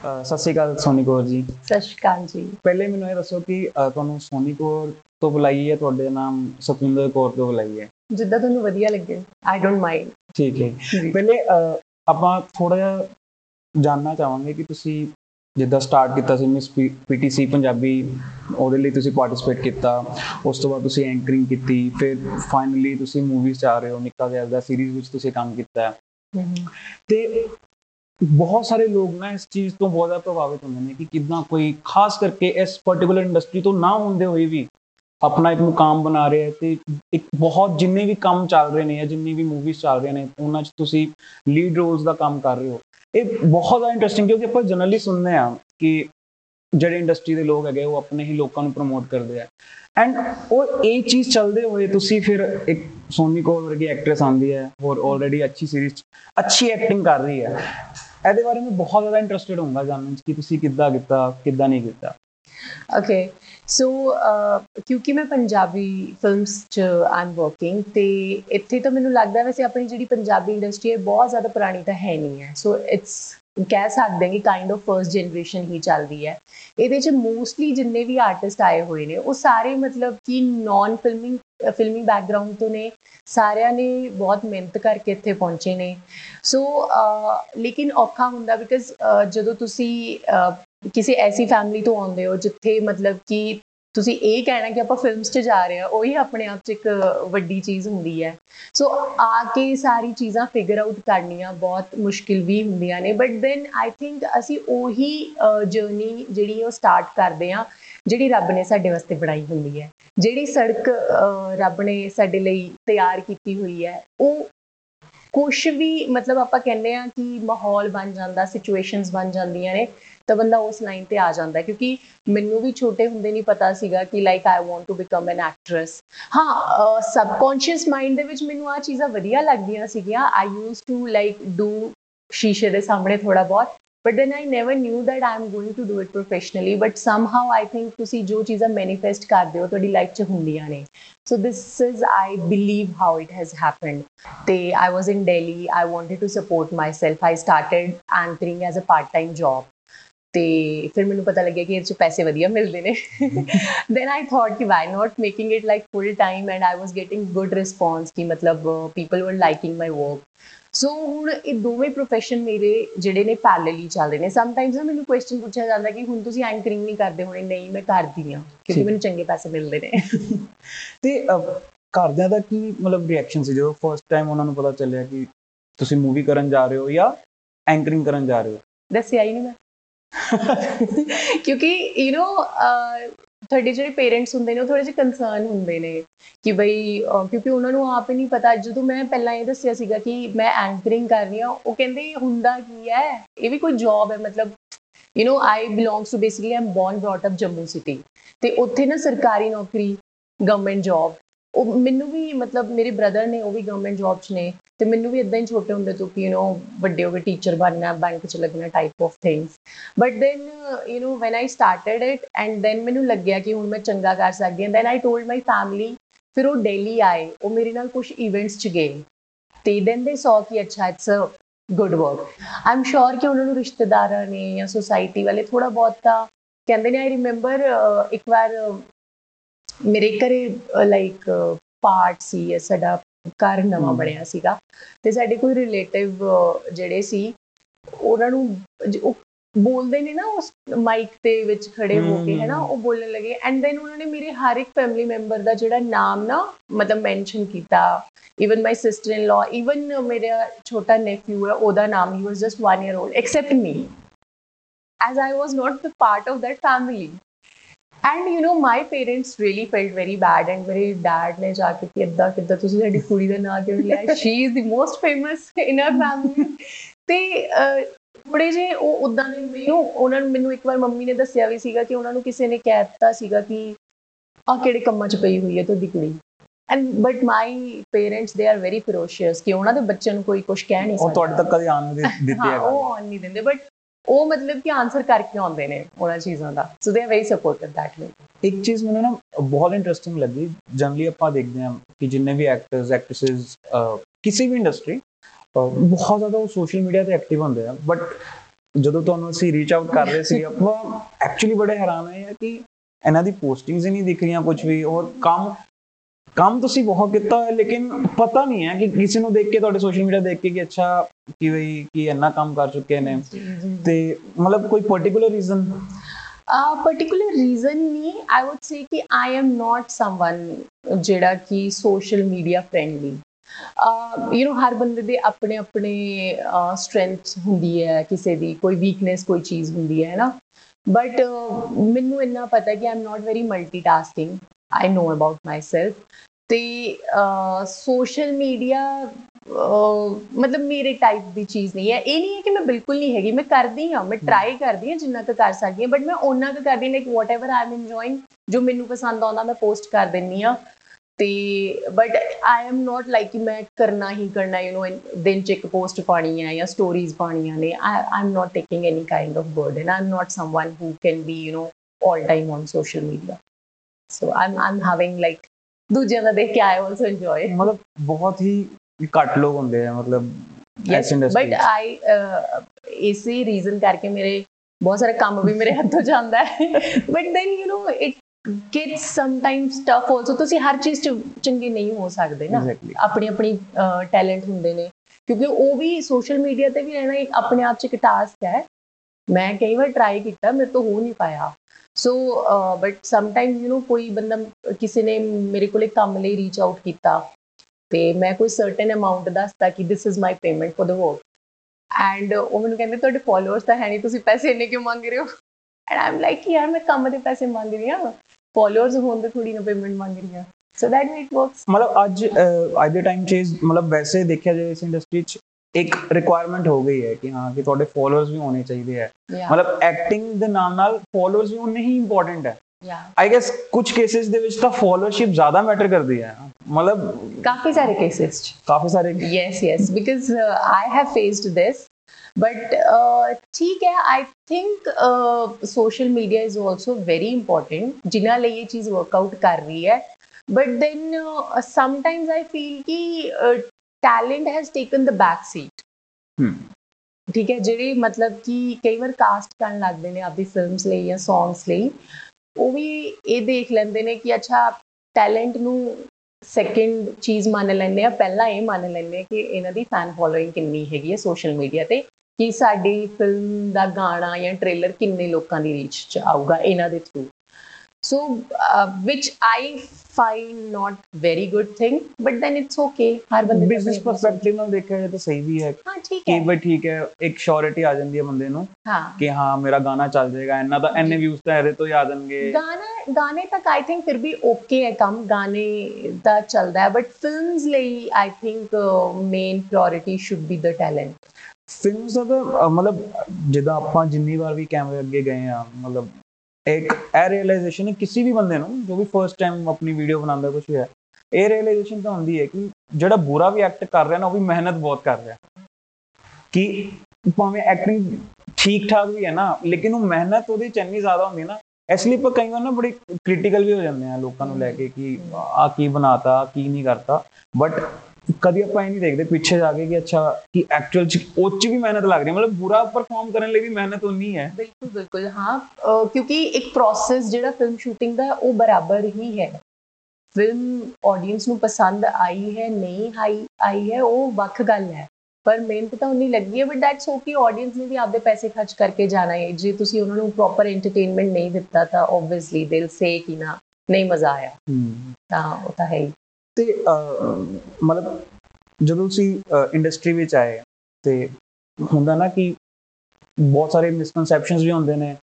ਸਤਿ ਸ਼੍ਰੀ ਅਕਾਲ ਸੋਨੀ ਕੌਰ ਜੀ। ਸਤਿ ਸ਼੍ਰੀ ਅਕਾਲ ਜੀ। ਪਹਿਲੇ ਮੈਨੂੰ ਇਹ ਦੱਸੋ ਕਿ ਤੁਹਾਨੂੰ ਸੋਨੀ ਕੌਰ ਤੋਂ ਬੁਲਾਈ ਹੈ ਤੁਹਾਡੇ ਨਾਮ ਸਤਵਿੰਦਰ ਕੌਰ ਤੋਂ ਬੁਲਾਈ ਹੈ। ਜਿੱਦਾਂ ਤੁਹਾਨੂੰ ਵਧੀਆ ਲੱਗੇ ਆਈ ਡੋਨਟ ਮਾਈਂਡ ਠੀਕ ਹੈ। ਪਹਿਲੇ ਆਪਾਂ ਥੋੜਾ ਜਿਹਾ ਜਾਨਣਾ ਚਾਹਾਂਗੇ ਕਿ ਤੁਸੀਂ ਜਿੱਦਾਂ ਸਟਾਰਟ ਕੀਤਾ ਸੀ ਮਿਸ ਪੀਟੀਸੀ ਪੰਜਾਬੀ ਉਹਦੇ ਲਈ ਤੁਸੀਂ ਪਾਰਟਿਸਿਪੇਟ ਕੀਤਾ ਉਸ ਤੋਂ ਬਾਅਦ ਤੁਸੀਂ ਐਂਕਰਿੰਗ ਕੀਤੀ ਫਿਰ ਫਾਈਨਲੀ ਤੁਸੀਂ ਮੂਵੀਜ਼ 'ਚ ਆ ਰਹੇ ਹੋ ਨਿੱਕਾ ਜਿਹਾ ਸੀਰੀਜ਼ ਵਿੱਚ ਤੁਸੀਂ ਕੰਮ ਕੀਤਾ। ਤੇ ਬਹੁਤ ਸਾਰੇ ਲੋਕ ਨਾ ਇਸ ਚੀਜ਼ ਤੋਂ ਬਹੁਤ ਜ਼ਿਆਦਾ ਪ੍ਰਭਾਵਿਤ ਹੁੰਦੇ ਨੇ ਕਿ ਕਿਦਾਂ ਕੋਈ, ਖਾਸ ਕਰਕੇ ਇਸ ਪਾਰਟਿਕੂਲਰ ਇੰਡਸਟਰੀ ਤੋਂ ਨਾ ਹੁੰਦੇ ਹੋਏ ਵੀ ਆਪਣਾ ਇੱਕ ਮੁਕਾਮ ਬਣਾ ਰਿਹਾ ਹੈ ਤੇ ਇੱਕ ਬਹੁਤ ਜਿੰਨੇ ਵੀ ਕੰਮ ਚੱਲ ਰਹੇ ਨੇ ਜਾਂ ਜਿੰਨੀ ਵੀ ਮੂਵੀਜ਼ ਚੱਲ ਰਹੀਆਂ ਨੇ, ਉਹਨਾਂ 'ਚ ਤੁਸੀਂ ਲੀਡ ਰੋਲਸ ਦਾ ਕੰਮ ਕਰ ਰਹੇ ਹੋ। ਇਹ ਬਹੁਤ ਜ਼ਿਆਦਾ ਇੰਟਰਸਟਿੰਗ ਕਿਉਂਕਿ ਆਪਾਂ ਜਨਰਲੀ ਸੁਣਦੇ ਆ ਕਿ ਜਿਹੜੇ ਇੰਡਸਟਰੀ ਦੇ ਲੋਕ ਹੈਗੇ ਉਹ ਆਪਣੇ ਹੀ ਲੋਕਾਂ ਨੂੰ ਪ੍ਰਮੋਟ ਕਰਦੇ ਆ। ਐਂਡ ਉਹ ਇਹ ਚੀਜ਼ ਚੱਲਦੇ ਹੋਏ ਤੁਸੀਂ ਫਿਰ ਇੱਕ ਸੋਨੀ ਕੋਲ ਵਰਗੀ ਐਕਟ੍ਰੈਸ ਆਂਦੀ ਹੈ ਔਰ ਆਲਰੇਡੀ ਅੱਛੀ ਸੀਰੀਜ਼ ਅੱਛੀ ਐਕਟਿੰਗ ਕਰ ਰਹੀ ਹੈ। ਇਹਦੇ ਬਾਰੇ ਮੈਂ ਬਹੁਤ ਜ਼ਿਆਦਾ ਇੰਟਰਸਟਿਡ ਹੋਊਂਗਾ ਜਾਣਨ 'ਚ ਕਿ ਤੁਸੀਂ ਕਿੱਦਾਂ ਕੀਤਾ, ਕਿੱਦਾਂ ਨਹੀਂ ਕੀਤਾ। ਓਕੇ ਸੋ ਕਿਉਂਕਿ ਮੈਂ ਪੰਜਾਬੀ ਫਿਲਮਸ ਚ ਆਮ ਵਰਕਿੰਗ ਤੇ ਇੱਥੇ ਤਾਂ ਮੈਨੂੰ ਲੱਗਦਾ ਵੈਸੇ ਆਪਣੀ ਜਿਹੜੀ ਪੰਜਾਬੀ ਇੰਡਸਟਰੀ ਹੈ ਬਹੁਤ ਜ਼ਿਆਦਾ ਪੁਰਾਣੀ ਤਾਂ ਹੈ ਨਹੀਂ ਹੈ। ਸੋ ਇਟਸ ਕਹਿ ਸਕਦੇ ਹਾਂ ਕਿ ਕਾਈਂਡ ਆਫ ਫਰਸਟ ਜਨਰੇਸ਼ਨ ਹੀ ਚੱਲਦੀ ਹੈ। ਇਹਦੇ ਚ ਮੋਸਟਲੀ ਜਿੰਨੇ ਵੀ ਆਰਟਿਸਟ ਆਏ ਹੋਏ ਨੇ, ਉਹ ਸਾਰੇ ਮਤਲਬ ਕਿ ਨਾਨ ਫਿਲਮਿੰਗ ਫਿਲਮੀ ਬੈਕਗ੍ਰਾਉਂਡ ਤੋਂ ਨੇ, ਸਾਰਿਆਂ ਨੇ ਬਹੁਤ ਮਿਹਨਤ ਕਰਕੇ ਇੱਥੇ ਪਹੁੰਚੇ ਨੇ। ਸੋ ਲੇਕਿਨ ਔਖਾ ਹੁੰਦਾ ਬਿਕਾਜ਼ ਜਦੋਂ ਤੁਸੀਂ ਕਿਸੇ ਐਸੀ ਫੈਮਿਲੀ ਤੋਂ ਆਉਂਦੇ ਹੋ ਜਿੱਥੇ ਮਤਲਬ ਕਿ ਤੁਸੀਂ ਇਹ ਕਹਿਣਾ ਕਿ ਆਪਾਂ ਫਿਲਮਸ 'ਚ ਜਾ ਰਹੇ ਹਾਂ, ਉਹੀ ਆਪਣੇ ਆਪ 'ਚ ਇੱਕ ਵੱਡੀ ਚੀਜ਼ ਹੁੰਦੀ ਹੈ। ਸੋ ਆ ਕੇ ਸਾਰੀ ਚੀਜ਼ਾਂ ਫਿਗਰ ਆਊਟ ਕਰਨੀਆਂ ਬਹੁਤ ਮੁਸ਼ਕਿਲ ਵੀ ਹੁੰਦੀਆਂ ਨੇ ਬਟ ਦੈਨ ਆਈ ਥਿੰਕ ਅਸੀਂ ਉਹੀ ਜਰਨੀ ਜਿਹੜੀ ਉਹ ਸਟਾਰਟ ਕਰਦੇ ਹਾਂ, ਜਿਹੜੀ ਰੱਬ ਨੇ ਸਾਡੇ ਵਾਸਤੇ ਬਣਾਈ ਹੁੰਦੀ ਹੈ। ਜਿਹੜੀ ਸੜਕ ਰੱਬ ਨੇ ਸਾਡੇ ਲਈ ਤਿਆਰ ਕੀਤੀ ਹੋਈ ਹੈ, ਉਹ ਕੁਝ ਵੀ ਮਤਲਬ ਆਪਾਂ ਕਹਿੰਦੇ ਆ ਕਿ ਮਾਹੌਲ ਬਣ ਜਾਂਦਾ ਸਿਚੁਏਸ਼ਨਸ ਬਣ ਜਾਂਦੀਆਂ ਨੇ, ਤਾਂ ਬੰਦਾ ਉਸ ਲਾਈਨ ਤੇ ਆ ਜਾਂਦਾ ਕਿਉਂਕਿ ਮੈਨੂੰ ਵੀ ਛੋਟੇ ਹੁੰਦੇ ਨਹੀਂ ਪਤਾ ਸੀਗਾ ਕਿ like I want to become an actress ਹਾਂ ਸਬਕੌਂਸ਼ੀਅਸ ਮਾਈਂਡ ਦੇ ਵਿੱਚ ਮੈਨੂੰ ਆ ਚੀਜ਼ਾਂ ਵਧੀਆ ਲੱਗਦੀਆਂ ਸੀਗੀਆਂ। I used to like do ਸ਼ੀਸ਼ੇ ਦੇ ਸਾਹਮਣੇ ਥੋੜਾ ਬਹੁਤ। But then I never knew that I am going to do it professionally but somehow I think ਤੁਸੀਂ ਜੋ ਚੀਜ਼ਾਂ ਮੈਨੀਫੈਸਟ ਕਰਦੇ ਹੋ ਤੁਹਾਡੀ ਲਾਈਫ 'ਚ ਹੁੰਦੀਆਂ ਨੇ so this is I believe how it has happened ਤੇ I was in Delhi I wanted to support myself I started anchoring as a part time job ਤੇ ਫਿਰ ਮੈਨੂੰ ਪਤਾ ਲੱਗਿਆ ਕਿ ਇਹ ਚ ਪੈਸੇ ਵਧੀਆ ਮਿਲਦੇ ਨੇ ਦੈਨ ਆਈ ਥੌਟ ਕਿ why not making it like full time and I was getting good response ਕਿ ਮਤਲਬ ਪੀਪਲ ਵਰ ਲਾਈਕਿੰਗ ਮਾਈ ਵਰਕ ਸੋ ਹੁਣ ਇਹ ਦੋਵੇਂ ਪ੍ਰੋਫੈਸ਼ਨ ਮੇਰੇ ਜਿਹੜੇ ਨੇ ਪੈਰਲਲੀ ਚੱਲ ਰਹੇ ਨੇ। ਸਮ ਟਾਈਮਸ ਨਾ ਮੈਨੂੰ ਕੁਐਸਚਨ ਪੁੱਛਿਆ ਜਾਂਦਾ ਕਿ ਹੁਣ ਤੁਸੀਂ ਐਂਕਰਿੰਗ ਨਹੀਂ ਕਰਦੇ ਹੋਣੇ ਨਹੀਂ ਮੈਂ ਕਰਦੀ ਆ ਕਿਉਂਕਿ ਮੈਨੂੰ ਚੰਗੇ ਪੈਸੇ ਮਿਲਦੇ ਨੇ। ਤੇ ਘਰਦਿਆਂ ਦਾ ਕੀ ਮਤਲਬ ਰਿਐਕਸ਼ਨ ਸੀ ਜਦੋਂ ਫਰਸਟ ਟਾਈਮ ਉਹਨਾਂ ਨੂੰ ਪਤਾ ਚੱਲਿਆ ਕਿ ਤੁਸੀਂ ਮੂਵੀ ਕਰਨ ਜਾ ਰਹੇ ਹੋ ਜਾਂ ਐਂਕਰਿੰਗ ਕਰਨ ਜਾ ਰਹੇ ਹੋ? ਦੱਸਿਆ ਹੀ ਨਹੀਂ ਮੈਂ। ਕਿਉਂਕਿ ਯੂ نو ਤੁਹਾਡੇ ਜਿਹੜੇ ਪੇਰੈਂਟਸ ਹੁੰਦੇ ਨੇ, ਉਹ ਥੋੜੇ ਜਿਹਾ ਕੰਸਰਨ ਹੁੰਦੇ ਨੇ ਕਿ ਬਈ ਕਿਉਂਕਿ ਉਹਨਾਂ ਨੂੰ ਆਪ ਹੀ ਨਹੀਂ ਪਤਾ। ਜਦੋਂ ਮੈਂ ਪਹਿਲਾਂ ਇਹ ਦੱਸਿਆ ਸੀਗਾ ਕਿ ਮੈਂ ਐਂਕਰਿੰਗ ਕਰ ਰਹੀ ਹਾਂ, ਉਹ ਕਹਿੰਦੇ, ਹੁੰਦਾ ਕੀ ਹੈ? ਇਹ ਵੀ ਕੋਈ ਜੌਬ ਹੈ, ਮਤਲਬ you know I belongs to basically I'm born brought up Jammu city ਤੇ ਉੱਥੇ ਨਾ ਸਰਕਾਰੀ ਨੌਕਰੀ ਗਵਰਨਮੈਂਟ ਜੌਬ ਉਹ ਮੈਨੂੰ ਵੀ ਮਤਲਬ ਮੇਰੇ ਬ੍ਰਦਰ ਨੇ ਉਹ ਵੀ ਗਵਰਨਮੈਂਟ ਜੌਬ 'ਚ ਨੇ ਤੇ ਮੈਨੂੰ ਵੀ ਇਦਾਂ ਹੀ ਛੋਟੇ ਹੁੰਦੇ ਤੋਂ ਕਿ ਯੂ نو ਵੱਡੇ ਹੋ ਕੇ ਟੀਚਰ ਬਣਨਾ ਬੈਂਕ 'ਚ ਲੱਗਣਾ type of things but then you know when I started it and then ਮੈਨੂੰ ਲੱਗਿਆ ਕਿ ਹੁਣ ਮੈਂ ਚੰਗਾ ਕਰ ਸਕਦੀ ਹਾਂ then I told my family ਫਿਰ ਉਹ ਦਿੱਲੀ ਆਏ ਉਹ ਮੇਰੇ ਨਾਲ ਕੁਝ ਇਵੈਂਟਸ 'ਚ ਗਏ ਤੇ ਦੈਨ ਦੇ ਸੌ ਕਿ ਅੱਛਾ it's a good work I am sure ਕਿ ਉਹਨਾਂ ਨੂੰ ਰਿਸ਼ਤੇਦਾਰਾਂ ਨੇ ਜਾਂ ਸੋਸਾਇਟੀ ਵਾਲੇ ਥੋੜਾ ਬਹੁਤ ਤਾਂ ਕਹਿੰਦੇ ਨੇ ਆਈ ਰਿਮੈਂਬਰ ਇੱਕ ਵਾਰ ਮੇਰੇ ਘਰੇ ਲਾਈਕ ਪਾਰਟ ਸੀ ਸਾਡਾ ਘਰ ਨਵਾਂ ਬਣਿਆ ਸੀਗਾ। ਤੇ ਸਾਡੇ ਕੋਈ ਰਿਲੇਟਿਵ ਜਿਹੜੇ ਸੀ ਉਹਨਾਂ ਨੂੰ ਉਹ ਬੋਲਦੇ ਨੇ ਨਾ ਉਸ ਮਾਈਕ ਦੇ ਵਿੱਚ ਖੜੇ ਹੋ ਕੇ ਹੈਨਾ ਉਹ ਬੋਲਣ ਲੱਗੇ। ਐਂਡ ਦੈਨ ਉਹਨਾਂ ਨੇ ਮੇਰੇ ਹਰ ਇੱਕ ਫੈਮਿਲੀ ਮੈਂਬਰ ਦਾ ਜਿਹੜਾ ਨਾਮ ਨਾ ਮਤਲਬ ਮੈਂਸ਼ਨ ਕੀਤਾ। ਇਵਨ ਮਾਈ ਸਿਸਟਰ ਇਨ ਲਾ ਇਵਨ ਮੇਰਾ ਛੋਟਾ ਨੈਫਿਊ ਹੈ ਉਹਦਾ ਨਾਮ ਹੀ was just 1 year old accept me as I was not the part of that family. And you know my parents really felt very bad and ਮੇਰੇ dad ਨੇ ਜਾ ਕੇ ਕਿ ਇਦਾਂ ਕਿਦਾਂ ਤੁਸੀਂ ਸਾਡੀ ਕੁੜੀ ਦਾ ਨਾਂ ਕਿਉਂ ਲਿਆ she is the most famous in our family ਤੇ ਥੋੜੇ ਜੇ ਉਹ ਉਦਾਂ ਦੇ ਮੈਨੂੰ ਉਹਨਾਂ ਨੂੰ ਮੈਨੂੰ ਇੱਕ ਵਾਰ ਮੰਮੀ ਨੇ ਦੱਸਿਆ ਵੀ ਸੀਗਾ ਕਿ ਉਹਨਾਂ ਨੂੰ ਕਿਸੇ ਨੇ ਕਹਿ ਦਿੱਤਾ ਸੀਗਾ ਕਿ ਆ ਕਿਹੜੇ ਕੰਮਾਂ 'ਚ ਪਈ ਹੋਈ ਹੈ ਤੁਹਾਡੀ ਕੁੜੀ and but my parents they are very ferocious ਕਿ ਉਹਨਾਂ ਦੇ ਬੱਚਿਆਂ ਨੂੰ ਕੋਈ ਕੁਝ ਕਹਿ ਨਹੀਂ ਸਕਦਾ ਉਹ ਤੁਹਾਡੇ ਤੱਕ ਕਦੇ ਆਣ ਨਹੀਂ ਦਿੱਤੇ ਹਾਂ ਉਹ ਆਨ ਨਹੀਂ ਦਿੰਦੇ ਬਟ ਉਹ ਮਤਲਬ ਕਿ ਆਨਸਰ ਕਰਕੇ ਆਉਂਦੇ ਨੇ ਉਹਨਾਂ ਚੀਜ਼ਾਂ ਦਾ। So they are very supportive that way ਇੱਕ ਚੀਜ਼ ਮੈਨੂੰ ਨਾ ਬਹੁਤ ਇੰਟਰਸਟਿੰਗ ਲੱਗੀ। ਜਨਰਲੀ ਆਪਾਂ ਦੇਖਦੇ ਹਾਂ ਕਿ ਜਿੰਨੇ ਵੀ ਐਕਟਰਸ ਐਕਟ੍ਰੈਸਸ ਕਿਸੇ ਵੀ ਇੰਡਸਟਰੀ ਬਹੁਤ ਜ਼ਿਆਦਾ ਉਹ ਸੋਸ਼ਲ ਮੀਡੀਆ ਤੇ ਐਕਟਿਵ ਹੁੰਦੇ ਆ। ਬਟ ਜਦੋਂ ਤੁਹਾਨੂੰ ਅਸੀਂ ਰੀਚ ਆਊਟ ਕਰ ਰਹੇ ਸੀ ਆਪਾਂ ਐਕਚੁਅਲੀ ਬੜੇ ਹੈਰਾਨ ਹੋਏ ਆ ਕਿ ਇਹਨਾਂ ਦੀ ਪੋਸਟਿੰਗਸ ਹੀ ਨਹੀਂ ਦਿਖ ਰਹੀਆਂ ਕੁਝ ਵੀ। ਔਰ ਕੰਮ ਕੰਮ ਤੁਸੀਂ ਬਹੁਤ ਕੀਤਾ ਹੋਇਆ ਲੇਕਿਨ ਪਤਾ ਨਹੀਂ ਹੈ ਕਿ ਕਿਸੇ ਨੂੰ ਦੇਖ ਕੇ ਤੁਹਾਡੇ ਸੋਸ਼ਲ ਮੀਡੀਆ ਦੇਖ ਕੇ ਕਿ ਅੱਛਾ ਕਿ ਬਈ ਕਿ ਇੰਨਾ ਕੰਮ ਕਰ ਚੁੱਕੇ ਨੇ। ਤੇ ਮਤਲਬ ਕੋਈ ਪਾਰਟਿਕੂਲਰ ਰੀਜ਼ਨ ਆ ਪਾਰਟਿਕੂਲਰ ਰੀਜ਼ਨ ਨਹੀਂ ਆਈ ਊਡ ਸੇ ਕਿ ਆਈ ਐਮ ਨਾਟ ਸਮਵਨ ਜਿਹੜਾ ਕਿ social media friendly you know ਹਰ ਬੰਦੇ ਦੇ ਆਪਣੇ ਆਪਣੇ ਸਟਰੈਂਥ ਹੁੰਦੀ ਹੈ ਕਿਸੇ ਦੀ ਕੋਈ ਵੀਕਨੈਸ ਕੋਈ ਚੀਜ਼ ਹੁੰਦੀ ਹੈ ਨਾ? ਬਟ ਮੈਨੂੰ ਇੰਨਾ ਪਤਾ ਕਿ I am not very multitasking I know about myself ਤੇ ਸੋਸ਼ਲ ਮੀਡੀਆ ਮਤਲਬ ਮੇਰੇ ਟਾਈਪ ਦੀ ਚੀਜ਼ ਨਹੀਂ ਹੈ ਇਹ ਨਹੀਂ ਹੈ ਕਿ ਮੈਂ ਬਿਲਕੁਲ ਨਹੀਂ ਹੈਗੀ ਮੈਂ ਕਰਦੀ ਹਾਂ ਮੈਂ ਟਰਾਈ ਕਰਦੀ ਹਾਂ ਜਿੰਨਾ ਕੁ ਕਰ ਸਕਦੀ ਹਾਂ ਬਟ ਮੈਂ ਉਹਨਾਂ ਕੁ ਕਰਦੀ like whatever I am enjoying ਜੋ ਮੈਨੂੰ ਪਸੰਦ ਆਉਂਦਾ ਮੈਂ ਪੋਸਟ ਕਰ ਦਿੰਨੀ ਆ ਤੇ but I am not like ਕਿ ਮੈਂ ਕਰਨਾ ਹੀ ਕਰਨਾ ਯੂ نو ਦਿਨ ਚ ਇੱਕ ਪੋਸਟ ਪਾਣੀ ਹੈ ਜਾਂ ਸਟੋਰੀਜ਼ ਪਾਣੀਆਂ ਨੇ I am not taking any kind of burden I am not someone who can be you know all time on social media so i'm i'm having like ਦੂਜਿਆਂ ਦਾ ਦੇਖ ਕੇ ਆਈ ਆਲਸੋ ਇੰਜੋਏ ਮਤਲਬ ਬਹੁਤ ਹੀ ਘੱਟ ਲੋਕ ਹੁੰਦੇ ਆ ਮਤਲਬ yes but i uh, ਇਸੇ ਰੀਜ਼ਨ ਕਰਕੇ ਮੇਰੇ ਬਹੁਤ ਸਾਰਾ ਕੰਮ ਵੀ ਮੇਰੇ ਹੱਥੋਂ ਜਾਂਦਾ ਹੈ। But then you know it gets sometimes tough also ਤੁਸੀਂ ਹਰ ਚੀਜ਼ ਚ ਚੰਗੇ ਨਹੀਂ ਹੋ ਸਕਦੇ ਨਾ. ਆਪਣੀ ਆਪਣੀ ਟੈਲੈਂਟ ਹੁੰਦੇ ਨੇ। ਕਿਉਂਕਿ ਉਹ ਵੀ ਸੋਸ਼ਲ ਮੀਡੀਆ ਤੇ ਵੀ ਰਹਿਣਾ ਇੱਕ ਆਪਣੇ ਆਪ ਚ ਇੱਕ ਟਾਸਕ ਹੈ। ਮੈਂ ਕਈ ਵਾਰ ਟਰਾਈ ਕੀਤਾ ਮੇਰੇ ਤੋਂ ਹੋ ਨਹੀਂ ਪਾਇਆ। So but some time you know ਕੋਈ ਬੰਦਾ ਕਿਸੇ ਨੇ ਮੇਰੇ ਕੋਲੇ ਕੰਮ ਲਈ ਰੀਚ ਆਊਟ ਕੀਤਾ ਤੇ ਮੈਂ ਕੋਈ ਸਰਟਨ ਅਮਾਉਂਟ ਦੱਸਤਾ ਕਿ this is my payment for the work and ਉਹ ਮੈਨੂੰ ਕਹਿੰਦੇ ਤੁਹਾਡੇ ਫਾਲੋਅਰਸ ਤਾਂ ਹੈ ਨਹੀਂ ਤੁਸੀਂ ਪੈਸੇ ਇੰਨੇ ਕਿਉਂ ਮੰਗ ਰਹੇ ਹੋ ਐਂਡ ਆਮ ਲਾਈਕ ਯਾਰ ਮੈਂ ਕੰਮ ਦੇ ਪੈਸੇ ਮੰਗ ਰਹੀ ਹਾਂ ਫਾਲੋਅਰਸ ਹੋਣ ਦੇ ਥੋੜੀ ਨਾ ਪੇਮੈਂਟ ਮੰਗ ਰਹੀ ਹਾਂ ਸੋ ਦੈਟ ਇਟ ਵਰਕਸ ਮਤਲਬ ਅੱਜ ਅੱਜ ਦੇ ਟਾਈਮ ਚ ਮਤਲਬ ਵੈਸੇ ਦੇਖਿਆ ਜਾਏ ਇਸ ਇੰਡਸਟਰੀ ਚ ਇੱਕ ਰਿਕੁਆਇਰਮੈਂਟ ਹੋ ਗਈ ਹੈ ਕਿ ਹਾਂ ਕਿ ਤੁਹਾਡੇ ਫਾਲੋਅਰਸ ਵੀ ਹੋਣੇ ਚਾਹੀਦੇ ਹੈ ਮਤਲਬ ਐਕਟਿੰਗ ਦੇ ਨਾਲ ਨਾਲ ਫਾਲੋਅਰਸ ਵੀ ਉਨੇ ਹੀ ਇੰਪੋਰਟੈਂਟ ਹੈ ਯਾ ਆਈ ਗੈਸ ਕੁਝ ਕੇਸਿਸ ਦੇ ਵਿੱਚ ਤਾਂ ਫਾਲੋਅਰਸ਼ਿਪ ਜ਼ਿਆਦਾ ਮੈਟਰ ਕਰਦੀ ਹੈ ਮਤਲਬ ਕਾਫੀ ਸਾਰੇ ਕੇਸਿਸ ਚ ਕਾਫੀ ਸਾਰੇ yes yes because uh, i have faced this but uh, ਠੀਕ ਹੈ i think uh, social media is also very important ਜਿਨ੍ਹਾਂ ਲਈ ਇਹ ਚੀਜ਼ ਵਰਕਆਊਟ ਕਰ ਰਹੀ ਹੈ but then sometimes i feel ਕਿ talent has taken the back seat. ਹਮ ਠੀਕ ਹੈ ਜਿਹੜੇ ਮਤਲਬ ਕਿ ਕਈ ਵਾਰ ਕਾਸਟ ਕਰਨ ਲੱਗਦੇ ਨੇ ਆਪਦੀ ਫਿਲਮਸ ਲਈ ਜਾਂ ਸੌਂਗਸ ਲਈ ਉਹ ਵੀ ਇਹ ਦੇਖ ਲੈਂਦੇ ਨੇ ਕਿ ਅੱਛਾ ਟੈਲੈਂਟ ਨੂੰ ਸੈਕਿੰਡ ਚੀਜ਼ ਮੰਨ ਲੈਂਦੇ ਆ ਪਹਿਲਾਂ ਇਹ ਮੰਨ ਲੈਂਦੇ ਆ ਕਿ ਇਹਨਾਂ ਦੀ ਫੈਨ ਫੋਲੋਇੰਗ ਕਿੰਨੀ ਹੈਗੀ ਹੈ ਸੋਸ਼ਲ ਮੀਡੀਆ ਤੇ ਕਿ ਸਾਡੀ ਫਿਲਮ ਦਾ ਗਾਣਾ ਜਾਂ ਟ੍ਰੇਲਰ ਕਿੰਨੇ ਲੋਕਾਂ ਦੀ ਰੀਚ ਚ ਆਊਗਾ ਇਹਨਾਂ ਦੇ through so which I find not very good thing but then it's okay ਹਰ ਬੰਦੇ ਬਿਜ਼ਨਸ ਪਰਸਪੈਕਟਿਵ ਨਾਲ ਦੇਖਿਆ ਜਾਏ ਤਾਂ ਸਹੀ ਵੀ ਹੈ ਹਾਂ ਠੀਕ ਕਿ ਹੈ ਬਈ ਠੀਕ ਹੈ ਇੱਕ ਸ਼ੋਰਿਟੀ ਆ ਜਾਂਦੀ ਹੈ ਬੰਦੇ ਨੂੰ ਹਾਂ ਕਿ ਹਾਂ ਮੇਰਾ ਗਾਣਾ ਚੱਲ ਜਾਏਗਾ ਇੰਨਾ ਤਾਂ ਇੰਨੇ ਵਿਊਜ਼ ਤਾਂ ਇਹਦੇ ਤੋਂ ਹੀ ਆ ਜਾਣਗੇ ਗਾਣਾ ਗਾਣੇ ਤੱਕ ਆਈ ਥਿੰਕ ਫਿਰ ਵੀ ਓਕੇ ਹੈ ਕੰਮ ਗਾਣੇ ਦਾ ਚੱਲਦਾ ਹੈ ਬਟ ਫਿਲਮਸ ਲਈ I think main priority should be the talent films ਦਾ ਮਤਲਬ ਜਿੱਦਾਂ ਆਪਾਂ ਜਿੰਨੀ ਵਾਰ ਵੀ ਕੈਮਰੇ ਅੱਗੇ ਗਏ ਆ ਮਤਲਬ ਇੱਕ ਇਹ ਰਿਅਲਾਈਜੇਸ਼ਨ ਹੈ, ਕਿਸੇ ਵੀ ਬੰਦੇ ਨੂੰ, ਜੋ ਵੀ ਫਰਸਟ ਟਾਈਮ ਆਪਣੀ ਵੀਡੀਓ ਬਣਾਉਂਦਾ ਕੁਝ ਹੈ। ਇਹ ਰਿਅਲਾਈਜੇਸ਼ਨ ਤਾਂ ਹੁੰਦੀ ਹੈ ਕਿ ਜਿਹੜਾ ਬੁਰਾ ਵੀ ਐਕਟ ਕਰ ਰਿਹਾ ਨਾ, ਉਹ ਵੀ ਮਿਹਨਤ ਬਹੁਤ ਕਰ ਰਿਹਾ। ਕਿ ਭਾਵੇਂ ਐਕਟਿੰਗ ਠੀਕ ਠਾਕ ਵੀ ਹੈ ਨਾ, ਲੇਕਿਨ ਉਹ ਮਿਹਨਤ ਉਹਦੇ ਚ ਇੰਨੀ ਜ਼ਿਆਦਾ ਹੁੰਦੀ ਨਾ, ਇਸ ਲਈ ਆਪਾਂ ਕਈ ਵਾਰ ਨਾ ਬੜੀ ਕ੍ਰਿਟੀਕਲ ਵੀ ਹੋ ਜਾਂਦੇ ਆ ਲੋਕਾਂ ਨੂੰ ਲੈ ਕੇ ਕਿ ਆ ਕੀ ਬਣਾਤਾ ਆਹ ਕੀ ਨਹੀਂ ਕਰਤਾ। ਬਟ ਕਦੀ ਆਪਾਂ ਇਹ ਨਹੀਂ ਦੇਖਦੇ ਪਿੱਛੇ ਜਾ ਕੇ ਕਿ ਅੱਛਾ ਕਿ ਐਕਚੁਅਲ ਚ ਉਹ ਚ ਵੀ ਮਿਹਨਤ ਲੱਗ ਰਹੀ ਹੈ। ਮਤਲਬ ਬੁਰਾ ਪਰਫਾਰਮ ਕਰਨ ਲਈ ਵੀ ਮਿਹਨਤ ਉਨੀ ਹੈ। ਬਿਲਕੁਲ ਬਿਲਕੁਲ। ਹਾਂ ਕਿਉਂਕਿ ਇੱਕ ਪ੍ਰੋਸੈਸ ਜਿਹੜਾ ਫਿਲਮ ਸ਼ੂਟਿੰਗ ਦਾ ਉਹ ਬਰਾਬਰ ਹੀ ਹੈ। ਫਿਲਮ ਆਡੀਅנס ਨੂੰ ਪਸੰਦ ਆਈ ਹੈ ਨਹੀਂ ਆਈ ਆਈ ਹੈ ਉਹ ਵੱਖ ਗੱਲ ਹੈ। ਪਰ ਮਿਹਨਤ ਤਾਂ ਉਨੀ ਲੱਗੀ ਹੈ ਬਟ ਦੈਟਸ ਓਕੇ ਆਡੀਅנס ਨੇ ਵੀ ਆਪਦੇ ਪੈਸੇ ਖਰਚ ਕਰਕੇ ਜਾਣਾ ਹੈ। ਜੇ ਤੁਸੀਂ ਉਹਨਾਂ ਨੂੰ ਪ੍ਰੋਪਰ ਐਂਟਰਟੇਨਮੈਂਟ ਨਹੀਂ ਦਿੱਤਾ ਤਾਂ ਆਬਵੀਅਸਲੀ ਦੇ ਸੇ ਕਿ ਨਾ ਨਹੀਂ ਮਜ਼ਾ ਆਇਆ। ਤਾਂ ਉਹ ਤਾਂ ਹੈ ਹੀ। ਤੇ ਅਹ, ਮਤਲਬ ਜਦੋਂ ਤੁਸੀਂ ਇੰਡਸਟਰੀ ਵਿੱਚ ਆਏ ਤੇ ਹੁੰਦਾ ਨਾ ਕਿ ਬਹੁਤ ਸਾਰੇ ਮਿਸਕਨਸੈਪਸ਼ਨਸ ਵੀ ਹੁੰਦੇ ਨੇ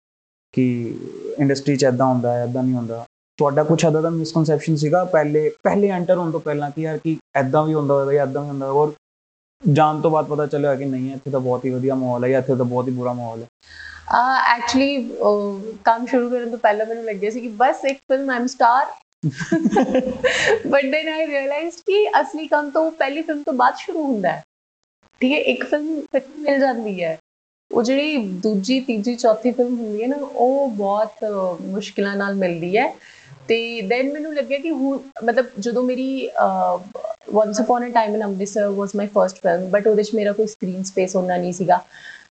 ਕਿ ਇੰਡਸਟਰੀ 'ਚ ਐਦਾਂ ਹੁੰਦਾ ਹੈ ਐਦਾਂ ਨਹੀਂ ਹੁੰਦਾ। ਤੁਹਾਡਾ ਕੁਝ ਐਦਾਂ ਦਾ ਮਿਸਕਨਸੈਪਸ਼ਨ ਸੀਗਾ ਪਹਿਲੇ ਪਹਿਲੇ ਐਂਟਰ ਹੋਣ ਤੋਂ ਪਹਿਲਾਂ ਕਿ ਯਾਰ ਕਿ ਐਦਾਂ ਵੀ ਹੁੰਦਾ ਹੋਵੇਗਾ ਜਾਂ ਐਦਾਂ ਵੀ ਹੁੰਦਾ ਹੋਵੇਗਾ ਔਰ ਜਾਣ ਤੋਂ ਬਾਅਦ ਪਤਾ ਚੱਲਿਆ ਕਿ ਨਹੀਂ ਇੱਥੇ ਤਾਂ ਬਹੁਤ ਹੀ ਵਧੀਆ ਮਾਹੌਲ ਹੈ ਜਾਂ ਇੱਥੇ ਤਾਂ ਬਹੁਤ ਹੀ ਬੁਰਾ ਮਾਹੌਲ ਹੈ। ਐਕਚੁਅਲੀ ਕੰਮ ਸ਼ੁਰੂ ਕਰਨ ਤੋਂ ਪਹਿਲਾਂ ਮੈਨੂੰ ਲੱਗਿਆ ਸੀ ਕਿ ਬਸ ਇੱਕ film I'm star but then I realized ਕਿ ਅਸਲੀ ਕੰਮ ਤਾਂ ਪਹਿਲੀ ਫਿਲਮ ਤੋਂ ਬਾਅਦ ਸ਼ੁਰੂ ਹੁੰਦਾ ਹੈ। ਠੀਕ ਹੈ ਇੱਕ ਫਿਲਮ ਫਿਰ ਮਿਲ ਜਾਂਦੀ ਹੈ। ਉਹ ਜਿਹੜੀ ਦੂਜੀ ਤੀਜੀ ਚੌਥੀ ਫਿਲਮ ਹੁੰਦੀ ਹੈ ਨਾ ਉਹ ਬਹੁਤ ਮੁਸ਼ਕਿਲਾਂ ਨਾਲ ਮਿਲਦੀ ਹੈ। ਤੇ ਦੈਨ ਮੈਨੂੰ ਲੱਗਿਆ ਕਿ ਹੁਣ ਮਤਲਬ ਜਦੋਂ ਮੇਰੀ once upon a time in Amritsar was my first film but ਉਹਦੇ ਚ ਮੇਰਾ ਕੋਈ ਸਕਰੀਨ ਸਪੇਸ ਹੁੰਦਾ ਨਹੀਂ ਸੀਗਾ।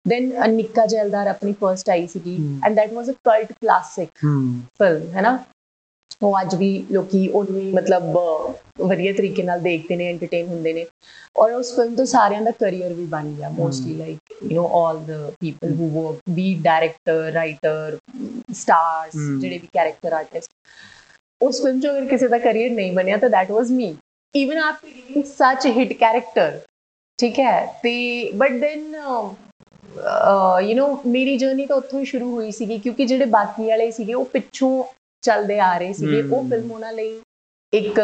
ਦੈਨ ਨਿੱਕਾ ਜੈਲਦਾਰ ਆਪਣੀ ਫਰਸਟ ਆਈ ਸੀਗੀ। And that was a cult classic film ਹੈ ਨਾ? ਉਹ ਅੱਜ ਵੀ ਲੋਕੀ ਉਹਨੂੰ ਹੀ ਮਤਲਬ ਅਹ, ਵਧੀਆ ਤਰੀਕੇ ਨਾਲ ਦੇਖਦੇ ਨੇ ਐਂਟਰਟੇਨ ਹੁੰਦੇ ਨੇ ਔਰ ਉਸ ਫਿਲਮ ਤੋਂ ਸਾਰਿਆਂ ਦਾ ਕੈਰੀਅਰ ਵੀ ਬਣ ਗਿਆ mostly like you know all the people who work be director writer stars Hmm. ਜਿਹੜੇ ਵੀ ਕੈਰੈਕਟਰ ਆਰਟਿਸਟ ਉਸ ਫਿਲਮ 'ਚ ਅਗਰ ਕਿਸੇ ਦਾ ਕੈਰੀਅਰ ਨਹੀਂ ਬਣਿਆ ਤਾਂ that was me even after giving such a hit character ਠੀਕ ਹੈ ਤੇ ਬਟ ਦੈਨ ਯੂ نو ਮੇਰੀ ਜਰਨੀ ਤਾਂ ਉੱਥੋਂ ਹੀ ਸ਼ੁਰੂ ਹੋਈ ਸੀਗੀ ਕਿਉਂਕਿ ਜਿਹੜੇ ਬਾਕੀ ਵਾਲੇ ਸੀਗੇ ਉਹ ਪਿੱਛੋਂ ਚੱਲਦੇ ਆ ਰਹੇ ਸੀਗੇ ਉਹ। ਫਿਲਮ ਉਹਨਾਂ ਲਈ ਇੱਕ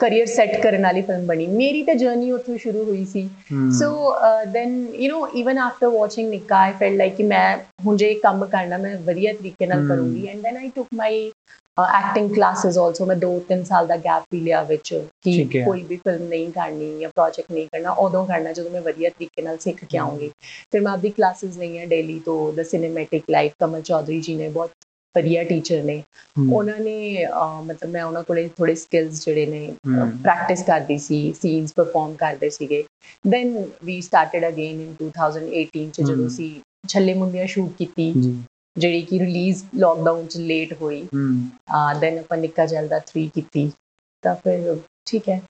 ਕੈਰੀਅਰ ਸੈੱਟ ਕਰਨ ਵਾਲੀ ਫਿਲਮ ਬਣੀ। ਮੇਰੀ ਤਾਂ ਜਰਨੀ ਉੱਥੋਂ ਸ਼ੁਰੂ ਹੋਈ ਸੀ। So then you know even after watching Nikka I felt like ਕਿ ਮੈਂ ਹੁਣ ਜੇ ਕੰਮ ਕਰਨਾ ਮੈਂ ਵਧੀਆ ਤਰੀਕੇ ਨਾਲ. ਕਰੂੰਗੀ। And then I took my acting classes also ਮੈਂ 2-3 ਸਾਲ ਦਾ ਗੈਪ ਵੀ ਲਿਆ ਵਿੱਚ ਕਿ। ਕੋਈ ਵੀ ਫਿਲਮ ਨਹੀਂ ਕਰਨੀ ਜਾਂ ਪ੍ਰੋਜੈਕਟ ਨਹੀਂ ਕਰਨਾ ਉਦੋਂ ਕਰਨਾ ਜਦੋਂ ਮੈਂ ਵਧੀਆ ਤਰੀਕੇ ਨਾਲ ਸਿੱਖ ਕੇ ਆਉਂਗੀ ਫਿਰ ਮੈਂ ਆਪਦੀ ਕਲਾਸਿਸ ਲਈਆਂ ਡੇਲੀ ਤੋਂ the cinematic life Kamal Chaudhary ji ਨੇ ਬਹੁਤ ਵਧੀਆ ਟੀਚਰ ਨੇ। ਉਹਨਾਂ ਨੇ ਮਤਲਬ ਮੈਂ ਉਹਨਾਂ ਕੋਲੇ ਥੋੜੇ ਸਕਿੱਲਸ ਜਿਹੜੇ ਨੇ। ਪ੍ਰੈਕਟਿਸ ਕਰਦੀ ਸੀ ਸੀਨਸ ਪਰਫਾਰਮ ਕਰਦੇ ਸੀਗੇ। Then we started again in 2018 ਚ ਜਦੋਂ। ਸੀ ਛੱਲੇ ਮੁੰਡਿਆਂ ਸ਼ੂਟ ਕੀਤੀ ਜਿਹੜੀ ਕਿ ਰਿਲੀਜ਼ ਲੋਕਡਾਊਨ ਚ ਲੇਟ ਹੋਈ। ਹੂੰ। ਦੈਨ ਆਪਾਂ ਨਿੱਕਾ ਜਲਦਾ 3 ਕੀਤੀ। ਤਾਂ ਫਿਰ ਠੀਕ ਹੈ।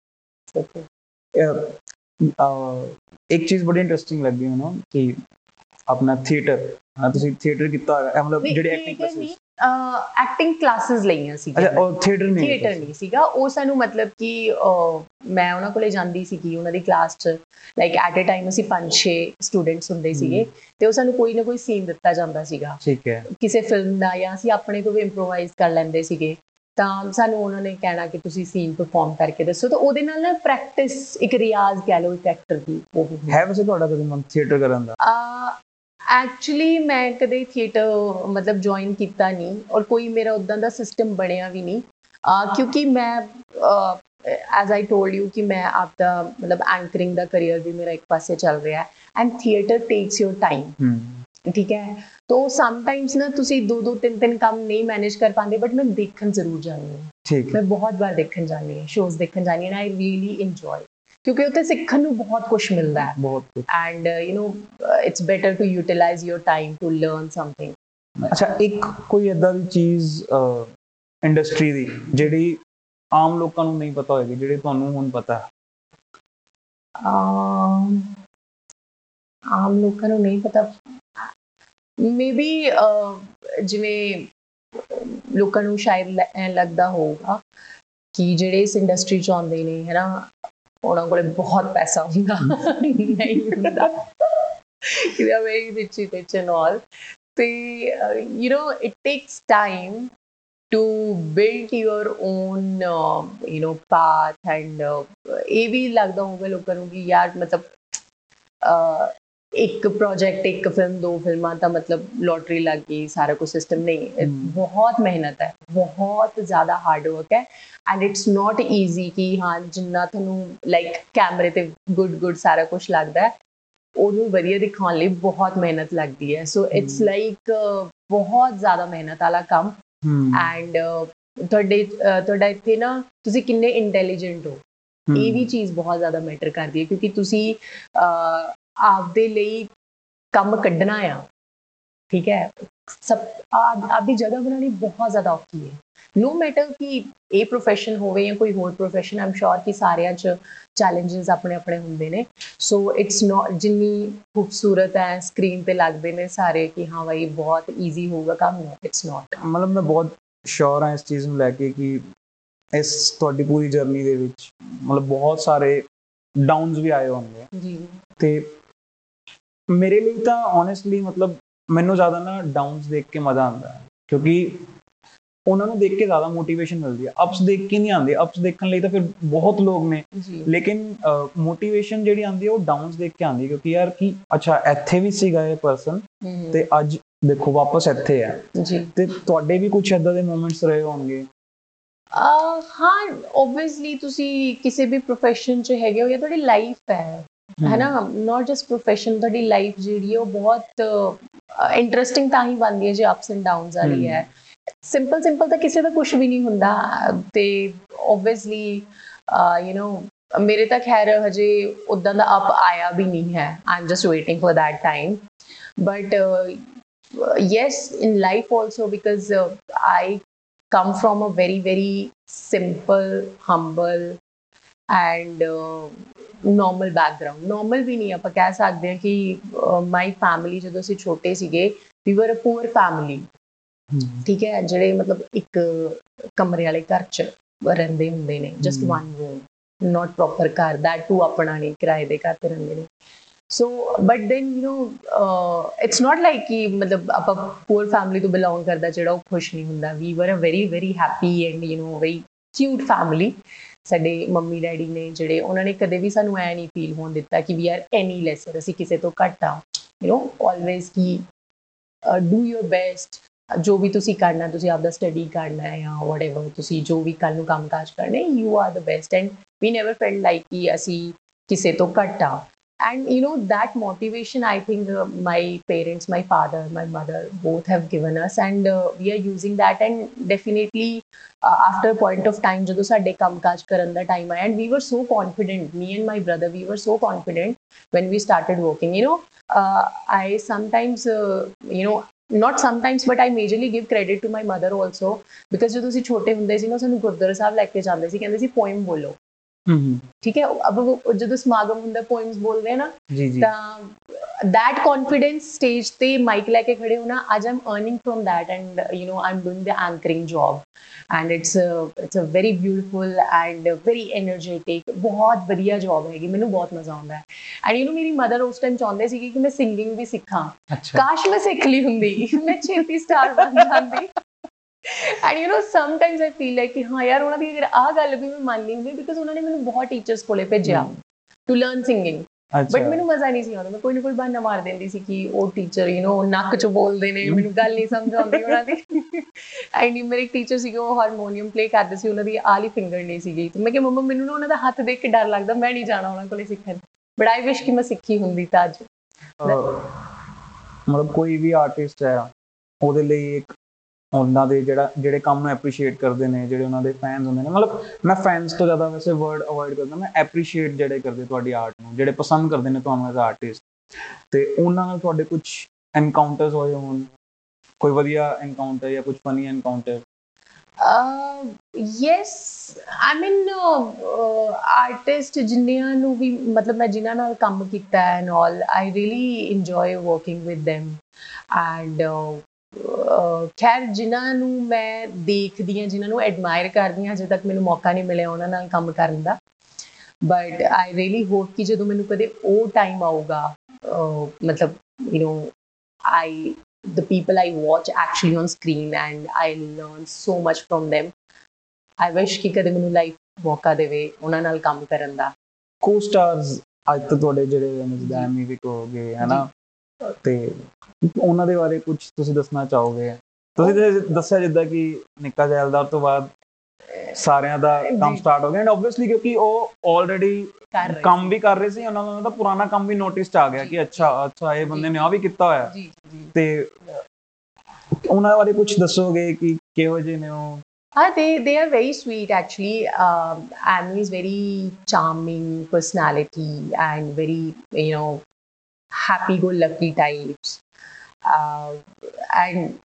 ਇੱਕ ਚੀਜ਼ ਬੜੀ ਇੰਟਰਸਟਿੰਗ ਲੱਗੀ ਮੈਨੂੰ ਕਿ ਆਪਣਾ ਥੀਏਟਰ ਹਾਂ ਤੁਸੀਂ ਥੀਏਟਰ ਕੀਤਾ ਮਤਲਬ ਜਿਹੜੇ ਐਕਟਿੰਗ ਕਲਾਸਿਸ ਐਕਟਿੰਗ ਕਲਾਸਿਸ ਲਈਆਂ ਸੀ ਅੱਛਾ ਉਹ ਥੀਏਟਰ ਨਹੀਂ ਥੀਏਟਰ ਨਹੀਂ ਸੀਗਾ। ਉਹ ਸਾਨੂੰ ਮਤਲਬ ਕਿ ਮੈਂ ਉਹਨਾਂ ਕੋਲੇ ਜਾਂਦੀ ਸੀਗੀ ਉਹਨਾਂ ਦੀ ਕਲਾਸ 'ਚ। ਲਾਈਕ ਐਟ ਅ ਟਾਈਮ ਅਸੀਂ 5-6 ਸਟੂਡੈਂਟਸ ਹੁੰਦੇ ਸੀਗੇ। ਤੇ ਉਹ ਸਾਨੂੰ ਕੋਈ ਨਾ ਕੋਈ ਸੀਨ ਦਿੱਤਾ ਜਾਂਦਾ ਸੀਗਾ। ਠੀਕ ਹੈ। ਕਿਸੇ ਫਿਲਮ ਦਾ ਜਾਂ ਅਸੀਂ ਆਪਣੇ ਤੋਂ ਵੀ ਇੰਪਰੋਵਾਈਜ਼ ਕਰ ਲੈਂਦੇ ਸੀਗੇ। ਤਾਂ ਸਾਨੂੰ ਉਹਨਾਂ ਨੇ ਕਹਿਣਾ ਕਿ ਤੁਸੀਂ ਸੀਨ ਪਰਫਾਰਮ ਕਰਕੇ ਦੱਸੋ। ਤਾਂ ਉਹਦੇ ਨਾਲ ਨਾ ਪ੍ਰੈਕਟਿਸ ਇੱਕ ਰਿਆਜ਼ ਕਹਿ ਲਓ ਇੱਕ ਐਕਟਰ ਦੀ ਉਹ ਹੈ ਵੈਸੇ ਤੁਹਾਡਾ ਕਦੇ ਮਨ ਥੀਏਟਰ ਕਰਨ ਦਾ? ਐਕਚੁਅਲੀ ਮੈਂ ਕਦੇ ਥੀਏਟਰ ਮਤਲਬ ਜੁਆਇਨ ਕੀਤਾ ਨਹੀਂ ਔਰ ਕੋਈ ਮੇਰਾ ਉਦਾਂ ਦਾ ਸਿਸਟਮ ਬਣਿਆ ਵੀ ਨਹੀਂ ਅਹ ਕਿਉਂਕਿ ਮੈਂ ਐਜ਼ ਆਈ ਟੋਲਡ ਯੂ ਕਿ ਮੈਂ ਆਪਦਾ ਮਤਲਬ ਐਂਕਰਿੰਗ ਦਾ ਕੈਰੀਅਰ ਵੀ ਮੇਰਾ ਇੱਕ ਪਾਸੇ ਚੱਲ ਰਿਹਾ ਹੈ and theatre takes your time ਹੂੰ ਠੀਕ ਹੈ ਤੋ ਸਮ ਟਾਈਮਸ ਨਾ ਤੁਸੀਂ ਦੋ ਦੋ ਤਿੰਨ ਤਿੰਨ ਕੰਮ ਨਹੀਂ ਮੈਨੇਜ ਕਰ ਪਾਉਂਦੇ ਬਟ ਮੈਂ ਦੇਖਣ ਜ਼ਰੂਰ ਜਾਂਦੀ ਹਾਂ ਠੀਕ ਹੈ ਮੈਂ ਬਹੁਤ ਵਾਰ ਦੇਖਣ ਜਾਂਦੀ ਹਾਂ ਸ਼ੋਜ਼ ਦੇਖਣ ਜਾਂਦੀ ਹਾਂ ਆਈ ਰੀਲੀ ਇੰਜੋਏ ਕਿਉਂਕਿ ਉੱਥੇ ਸਿੱਖਣ ਨੂੰ ਬਹੁਤ ਕੁਝ ਮਿਲਦਾ ਹੈ। ਬਹੁਤ uh, you know uh, it's better to utilize your time to learn something. ਅੱਛਾ ਇੱਕ ਕੋਈ ਏਦਾਂ ਦੀ ਚੀਜ਼ ਇੰਡਸਟਰੀ ਦੀ ਜਿਹੜੀ ਆਮ ਲੋਕਾਂ ਨੂੰ ਨਹੀਂ ਪਤਾ ਹੋਏਗੀ ਜਿਹੜੀ ਤੁਹਾਨੂੰ ਹੁਣ ਪਤਾ ਹੈ? ਆਮ ਲੋਕਾਂ ਨੂੰ ਨਹੀਂ ਪਤਾ। ਮੇਬੀ ਜਿਵੇਂ ਲੋਕਾਂ ਨੂੰ ਸ਼ਾਇਦ ਲੱਗਦਾ ਹੋਊਗਾ ਕਿ ਜਿਹੜੇ ਇਸ ਇੰਡਸਟਰੀ ਚ ਆਉਂਦੇ ਨੇ ਹੈ ਨਾ ਉਹਨਾਂ ਕੋਲੇ ਬਹੁਤ ਪੈਸਾ ਹੁੰਦਾ ਨਹੀਂ ਹੁੰਦਾ ਕਿ they are very rich rich and all ਤੇ you know it takes time to build your own uh, you know path and ਇਹ ਵੀ ਲੱਗਦਾ ਹੋਊਗਾ ਲੋਕਾਂ ਨੂੰ ਕਿ ਯਾਰ ਮਤਲਬ ਇੱਕ ਪ੍ਰੋਜੈਕਟ ਇੱਕ ਫਿਲਮ ਦੋ ਫਿਲਮਾਂ ਤਾਂ ਮਤਲਬ ਲੋਟਰੀ ਲੱਗ ਗਈ ਸਾਰਾ ਕੁਝ ਸਿਸਟਮ ਨਹੀਂ। ਬਹੁਤ ਮਿਹਨਤ ਹੈ ਬਹੁਤ ਜ਼ਿਆਦਾ ਹਾਰਡ ਵਰਕ ਹੈ ਐਂਡ ਇਟਸ ਨਾਟ ਈਜ਼ੀ ਕਿ ਹਾਂ ਜਿੰਨਾ ਤੁਹਾਨੂੰ ਲਾਈਕ ਕੈਮਰੇ ਤੇ ਗੁੱਡ ਗੁੱਡ ਸਾਰਾ ਕੁਝ ਲੱਗਦਾ ਹੈ ਉਹਨੂੰ ਵਧੀਆ ਦਿਖਾਉਣ ਲਈ ਬਹੁਤ ਮਿਹਨਤ ਲੱਗਦੀ ਹੈ ਸੋ ਇਟਸ। ਲਾਈਕ ਬਹੁਤ ਜ਼ਿਆਦਾ ਮਿਹਨਤ ਵਾਲਾ ਕੰਮ ਐਂਡ ਤੁਹਾਡੇ ਤੁਹਾਡਾ ਇੱਥੇ ਨਾ ਤੁਸੀਂ ਕਿੰਨੇ ਇੰਟੈਲੀਜੈਂਟ ਹੋ ਇਹ ਵੀ ਚੀਜ਼ ਬਹੁਤ ਜ਼ਿਆਦਾ ਮੈਟਰ ਕਰਦੀ ਹੈ ਕਿਉਂਕਿ ਤੁਸੀਂ ਆਪਦੇ ਲਈ ਕੰਮ ਕੱਢਣਾ ਆ ਠੀਕ ਹੈ? ਸਭ ਆਪ- ਆਪਦੀ ਜਗ੍ਹਾ ਬਣਾਉਣੀ ਬਹੁਤ ਜ਼ਿਆਦਾ ਔਖੀ ਹੈ। ਨੋ ਮੈਟਰ ਕਿ ਇਹ ਪ੍ਰੋਫੈਸ਼ਨ ਹੋਵੇ ਜਾਂ ਕੋਈ ਹੋਰ ਪ੍ਰੋਫੈਸ਼ਨ ਆਮ ਸ਼ੋਰ ਕਿ ਸਾਰਿਆਂ 'ਚ ਚੈਲੰਜਸ ਆਪਣੇ ਆਪਣੇ ਹੁੰਦੇ ਨੇ। ਸੋ ਇਟਸ ਨਾਟ ਜਿੰਨੀ ਖੂਬਸੂਰਤ ਹੈ ਸਕਰੀਨ ਤੇ ਲੱਗਦੇ ਨੇ ਸਾਰੇ ਕਿ ਹਾਂ ਭਾਈ ਬਹੁਤ ਈਜ਼ੀ ਹੋਊਗਾ ਕੰਮ ਇਟਸ ਨਾਟ ਮਤਲਬ ਮੈਂ ਬਹੁਤ ਸ਼ੋਰ ਹਾਂ ਇਸ ਚੀਜ਼ ਨੂੰ ਲੈ ਕੇ ਕਿ ਇਸ ਤੁਹਾਡੀ ਪੂਰੀ ਜਰਨੀ ਦੇ ਵਿੱਚ ਮਤਲਬ ਬਹੁਤ ਸਾਰੇ ਡਾਊਨਸ ਵੀ ਆਏ ਹੋਣਗੇ। ਜੀ। ਤੇ ਮੇਰੇ ਲਈ ਤਾਂ ਓਨੈਸਟਲੀ ਮਤਲਬ ਮੈਨੂੰ ਜ਼ਿਆਦਾ ਨਾ ਡਾਊਨਸ ਦੇਖ ਕੇ ਮਜ਼ਾ ਆਉਂਦਾ ਹੈ ਕਿਉਂਕਿ ਉਹਨਾਂ ਨੂੰ ਦੇਖ ਕੇ ਜ਼ਿਆਦਾ ਮੋਟੀਵੇਸ਼ਨ ਮਿਲਦੀ ਹੈ। ਅਪਸ ਦੇਖ ਕੇ ਨਹੀਂ ਆਉਂਦੇ ਅਪਸ ਦੇਖਣ ਲਈ ਤਾਂ ਫਿਰ ਬਹੁਤ ਲੋਕ ਨੇ। ਲੇਕਿਨ ਮੋਟੀਵੇਸ਼ਨ ਜਿਹੜੀ ਆਉਂਦੀ ਹੈ ਉਹ ਡਾਊਨਸ ਦੇਖ ਕੇ ਆਉਂਦੀ ਕਿਉਂਕਿ ਯਾਰ ਕਿ ਅੱਛਾ ਇੱਥੇ ਵੀ ਸੀਗਾ ਇਹ ਪਰਸਨ ਤੇ ਅੱਜ ਦੇਖੋ ਵਾਪਸ ਇੱਥੇ ਹੈ। ਜੀ। ਤੇ ਤੁਹਾਡੇ ਵੀ ਕੁਝ ਏਦਾਂ ਦੇ ਮੂਮੈਂਟਸ ਰਹੇ ਹੋਣਗੇ? ਹਾਂ ਓਬਵੀਅਸਲੀ ਤੁਸੀਂ ਕਿਸੇ ਵੀ profession 'ਚ ਹੈਗੇ ਹੋ ਜਾਂ ਤੁਹਾਡੀ ਲਾਈਫ ਹੈ ਹੈ ਨਾ ਨਾਟ ਜਸਟ ਪ੍ਰੋਫੈਸ਼ਨ ਤੁਹਾਡੀ ਲਾਈਫ ਜਿਹੜੀ ਹੈ ਉਹ ਬਹੁਤ ਇੰਟਰਸਟਿੰਗ ਤਾਂ ਹੀ ਬਣਦੀ ਹੈ ਜੇ ਅਪਸ ਐਂਡ ਡਾਊਨਸ ਆ ਰਹੀ ਹੈ। ਸਿੰਪਲ ਸਿੰਪਲ ਤਾਂ ਕਿਸੇ ਦਾ ਕੁਝ ਵੀ ਨਹੀਂ ਹੁੰਦਾ ਤੇ ਆਬਵੀਅਸਲੀ ਯੂ نو ਮੇਰੇ ਤਾਂ ਖੈਰ ਹਜੇ ਉਦਾਂ ਦਾ ਅਪ ਆਇਆ ਵੀ ਨਹੀਂ ਹੈ। I'm just waiting for that time but yes in life also because I come from a very very simple humble simple humble and uh, normal background normal ਵੀ ਨਹੀਂ ਆਪਾਂ ਕਹਿ ਸਕਦੇ ਹਾਂ ਕਿ ਮਾਈ ਫੈਮਿਲੀ ਜਦੋਂ ਅਸੀਂ ਛੋਟੇ ਸੀਗੇ ਵੀ ਵਰ ਅ ਪੂਅਰ ਫੈਮਿਲੀ ਠੀਕ ਹੈ ਜਿਹੜੇ ਮਤਲਬ ਇੱਕ ਕਮਰੇ ਵਾਲੇ ਘਰ ਚ ਰਹਿੰਦੇ ਹੁੰਦੇ ਨੇ just hmm. One room not proper ਘਰ ਦੈਟ ਟੂ ਆਪਣਾ ਨਹੀਂ ਕਿਰਾਏ ਦੇ ਘਰ ਤੇ ਰਹਿੰਦੇ ਨੇ so but then you know it's not like ਕਿ ਮਤਲਬ ਆਪਾਂ ਪੂਅਰ ਫੈਮਿਲੀ ਤੋਂ ਬਿਲੋਂਗ ਕਰਦਾ ਜਿਹੜਾ ਉਹ ਖੁਸ਼ ਨਹੀਂ ਹੁੰਦਾ ਵੀ were a very very happy and you know very cute family ਸਾਡੇ ਮੰਮੀ ਡੈਡੀ ਨੇ ਜਿਹੜੇ, ਉਹਨਾਂ ਨੇ ਕਦੇ ਵੀ ਸਾਨੂੰ ਐ ਨਹੀਂ ਫੀਲ ਹੋਣ ਦਿੱਤਾ ਕਿ ਵੀ ਆਰ ਐਨੀ ਲੈਸਰ ਅਸੀਂ ਕਿਸੇ ਤੋਂ ਘੱਟ ਆ ਯੂ نو ਆਲਵੇਜ਼ ਕੀ ਡੂ ਯੋਰ ਬੈਸਟ ਜੋ ਵੀ ਤੁਸੀਂ ਕਰਨਾ, ਤੁਸੀਂ ਆਪਦਾ ਸਟੱਡੀ ਕਰਨਾ ਹੈ ਜਾਂ ਵਟਐਵਰ ਤੁਸੀਂ ਜੋ ਵੀ ਕੱਲ ਨੂੰ ਕੰਮਕਾਜ ਕਰਨਾ ਹੈ you are the best and we never felt like ਕਿ ਅਸੀਂ ਕਿਸੇ ਤੋਂ ਘੱਟ ਆ and you know that motivation i think uh, my parents my father my mother both have given us and uh, we are using that and definitely uh, after a point of time ਜਦੋਂ ਸਾਡੇ ਕੰਮਕਾਜ ਕਰਨ ਦਾ time ਆਇਆ and we were so confident me and my brother we were so confident when we started working you know uh, i sometimes uh, you know not sometimes but i majorly give credit to my mother also because ਜਦੋਂ ਅਸੀਂ ਛੋਟੇ ਹੁੰਦੇ ਸੀ ਨਾ ਸਾਨੂੰ ਗੁਰਦੁਆਰਾ ਸਾਹਿਬ ਲੈ ਕੇ ਜਾਂਦੇ ਸੀ ਕਹਿੰਦੇ ਸੀ poem ਬੋਲੋ ਹੂੰ ਠੀਕ ਹੈ ਅਬ ਉਹ ਜਦੋਂ ਸਮਾਗਮ ਹੁੰਦਾ ਪੋਇਮਸ ਬੋਲਦੇ ਆ ਨਾ ਤਾਂ that confidence stage ਤੇ ਮਾਈਕ ਲੈ ਕੇ ਖੜੇ ਹੋਣਾ ਅੱਜ ਆਮ earning from that and uh, you know i'm doing the anchoring job and it's a it's a very beautiful and very energetic ਬਹੁਤ ਵਧੀਆ ਜੌਬ ਹੈਗੀ ਮੈਨੂੰ ਬਹੁਤ ਮਜ਼ਾ ਆਉਂਦਾ ਹੈ and you know ਮੇਰੀ ਮਦਰ ਉਸ ਟਾਈਮ ਚਾਹੁੰਦੇ ਸੀ ਕਿ ਮੈਂ ਸਿੰਗਿੰਗ ਵੀ ਸਿੱਖਾਂ ਕਾਸ਼ ਮੈਂ ਸਿੱਖ ਲਈ ਹੁੰਦੀ ਮੈਂ ਛੇਤੀ ਸਟਾਰ ਬਣ ਜਾਂਦੀ and you know sometimes I feel like ਕਿ ਹਾਂ ਯਾਰ ਉਹਨਾਂ ਦੀ ਅਗਰ ਆਹ ਗੱਲ ਵੀ ਮੈਂ ਮੰਨ ਲਈ ਹੁੰਦੀ ਬਿਕਾਜ਼ ਉਹਨਾਂ ਨੇ ਮੈਨੂੰ ਬਹੁਤ ਟੀਚਰਸ ਕੋਲੇ ਭੇਜਿਆ ਟੂ ਲਰਨ ਸਿੰਗਿੰਗ ਅੱਛਾ ਬਟ ਮੈਨੂੰ ਮਜ਼ਾ ਨਹੀਂ ਸੀ ਆਉਂਦਾ ਮੈਂ ਕੋਈ ਨਾ ਕੋਈ ਬਹਾਨਾ ਮਾਰ ਦਿੰਦੀ ਸੀ ਕਿ ਉਹ ਟੀਚਰ ਯੂ نو ਨੱਕ ਚ ਬੋਲਦੇ ਨੇ ਮੈਨੂੰ ਗੱਲ ਨਹੀਂ ਸਮਝ ਆਉਂਦੀ ਉਹਨਾਂ ਦੀ ਐਂਡ ਮੇਰੇ ਟੀਚਰ ਸੀਗੇ ਉਹ ਹਾਰਮੋਨੀਅਮ ਪਲੇ ਕਰਦੇ ਸੀ ਉਹਨਾਂ ਦੀ ਆਲੀ ਫਿੰਗਰ ਨਹੀਂ ਸੀਗੀ ਤੇ ਮੈਂ ਕਿਹਾ ਮੰਮਾ ਮੈਨੂੰ ਨਾ ਉਹਨਾਂ ਦਾ ਹੱਥ ਦੇਖ ਕੇ ਡਰ ਲੱਗਦਾ ਮੈਂ ਨਹੀਂ ਜਾਣਾ ਉਹਨਾਂ ਕੋਲੇ ਸਿੱਖਣ ਬਟ ਆਈ ਵਿਸ਼ ਕਿ ਮੈਂ ਸਿੱਖੀ ਹੁੰਦੀ ਤਾਂ ਅੱਜ ਅਹ ਮਤਲਬ ਕੋਈ ਵੀ ਆਰਟਿਸਟ ਹੈ ਉਹਦੇ ਲਈ ਇੱਕ ਉਹਨਾਂ ਦੇ ਜਿਹੜਾ ਜਿਹੜੇ ਕੰਮ ਨੂੰ ਐਪਰੀਸ਼ੀਏਟ ਕਰਦੇ ਨੇ ਜਿਹੜੇ ਉਹਨਾਂ ਦੇ ਫੈਨਸ ਹੁੰਦੇ ਨੇ। ਮਤਲਬ ਮੈਂ ਫੈਨਸ ਤੋਂ ਜ਼ਿਆਦਾ ਵੈਸੇ ਵਰਡ ਅਵੋਇਡ ਕਰਦਾ। ਮੈਂ ਐਪਰੀਸ਼ੀਏਟ ਜਿਹੜੇ ਕਰਦੇ ਤੁਹਾਡੀ ਆਰਟ ਨੂੰ ਜਿਹੜੇ ਪਸੰਦ ਕਰਦੇ ਨੇ ਤੁਹਾਨੂੰ ਐਜ਼ ਆਰਟਿਸਟ ਤੇ ਉਹਨਾਂ ਨਾਲ ਤੁਹਾਡੇ ਕੁਝ ਐਨਕਾਊਂਟਰਸ ਹੋਏ ਹੋਣ? ਕੋਈ ਵਧੀਆ ਐਨਕਾਊਂਟਰ ਜਾਂ ਕੁਝ funny encounter uh, yes i mean uh, uh, artist ਜਿਨ੍ਹਾਂ ਨੂੰ ਵੀ ਮਤਲਬ ਮੈਂ ਜਿਨ੍ਹਾਂ ਨਾਲ ਕੰਮ ਕੀਤਾ and all I really enjoy working with them and ਖੈਰ ਜਿਨ੍ਹਾਂ ਨੂੰ ਮੈਂ ਦੇਖਦੀ ਹਾਂ ਜਿਨ੍ਹਾਂ ਨੂੰ ਐਡਮਾਇਰ ਕਰਦੀ ਹਾਂ ਅਜੇ ਤੱਕ ਮੈਨੂੰ ਮੌਕਾ ਨਹੀਂ ਮਿਲਿਆ ਉਹਨਾਂ ਨਾਲ ਕੰਮ ਕਰਨ ਦਾ। ਬਟ ਆਈ ਰੀਲੀ ਹੋਪ ਕਿ ਜਦੋਂ ਮੈਨੂੰ ਕਦੇ ਉਹ ਟਾਈਮ ਆਊਗਾ ਮਤਲਬ you know I the people I watch actually on screen and I learn so much from them. I wish ਕਿ ਕਦੇ ਮੈਨੂੰ ਲਾਈਫ ਮੌਕਾ ਦੇਵੇ ਉਹਨਾਂ ਨਾਲ ਕੰਮ ਕਰਨ ਦਾ। ਕੋ ਸਟਾਰਸ ਅੱਜ ਤੋਂ ਤੁਹਾਡੇ ਜਿਹੜੇ ਜਿੱਦਾਂ ਐਮੀ ਵਿਕ ਹੋ ਗਏ ਹਨਾ? ਤੇ ਉਹਨਾਂ ਦੇ ਬਾਰੇ ਕੁਝ ਤੁਸੀਂ ਦੱਸਣਾ ਚਾਹੋਗੇ ਤੁਸੀਂ ਦੱਸਿਆ ਜਿੱਦਾਂ ਕਿ ਨਿੱਕਾ ਜੈਲਦਾਰ ਤੋਂ ਬਾਅਦ ਸਾਰਿਆਂ ਦਾ ਕੰਮ। ਸਟਾਰਟ ਹੋ ਗਿਆ ਐਂਡ ਆਬਵੀਅਸਲੀ ਕਿਉਂਕਿ ਉਹ ਆਲਰੇਡੀ ਕੰਮ ਵੀ ਕਰ ਰਹੇ ਸੀ ਉਹਨਾਂ ਦਾ ਤਾਂ ਪੁਰਾਣਾ ਕੰਮ ਵੀ ਨੋਟਿਸ ਆ ਗਿਆ ਕਿ ਅੱਛਾ ਅੱਛਾ ਇਹ ਬੰਦੇ ਨੇ ਆ ਵੀ ਕੀਤਾ ਹੋਇਆ ਤੇ ਉਹਨਾਂ ਬਾਰੇ ਕੁਝ ਦੱਸੋਗੇ ਕਿ ਕਿਹੋ ਜਿਹੇ ਨੇ ਉਹ Ah, they they are very sweet actually. Um, Anu is very charming personality and very you know happy-go-lucky types. Uh, and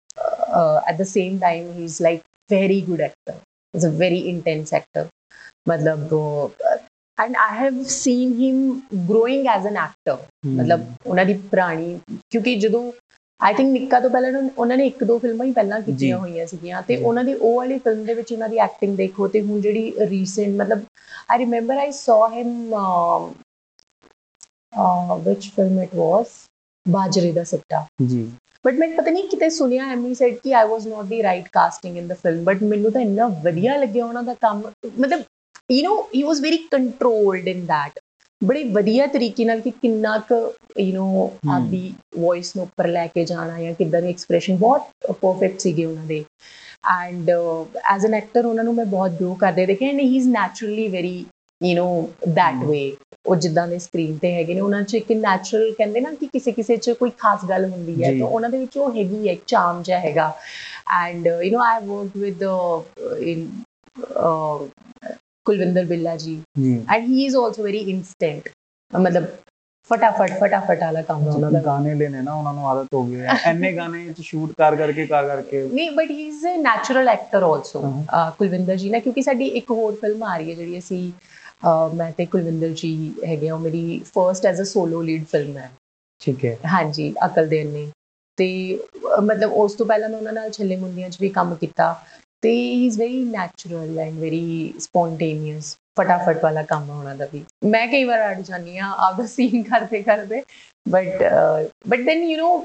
uh, at the same time, he's like very good actor. He's a very intense actor. मतलब वो and I have seen him growing as an actor. ਮਤਲਬ ਉਹਨਾਂ ਦੀ ਪੁਰਾਣੀ ਕਿਉਂਕਿ ਜਦੋਂ ਆਈ think ਨਿੱਕਾ ਤੋਂ ਪਹਿਲਾਂ ਉਹਨਾਂ- ਉਹਨਾਂ ਨੇ ਇੱਕ ਦੋ ਫਿਲਮਾਂ ਹੀ ਪਹਿਲਾਂ ਕੀਤੀਆਂ ਜੀ। ਹੋਈਆਂ ਸੀਗੀਆਂ ਤੇ ਜੀ। ਉਹਨਾਂ ਦੀ ਉਹ ਵਾਲੀ ਫਿਲਮ ਦੇ ਵਿੱਚ ਉਹਨਾਂ ਦੀ ਐਕਟਿੰਗ ਦੇਖੋ ਤੇ ਹੁਣ ਜਿਹੜੀ ਰੀਸੈਂਟ ਮਤਲਬ I remember I saw him um, uh, which film it was ਬਾਜਰੇ ਦਾ ਸਿੱਟਾ ਜੀ ਬਟ ਮੈਂ ਪਤਾ ਨਹੀਂ ਕਿਤੇ ਸੁਣਿਆ ਐਮੀ ਸੈਡ ਕਿ I was not the right casting in the film but ਮੈਨੂੰ ਤਾਂ ਇੰਨਾ ਵਧੀਆ ਲੱਗਿਆ ਉਹਨਾਂ ਦਾ ਕੰਮ ਮਤਲਬ you know he was very controlled in that ਬੜੇ ਵਧੀਆ ਤਰੀਕੇ ਨਾਲ ਕਿ ਕਿੰਨਾ ਕੁ ਯੂ نو ਹਮ। ਆਪਦੀ ਵੌਇਸ ਨੂੰ ਉੱਪਰ ਲੈ ਕੇ ਜਾਣਾ ਜਾਂ ਕਿੱਦਾਂ ਦੇ ਐਕਸਪ੍ਰੈਸ਼ਨ ਬਹੁਤ ਪਰਫੈਕਟ ਸੀਗੇ ਉਹਨਾਂ ਦੇ ਐਂਡ ਐਜ਼ ਐਨ ਐਕਟਰ ਉਹਨਾਂ ਨੂੰ ਮੈਂ ਬਹੁਤ ਗਰੋ ਕਰਦੇ ਦੇਖਿਆ and he is naturally very you know that ਹਮ। ਵੇ ਉਹ ਜਿੱਦਾਂ ਦੇ ਸਕਰੀਨ ਤੇ ਹੈਗੇ ਨੇ ਉਹਨਾਂ 'ਚ ਇੱਕ ਨੈਚੁਰਲ ਕਹਿੰਦੇ ਨਾ ਕਿ ਕਿਸੇ ਕਿਸੇ 'ਚ ਕੋਈ ਖਾਸ ਗੱਲ ਹੁੰਦੀ ਹੈ ਜੀ। ਤਾਂ ਉਹਨਾਂ ਦੇ ਵਿੱਚ ਉਹ ਹੈਗੀ ਹੈ ਚਾਰਮ ਜਿਹਾ ਹੈਗਾ and you know I worked with in Kulwinder Billa ji ji and he is also very instant ਮਤਲਬ ਫਟਾਫਟ ਫਟਾਫਟ ਵਾਲਾ ਕੰਮ ਉਹਨਾਂ ਦਾ ਗਾਣੇ ਲੈਣੇ ਨਾ ਉਹਨਾਂ ਨੂੰ ਆਦਤ ਹੋ ਗਈ ਹੈ ਐਨੇ ਗਾਣੇ ਚ ਸ਼ੂਟ ਕਰ ਕਰਕੇ ਕਰ ਕਰਕੇ ਨਹੀਂ but he is a natural actor also ਹਾਂ। ਕੁਲਵਿੰਦਰ ਜੀ ਨਾ ਕਿਉਂਕਿ ਸਾਡੀ ਇੱਕ ਹੋਰ ਫਿਲਮ ਆ ਰਹੀ ਹੈ ਜਿਹੜੀ ਅਸੀਂ ਅਹ, ਮੈਂ ਤੇ ਕੁਲਵਿੰਦਰ ਜੀ ਹੈਗੇ ਆ ਮੇਰੀ first as a solo lead film ਹੈ। ਠੀਕ ਹੈ। ਹਾਂਜੀ ਅਕਲ ਦੇਨ ਨੇ ਤੇ ਮਤਲਬ ਉਸ ਤੋਂ ਪਹਿਲਾਂ ਮੈਂ ਉਹਨਾਂ ਨਾਲ ਛੱਲੇ ਮੁੰਡੀਆਂ 'ਚ ਵੀ ਕੰਮ ਕੀਤਾ ਤੇ he is very natural and very spontaneous ਫਟਾਫਟ ਵਾਲਾ ਕੰਮ ਉਹਨਾਂ ਦਾ ਵੀ। ਮੈਂ ਕਈ ਵਾਰ ਅੜ ਜਾਂਦੀ ਆ ਆਪਦਾ ਸੀਨ ਕਰਦੇ ਕਰਦੇ But but then you know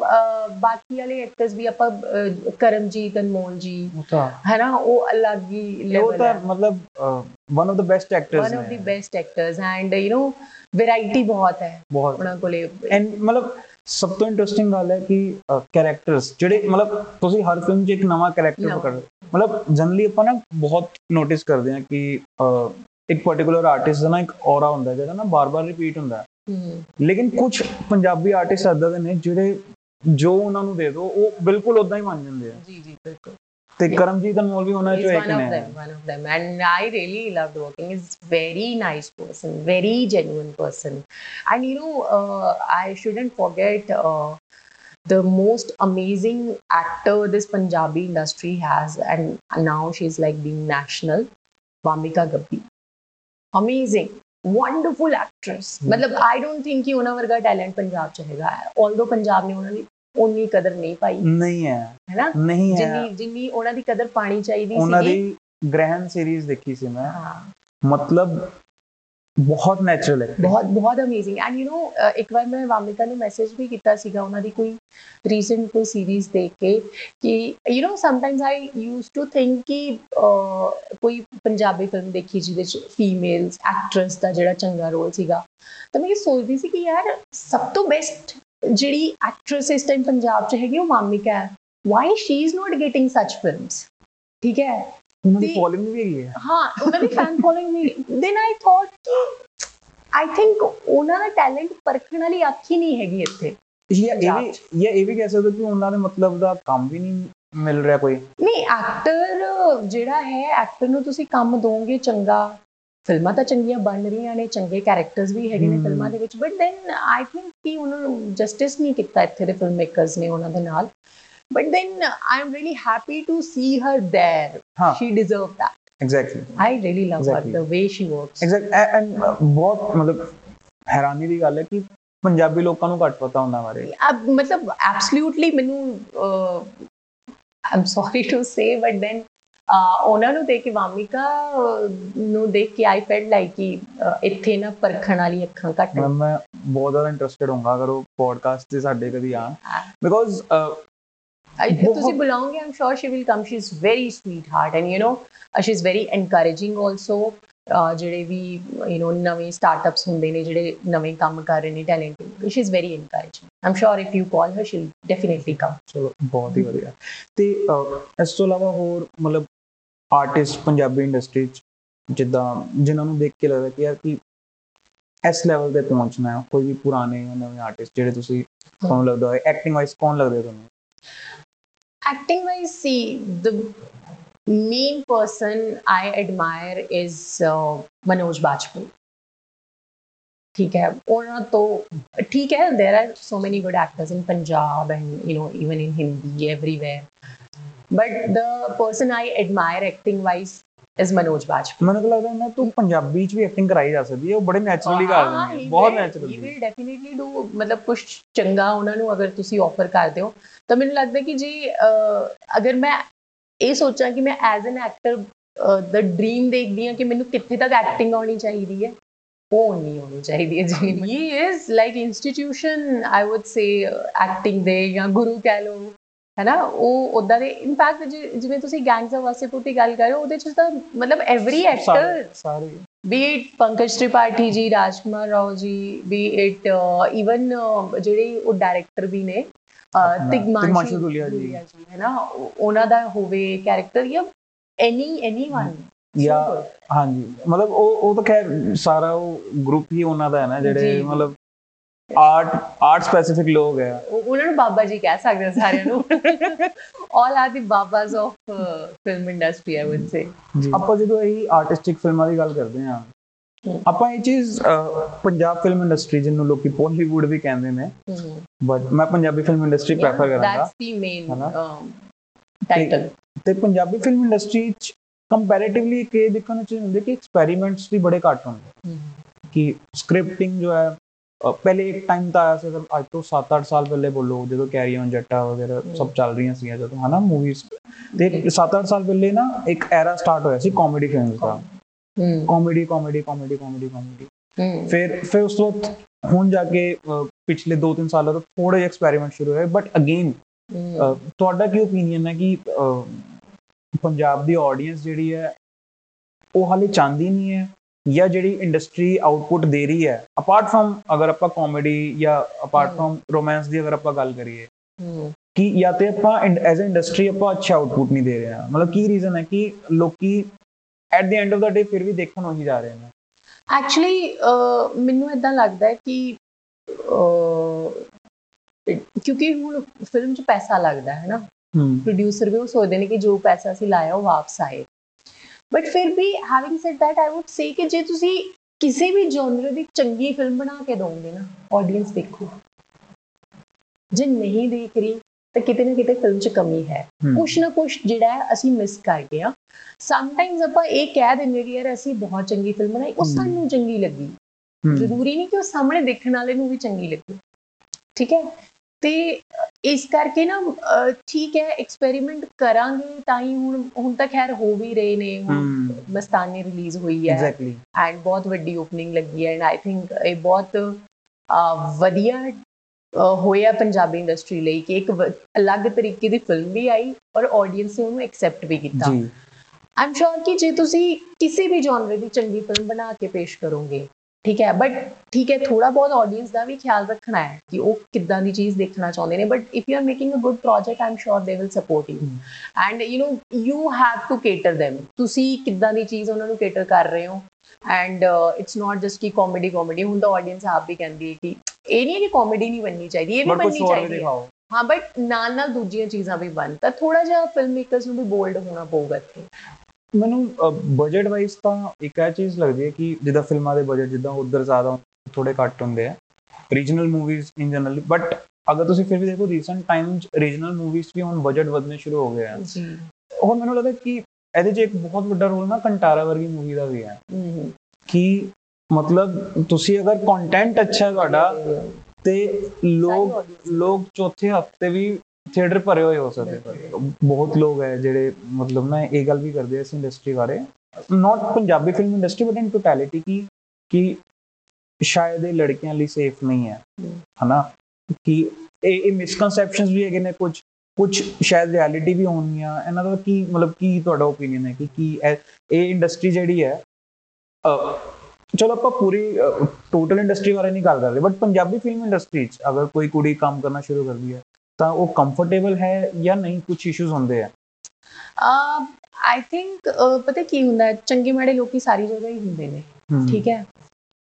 ਬਾਕੀ ਵਾਲੇ ਐਕਟਰਸ ਵੀ ਆਪਾਂ ਅਹ, ਕਰਮਜੀਤ ਅਨਮੋਲ ਜੀ ਉਹ ਤਾਂ ਹੈ ਨਾ ਉਹ ਅਲੱਗ ਹੀ ਉਹ ਲੈਵਲ ਤਾਂ ਹੈ ਮਤਲਬ one of the best actors one of the best actors and you know variety ਬਹੁਤ ਹੈ ਬਹੁਤ ਉਹਨਾਂ ਕੋਲੇ ਐਂਡ ਮਤਲਬ ਸਭ ਤੋਂ ਇੰਟਰਸਟਿੰਗ ਗੱਲ ਹੈ ਕਿ ਕੈਰੈਕਟਰਸ ਜਿਹੜੇ ਮਤਲਬ ਤੁਸੀਂ ਹਰ ਫਿਲਮ 'ਚ ਇੱਕ ਨਵਾਂ ਕੈਰੈਕਟਰ ਨਵਾਂ। ਪਕੜ ਮਤਲਬ ਜਨਰਲੀ ਆਪਾਂ ਨਾ ਬਹੁਤ ਨੋਟਿਸ ਕਰਦੇ ਹਾਂ ਕਿ ਅਹ, ਇੱਕ ਪਾਰਟਿਕੂਲਰ ਆਰਟਿਸਟ ਦਾ ਨਾ ਇੱਕ ਔਰਾ ਹੁੰਦਾ ਜਿਹੜਾ ਨਾ ਬਾਰ-ਬਾਰ ਰਿਪੀਟ ਹੁੰਦਾ ਹੈ। ਹਮ, ਲੇਕਿਨ ਕੁਝ ਪੰਜਾਬੀ ਆਰਟਿਸਟ ਏਦਾਂ ਦੇ ਨੇ ਜਿਹੜੇ ਜੋ ਉਹਨਾਂ ਨੂੰ ਦੇ ਦਿਓ ਉਹ ਬਿਲਕੁਲ ਉਦਾਂ ਹੀ ਬਣ ਜਾਂਦੇ ਆ ਜੀ ਜੀ ਬਿਲਕੁਲ ਤੇ ਕਰਮਜੀਤ ਅਨਮੋਲ ਵੀ ਉਹਨਾਂ He's ਚੋਂ ਇੱਕ ਨੇ them. And I really loved working. He's very nice person, very genuine person. And you know, uh, I shouldn't forget uh, the most amazing actor this Punjabi industry has, and now she's like being national, Bamika Gabbi. Amazing. Wonderful actress ਮਤਲਬ I don't think ਕਿ ਉਹਨਾਂ ਵਰਗਾ talent Punjab ਚ ਹੈਗਾ although Punjab ਨੇ ਉਹਨਾਂ ਦੀ ਉਨੀ ਕਦਰ ਨਹੀਂ ਪਾਈ। ਨਹੀਂ ਹੈ। ਹੈਨਾ? ਨਹੀਂ ਹੈ। ਜਿੰਨੀ ਜਿੰਨੀ ਉਹਨਾਂ ਦੀ ਕਦਰ ਪਾਣੀ ਚਾਹੀਦੀ ਸੀ ਉਹਨਾਂ ਦੀ ਗ੍ਰੈਂਡ ਸੀਰੀਜ਼ ਦੇਖੀ ਸੀ ਮੈਂ। ਮਤਲਬ ਬਹੁਤ ਨੈਚੁਰਲ ਹੈ ਬਹੁਤ ਬਹੁਤ ਅਮੇਜ਼ਿੰਗ ਐਂਡ ਯੂ نو ਇੱਕ ਵਾਰ ਮੈਂ ਵਾਮਿਕਾ ਨੂੰ ਮੈਸੇਜ ਵੀ ਕੀਤਾ ਸੀਗਾ ਉਹਨਾਂ ਦੀ ਕੋਈ ਰੀਸੈਂਟ ਕੋਈ ਸੀਰੀਜ਼ ਦੇਖ ਕੇ ਕਿ you know sometimes I used to think ਕਿ ਅਹ, ਕੋਈ ਪੰਜਾਬੀ ਫਿਲਮ ਦੇਖੀ ਜਿਹਦੇ ਚ ਫੀਮੇਲਸ ਐਕਟਰਸ ਦਾ ਜਿਹੜਾ ਚੰਗਾ ਰੋਲ ਸੀਗਾ ਤਾਂ ਮੈਂ ਇਹ ਸੋਚਦੀ ਸੀ ਕਿ ਯਾਰ ਸਭ ਤੋਂ ਬੈਸਟ ਜਿਹੜੀ ਐਕਟਰਸ ਇਸ ਟਾਈਮ ਪੰਜਾਬ ਚ ਹੈਗੀ ਉਹ ਵਾਮਿਕਾ ਹੈ why she is not getting such films ਠੀਕ ਹੈ ਉਹਨਾਂ ਦੀ ਫੋਲੋਇੰਗ ਵੀ ਹੈਗੀ ਹੈ ਹਾਂ ਉਹਨਾਂ ਦੀ ਫੈਨ ਫੋਲੋਇੰਗ ਵੀ ਦੈਨ ਆਈ ਥੋਟ ਕਿ ਆਈ ਥਿੰਕ ਉਹਨਾਂ ਦਾ ਟੈਲੈਂਟ ਪਰਖਣ ਵਾਲੀ ਅੱਖ ਹੀ ਨਹੀਂ ਹੈਗੀ ਇੱਥੇ। ਇਹ ਜਾਂ ਇਹ ਵੀ ਕਹਿ ਸਕਦੇ ਕਿ ਉਹਨਾਂ ਦੇ ਮਤਲਬ ਦਾ ਕੰਮ ਵੀ ਨਹੀਂ ਮਿਲ ਰਿਹਾ ਕੋਈ? ਨਹੀਂ ਐਕਟਰ ਜਿਹੜਾ ਹੈ ਐਕਟਰ ਨੂੰ ਤੁਸੀਂ ਕੰਮ ਦੋਗੇ ਚੰਗਾ। ਫਿਲਮਾਂ ਤਾਂ ਚੰਗੀਆਂ ਬਣ ਰਹੀਆਂ ਨੇ ਚੰਗੇ ਕੈਰੈਕਟਰਸ ਵੀ ਹੈਗੇ ਨੇ। ਫਿਲਮਾਂ ਦੇ ਵਿੱਚ। ਬਟ ਦੈਨ ਆਈ ਥਿੰਕ ਕਿ ਉਹਨਾਂ ਨੂੰ ਜਸਟਿਸ ਨਹੀਂ ਕੀਤਾ ਇੱਥੇ ਦੇ ਫਿਲਮ ਮੇਕਰਸ ਨੇ ਉਹਨਾਂ ਦੇ ਨਾਲ। but then i'm really happy to see her there. huh. she deserved that. Exactly. I really love exactly. her the way she works. Exactly. And ਬਹੁਤ ਮਤਲਬ ਹੈਰਾਨੀ ਦੀ ਗੱਲ ਹੈ ਕਿ ਪੰਜਾਬੀ ਲੋਕਾਂ ਨੂੰ ਘੱਟ ਪਤਾ ਹੁੰਦਾ ਬਾਰੇ ਮਤਲਬ ਐਬਸੋਲੂਟਲੀ ਮੈਨੂੰ I'm sorry to say but then ਉਹਨਾਂ ਨੂੰ ਦੇਖ ਕੇ ਵਾਮਿਕਾ ਨੂੰ ਦੇਖ ਕੇ ਆਈ ਫੈਲਟ ਲਾਈਕ ਕਿ ਇੱਥੇ ਨਾ ਪਰਖਣ ਵਾਲੀ ਅੱਖਾਂ ਘੱਟ ਮੈਂ ਬਹੁਤ ਜ਼ਿਆਦਾ ਇੰਟਰਸਟਿਡ ਹੋਊਂਗਾ ਅਗਰ ਉਹ ਪੋਡਕਾਸਟ ਤੇ ਸਾਡੇ ਕਦੀ ਆ ਬਿਕੋਜ਼ ਤੁਸੀਂ ਬੁਲਾਓਗੇ I'm sure she will come she is very sweet heart and you know she is very encouraging also ਜਿਹੜੇ ਵੀ ਯੂ نو ਨਵੇਂ ਸਟਾਰਟਅਪਸ ਹੁੰਦੇ ਨੇ ਜਿਹੜੇ ਨਵੇਂ ਕੰਮ ਕਰ ਰਹੇ ਨੇ talent she is very encouraging I'm sure if you call her she definitely come ਚਲੋ ਬਹੁਤ ਹੀ ਵਧੀਆ ਤੇ ਅਹ, ਇਸ ਤੋਂ ਇਲਾਵਾ ਹੋਰ ਮਤਲਬ ਆਰਟਿਸਟ ਪੰਜਾਬੀ ਇੰਡਸਟਰੀ ਚ ਜਿੱਦਾਂ ਜਿਨ੍ਹਾਂ ਨੂੰ ਦੇਖ ਕੇ ਲੱਗਦਾ ਕਿ ਯਾਰ ਕਿ ਇਸ ਲੈਵਲ ਤੇ ਪਹੁੰਚਣਾ ਹੈ ਕੋਈ ਵੀ ਪੁਰਾਣੇ ਜਾਂ ਨਵੇਂ ਆਰਟਿਸਟ ਜਿਹੜੇ ਤੁਸੀਂ ਤੁਹਾਨੂੰ ਲੱਗਦਾ ਹੋਏ ਐਕਟਿੰਗ ਵਾਈਜ਼ ਕੌਣ ਲੱਗਦੇ ਤੁਹਾਨੂੰ acting wise see the main person i admire is uh, manoj bajpayee ठीक है और ना तो ठीक है there are so many good actors in Punjab and you know even in Hindi everywhere but the person I admire acting wise is manoj bajpayee ਮੈਨੂੰ ਤਾਂ ਲੱਗਦਾ ਉਹਨਾਂ ਤੋਂ ਪੰਜਾਬੀ ਚ ਵੀ ਐਕਟਿੰਗ ਕਰਾਈ ਜਾ ਸਕਦੀ ਹੈ ਉਹ ਬੜੇ ਨੈਚੁਰਲੀ ਕਰ ਹਾਂ, ਦਿੰਦੇ he ਨੇ ਬਹੁਤ ਨੈਚੁਰਲੀ will definitely do ਮਤਲਬ ਕੁਝ ਚੰਗਾ ਉਹਨਾਂ ਨੂੰ ਅਗਰ ਤੁਸੀਂ ਆਫਰ ਕਰਦੇ ਹੋ ਤਾਂ ਮੈਨੂੰ ਲੱਗਦਾ ਕਿ ਜੀ ਅਗਰ ਮੈਂ ਇਹ ਸੋਚਾਂ ਕਿ ਮੈਂ ਐਜ਼ ਐਨ ਐਕਟਰ ਦਾ ਡ੍ਰੀਮ ਦੇਖਦੀ ਹਾਂ ਕਿ ਮੈਨੂੰ ਕਿੱਥੇ ਤੱਕ ਐਕਟਿੰਗ ਆਉਣੀ ਚਾਹੀਦੀ ਹੈ ਉਹ ਨਹੀਂ ਹੋਣੀ ਚਾਹੀਦੀ ਹੈ ਜੀ। He is like institution I would say acting ਦੇ ਜਾਂ ਗੁਰੂ ਕਹਿ ਲਓ ਹੈ ਨਾ ਉਹ ਉਦਾਂ ਦੇ ਇਨਫੈਕਟ ਜਿਵੇਂ ਤੁਸੀਂ ਗੈਂਗਸ ਆਫ ਵਾਸੇਪੁਰ ਦੀ ਗੱਲ ਕਰ ਰਹੇ ਹੋ ਉਹਦੇ ਚ ਤਾਂ ਮਤਲਬ ਐਵਰੀ ਐਕਟਰ ਸਾਰੇ Pankaj Tripathi ji, Rajkumar Rao ji, be it uh, even uh, ਜਿਹੜੇ ਉਹ ਡਾਇਰੈਕਟਰ ਵੀ ਨੇ ਤਿਗਮਾਂਸ਼ੂ ਤਿਗਮਾਂਸ਼ੂ ਦੁਲੀਆ ਜੀ। ਹੈ ਨਾ ਉਹ- ਉਹਨਾਂ ਦਾ ਹੋਵੇ ਕੈਰੈਕਟਰ ਜਾਂ ਐਨੀ ਐਨੀਵਨ ਜਾਂ ਹਾਂਜੀ ਮਤਲਬ ਉਹ ਉਹ ਤਾਂ ਖੈਰ ਸਾਰਾ ਉਹ ਗਰੁੱਪ ਹੀ ਉਹਨਾਂ ਦਾ ਹੈ ਨਾ ਜਿਹੜੇ ਜੀ। ਮਤਲਬ ਆਰਟ ਆਰਟ ਸਪੈਸੀਫਿਕ ਲੋਕ ਹੈ। ਉਹਨਾਂ ਨੂੰ ਬਾਬਾ ਜੀ ਕਹਿ ਸਕਦੇ ਹਾਂ ਸਾਰਿਆਂ ਨੂੰ। Are the babas of uh, film industry i would say ਆਪਾਂ ਜਦੋਂ ਇਹ ਆਰਟਿਸਟਿਕ ਫਿਲਮਾਂ ਦੀ ਗੱਲ ਕਰਦੇ ਹਮ। ਆਪਾਂ ਇਹ ਚੀਜ਼ ਪੰਜਾਬ ਫਿਲਮ ਇੰਡਸਟਰੀ ਜਿਹਨੂੰ ਲੋਕੀ ਪੋਲੀਵੁੱਡ ਵੀ ਕਹਿੰਦੇ ਨੇ ਬਟ ਮੈਂ ਪੰਜਾਬੀ ਫਿਲਮ ਇੰਡਸਟਰੀ ਪ੍ਰੈਫਰ ਕਰਾਂਗਾ। That's the main? ਟਾਈਟਲ ਤੇ ਪੰਜਾਬੀ ਫਿਲਮ ਇੰਡਸਟਰੀ ਚ ਕੰਪੈਰੀਟਿਵਲੀ ਕਿ ਦੇਖਣ ਨੂੰ ਚਾਹੀਦਾ ਹੁੰਦੇ ਕਿ ਐਕਸਪੈਰੀਮੈਂਟਸ ਵੀ ਬੜੇ ਘੱਟ ਹੁੰਦੇ। ਕਿ ਸਕ੍ਰਿਪਟਿੰਗ ਜੋ ਹੈ ਪਹਿਲੇ ਇੱਕ ਟਾਈਮ ਤਾਂ ਆਇਆ ਸੀ ਅਗਰ ਅੱਜ ਤੋਂ 7-8 ਸਾਲ ਪਹਿਲੇ ਬੋਲੋ ਜਦੋਂ ਕੈਰੀ ਔਨ ਜੱਟਾ ਵਗੈਰਾ ਸਭ ਚੱਲ ਰਹੀਆਂ ਸੀ ਜਦੋਂ ਹਨਾ ਮੂਵੀਜ਼ ਤੇ 7-8 ਸਾਲ ਪਹਿਲੇ ਨਾ ਇੱਕ ਐਰਾ ਸਟਾਰਟ ਹੋਇਆ ਸੀ ਕਾਮੇਡੀ ਫਿਲਮਸ ਦਾ। Comedy comedy comedy comedy comedy ਫਿਰ ਫਿਰ ਉਸ ਤੋਂ ਬਾਅਦ ਹੁਣ ਜਾ ਕੇ ਪਿਛਲੇ 2-3 ਸਾਲਾਂ ਤੋਂ ਥੋੜੇ ਜਿਹੇ ਐਕਸਪੈਰੀਮੈਂਟ ਸ਼ੁਰੂ ਹੋਏ ਬਟ ਅਗੇਨ ਤੁਹਾਡਾ ਕੀ ਓਪੀਨੀਅਨ ਹੈ ਕਿ ਪੰਜਾਬ ਦੀ ਆਡੀਅנס ਜਿਹੜੀ ਹੈ ਉਹ ਹਾਲੇ ਚਾਹੁੰਦੀ ਨਹੀਂ ਹੈ? ਜਾਂ ਜਿਹੜੀ ਇੰਡਸਟਰੀ ਆਊਟਪੁੱਟ ਦੇ ਰਹੀ ਹੈ ਅਪਾਰਟ ਫਰਮ ਅਗਰ ਆਪਾਂ ਕਾਮੇਡੀ ਜਾਂ ਅਪਾਰਟ। ਫਰਮ ਰੋਮਾਂਸ ਦੀ ਅਗਰ ਆਪਾਂ ਗੱਲ ਕਰੀਏ ਕਿ ਜਾਂ ਤੇ ਆਪਾਂ ਐਜ਼ ਅ ਇੰਡਸਟਰੀ ਆਪਾਂ ਅੱਛਾ ਆਊਟਪੁੱਟ ਨਹੀਂ ਦੇ ਰਹੇ ਹਾਂ। ਮਤਲਬ ਕੀ ਰੀਜ਼ਨ ਹੈ ਕਿ ਲੋਕੀ at the end of the day ਫਿਰ ਵੀ ਦੇਖਣ ਉਹੀ ਜਾ ਰਹੇ ਨੇ। ਐਕਚੁਅਲੀ ਮੈਨੂੰ ਇਦਾਂ ਲੱਗਦਾ ਹੈ ਕਿ ਕਿਉਂਕਿ ਹੁਣ ਫਿਲਮ 'ਚ ਪੈਸਾ ਲੱਗਦਾ ਹੈ ਨਾ। ਪ੍ਰੋਡਿਊਸਰ ਵੀ ਉਹ ਸੋਚਦੇ ਨੇ ਕਿ ਜੋ ਪੈਸਾ ਅਸੀਂ ਲਾਇਆ ਉਹ ਵਾਪਸ ਆਏ। ਬਟ ਫਿਰ ਵੀ having said that I would say ਕਿ ਜੇ ਤੁਸੀਂ ਕਿਸੇ ਵੀ ਜਨਰ ਦੀ ਚੰਗੀ ਫਿਲਮ ਬਣਾ ਕੇ ਦੋਗੇ ਨਾ ਆਡੀਅנס ਦੇਖੋ ਜੇ ਨਹੀਂ ਦੇਖ ਰਹੀ ਤਾਂ ਕਿਤੇ ਨਾ ਕਿਤੇ ਫਿਲਮ 'ਚ ਕਮੀ ਹੈ ਕੁਛ ਨਾ ਕੁਛ ਜਿਹੜਾ ਅਸੀਂ ਮਿਸ ਕਰ ਗਏ ਆ ਸਮਟਾਈਮਸ ਆਪਾਂ ਇਹ ਕਹਿ ਦਿੰਦੇ ਕਿ ਯਾਰ ਅਸੀਂ ਬਹੁਤ ਚੰਗੀ ਫਿਲਮ ਬਣਾਈ ਉਹ। ਸਾਨੂੰ ਚੰਗੀ ਲੱਗੀ ਜ਼ਰੂਰੀ ਨਹੀਂ ਕਿ ਉਹ ਸਾਹਮਣੇ ਦੇਖਣ ਵਾਲੇ ਨੂੰ ਵੀ ਚੰਗੀ ਲੱਗੇ ਠੀਕ ਹੈ ਤੇ ਇਸ ਕਰਕੇ ਨਾ ਠੀਕ ਹੈ ਐਕਸਪੈਰੀਮੈਂਟ ਕਰਾਂਗੇ ਤਾਂ ਹੀ ਹੁਣ ਹੁਣ ਤਾਂ ਖੈਰ ਹੋ ਵੀ ਰਹੇ ਨੇ ਮਸਤਾਨੀ ਰਿਲੀਜ਼ ਹੋਈ ਹੈ। ਐਗਜ਼ੈਕਟਲੀ ਐਂਡ ਬਹੁਤ ਵੱਡੀ ਓਪਨਿੰਗ ਲੱਗੀ ਹੈ ਐਂਡ ਆਈ ਥਿੰਕ ਇਹ ਬਹੁਤ ਵਧੀਆ ਹੋਇਆ ਪੰਜਾਬੀ ਇੰਡਸਟਰੀ ਲਈ ਕਿ ਇੱਕ ਅਲੱਗ ਤਰੀਕੇ ਦੀ ਫਿਲਮ ਵੀ ਆਈ ਔਰ ਆਡੀਅנס ਨੇ ਉਹਨੂੰ ਐਕਸੈਪਟ ਵੀ ਕੀਤਾ। ਜੀ। ਆਮ ਸ਼ੋਰ ਕਿ ਜੇ ਤੁਸੀਂ ਕਿਸੇ ਵੀ ਜਨਰ ਦੀ ਚੰਗੀ ਫਿਲਮ ਬਣਾ ਕੇ ਪੇਸ਼ ਕਰੋਗੇ ਠੀਕ ਹੈ ਬਟ ਠੀਕ ਹੈ ਥੋੜਾ ਬਹੁਤ ਆਡੀਅנס ਦਾ ਵੀ ਖਿਆਲ ਰੱਖਣਾ ਹੈ ਕਿ ਉਹ ਕਿੱਦਾਂ ਦੀ ਚੀਜ਼ ਦੇਖਣਾ ਚਾਹੁੰਦੇ ਨੇ but if you are making a good project I'm sure they will support you and you know you have to cater them. ਤੁਸੀਂ ਕਿੱਦਾਂ ਦੀ ਚੀਜ਼ ਉਹਨਾਂ ਨੂੰ ਕੇਟਰ ਕਰ ਰਹੇ ਹੋ? ਐਂਡ ਇਟਸ ਨਾਟ ਜਸਟ ਕਿ ਕਾਮੇਡੀ ਕਾਮੇਡੀ ਹੁਣ ਤਾਂ ਆਡੀਅנס ਆਪ ਵੀ ਕਹਿੰਦੀ ਹੈ ਕਿ ਇਹ ਨਹੀਂ ਹੈ ਕਿ ਕਾਮੇਡੀ ਨਹੀਂ ਬਣਨੀ ਚਾਹੀਦੀ ਇਹ ਵੀ ਬਣਨੀ ਚਾਹੀਦੀ ਹੈ। ਹਾਂ ਬਟ ਨਾਲ ਨਾਲ ਦੂਜੀਆਂ ਚੀਜ਼ਾਂ ਵੀ ਬਣ ਤਾਂ ਥੋੜਾ ਜਿਹਾ ਫਿਲਮ ਮੇਕਰਸ ਨੂੰ ਵੀ ਬੋਲਡ ਹੋਣਾ ਪਊਗਾ ਇੱਥੇ। ਮੈਨੂੰ ਬਜਟ ਵਾਈਜ਼ ਤਾਂ ਇੱਕ ਇਹ ਚੀਜ਼ ਲੱਗਦੀ ਹੈ ਕਿ ਜਿੱਦਾਂ ਫਿਲਮਾਂ ਦੇ ਬਜਟ ਜਿੱਦਾਂ ਉਧਰ ਜ਼ਿਆਦਾ ਥੋੜੇ ਘੱਟ ਹੁੰਦੇ ਆ regional movies in general but ਅਗਰ ਤੁਸੀਂ ਫਿਰ ਵੀ ਦੇਖੋ ਰੀਸੈਂਟ ਟਾਈਮ ਚ ਰੀਜਨਲ ਮੂਵੀਜ਼ ਵੀ ਹੁਣ ਬਜਟ ਵਧਨੇ ਸ਼ੁਰੂ ਹੋ ਗਏ ਆ। ਜੀ। ਹੋਰ ਮੈਨੂੰ ਲੱਗਦਾ ਕਿ ਇਹਦੇ 'ਚ ਇੱਕ ਬਹੁਤ ਵੱਡਾ ਰੋਲ ਨਾ ਕੰਟਾਰਾ ਵਰਗੀ ਮੂਵੀ ਦਾ ਵੀ ਹੈ। ਕਿ ਮਤਲਬ ਤੁਸੀਂ ਅਗਰ ਕੰਟੈਂਟ ਅੱਛਾ ਹੈ ਤੁਹਾਡਾ ਤੇ ਲੋਕ ਲੋਕ ਚੌਥੇ ਹਫ਼ਤੇ ਵੀ ਥੀਏਟਰ ਭਰੇ ਹੋਏ ਹੋ ਸਕਦੇ ਬਹੁਤ ਲੋਕ ਹੈ ਜਿਹੜੇ ਮਤਲਬ ਨਾ ਇਹ ਗੱਲ ਵੀ ਕਰਦੇ ਇਸ ਇੰਡਸਟਰੀ ਬਾਰੇ। Not Punjabi film industry but in totality ਕੀ ਕਿ ਸ਼ਾਇਦ ਇਹ ਲੜਕੀਆਂ ਲਈ ਸੇਫ ਨਹੀਂ ਹੈ। ਹਨਾ? ਕਿ ਇਹ ਇਹ ਮਿਸਕਨਸੈਪਸ਼ਨਸ ਵੀ ਹੈਗੇ ਨੇ ਕੁਝ ਕੁਝ ਸ਼ਾਇਦ ਰਿਐਲਿਟੀ ਵੀ ਹੋਣਗੀਆਂ। ਇਹਨਾਂ ਦਾ ਕੀ ਮਤਲਬ ਕੀ ਤੁਹਾਡਾ ਓਪੀਨੀਅਨ ਹੈ ਕਿ ਕੀ ਇਹ- ਇੰਡਸਟਰੀ ਜਿਹੜੀ ਹੈ ਚਲੋ ਆਪਾਂ ਪੂਰੀ ਟੋਟਲ ਇੰਡਸਟਰੀ ਬਾਰੇ ਨਹੀਂ ਗੱਲ ਕਰ ਰਹੇ ਬਟ ਪੰਜਾਬੀ ਫਿਲਮ ਇੰਡਸਟਰੀ 'ਚ ਅਗਰ ਕੋਈ ਕੁੜੀ ਕੰਮ ਕਰਨਾ ਸ਼ੁਰੂ ਕਰਦੀ ਹੈ ਤਾਂ ਉਹ ਕੰਫਰਟੇਬਲ ਹੈ ਜਾਂ ਨਹੀਂ? ਕੁਝ ਇਸ਼ੂਜ਼ ਹੁੰਦੇ ਆ? ਆਈ ਥਿੰਕ ਪਤਾ ਕੀ ਹੁੰਦਾ ਚੰਗੇ ਮਾੜੇ ਲੋਕੀ ਸਾਰੀ ਜਗ੍ਹਾ ਹੀ ਹੁੰਦੇ ਨੇ। ਠੀਕ ਹੈ?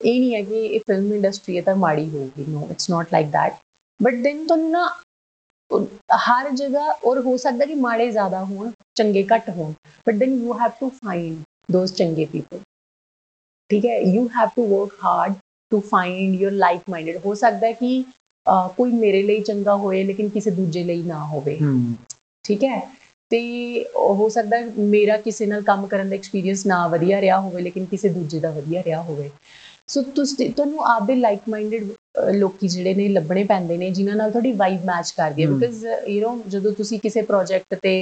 ਇਹ ਨਹੀਂ ਹੈ ਕਿ ਇਹ ਫਿਲਮ ਇੰਡਸਟਰੀ ਹੈ ਤਾਂ ਮਾੜੀ ਹੋਊਗੀ। No it's not like that but then ਤੁਹਾਨੂੰ ਨਾ ਹਰ ਜਗ੍ਹਾ ਔਰ ਹੋ ਸਕਦਾ ਕਿ ਮਾੜੇ ਜ਼ਿਆਦਾ ਹੋਣ ਚੰਗੇ ਘੱਟ ਹੋਣ। But then you have to find those ਚੰਗੇ ਪੀਪਲ ਠੀਕ ਹੈ? You have to work hard to find your like minded ਹੋ ਸਕਦਾ ਕਿ ਕੋਈ ਮੇਰੇ ਲਈ ਚੰਗਾ ਹੋਏ ਲੇਕਿਨ ਕਿਸੇ ਦੂਜੇ ਲਈ ਨਾ ਹੋਵੇ ਠੀਕ ਹੈ ਤੇ ਹੋ ਸਕਦਾ ਮੇਰਾ ਕਿਸੇ ਨਾਲ ਕੰਮ ਕਰਨ ਦਾ ਐਕਸਪੀਰੀਅੰਸ ਨਾ ਵਧੀਆ ਰਿਹਾ ਹੋਵੇ ਲੇਕਿਨ ਕਿਸੇ ਦੂਜੇ ਦਾ ਵਧੀਆ ਰਿਹਾ ਹੋਵੇ ਸੋ ਤੁਸੀਂ ਤੁਹਾਨੂੰ ਆਪਦੇ ਲਾਈਕ ਮਾਈਂਡਡ ਲੋਕੀ ਜਿਹੜੇ ਨੇ ਲੱਭਣੇ ਪੈਂਦੇ ਨੇ ਜਿਨ੍ਹਾਂ ਨਾਲ ਤੁਹਾਡੀ ਵਾਈਬ ਮੈਚ ਕਰਦੀ ਹੈ। ਬਿਕਾਜ਼ ਯੂ نو ਜਦੋਂ ਤੁਸੀਂ ਕਿਸੇ ਪ੍ਰੋਜੈਕਟ ਤੇ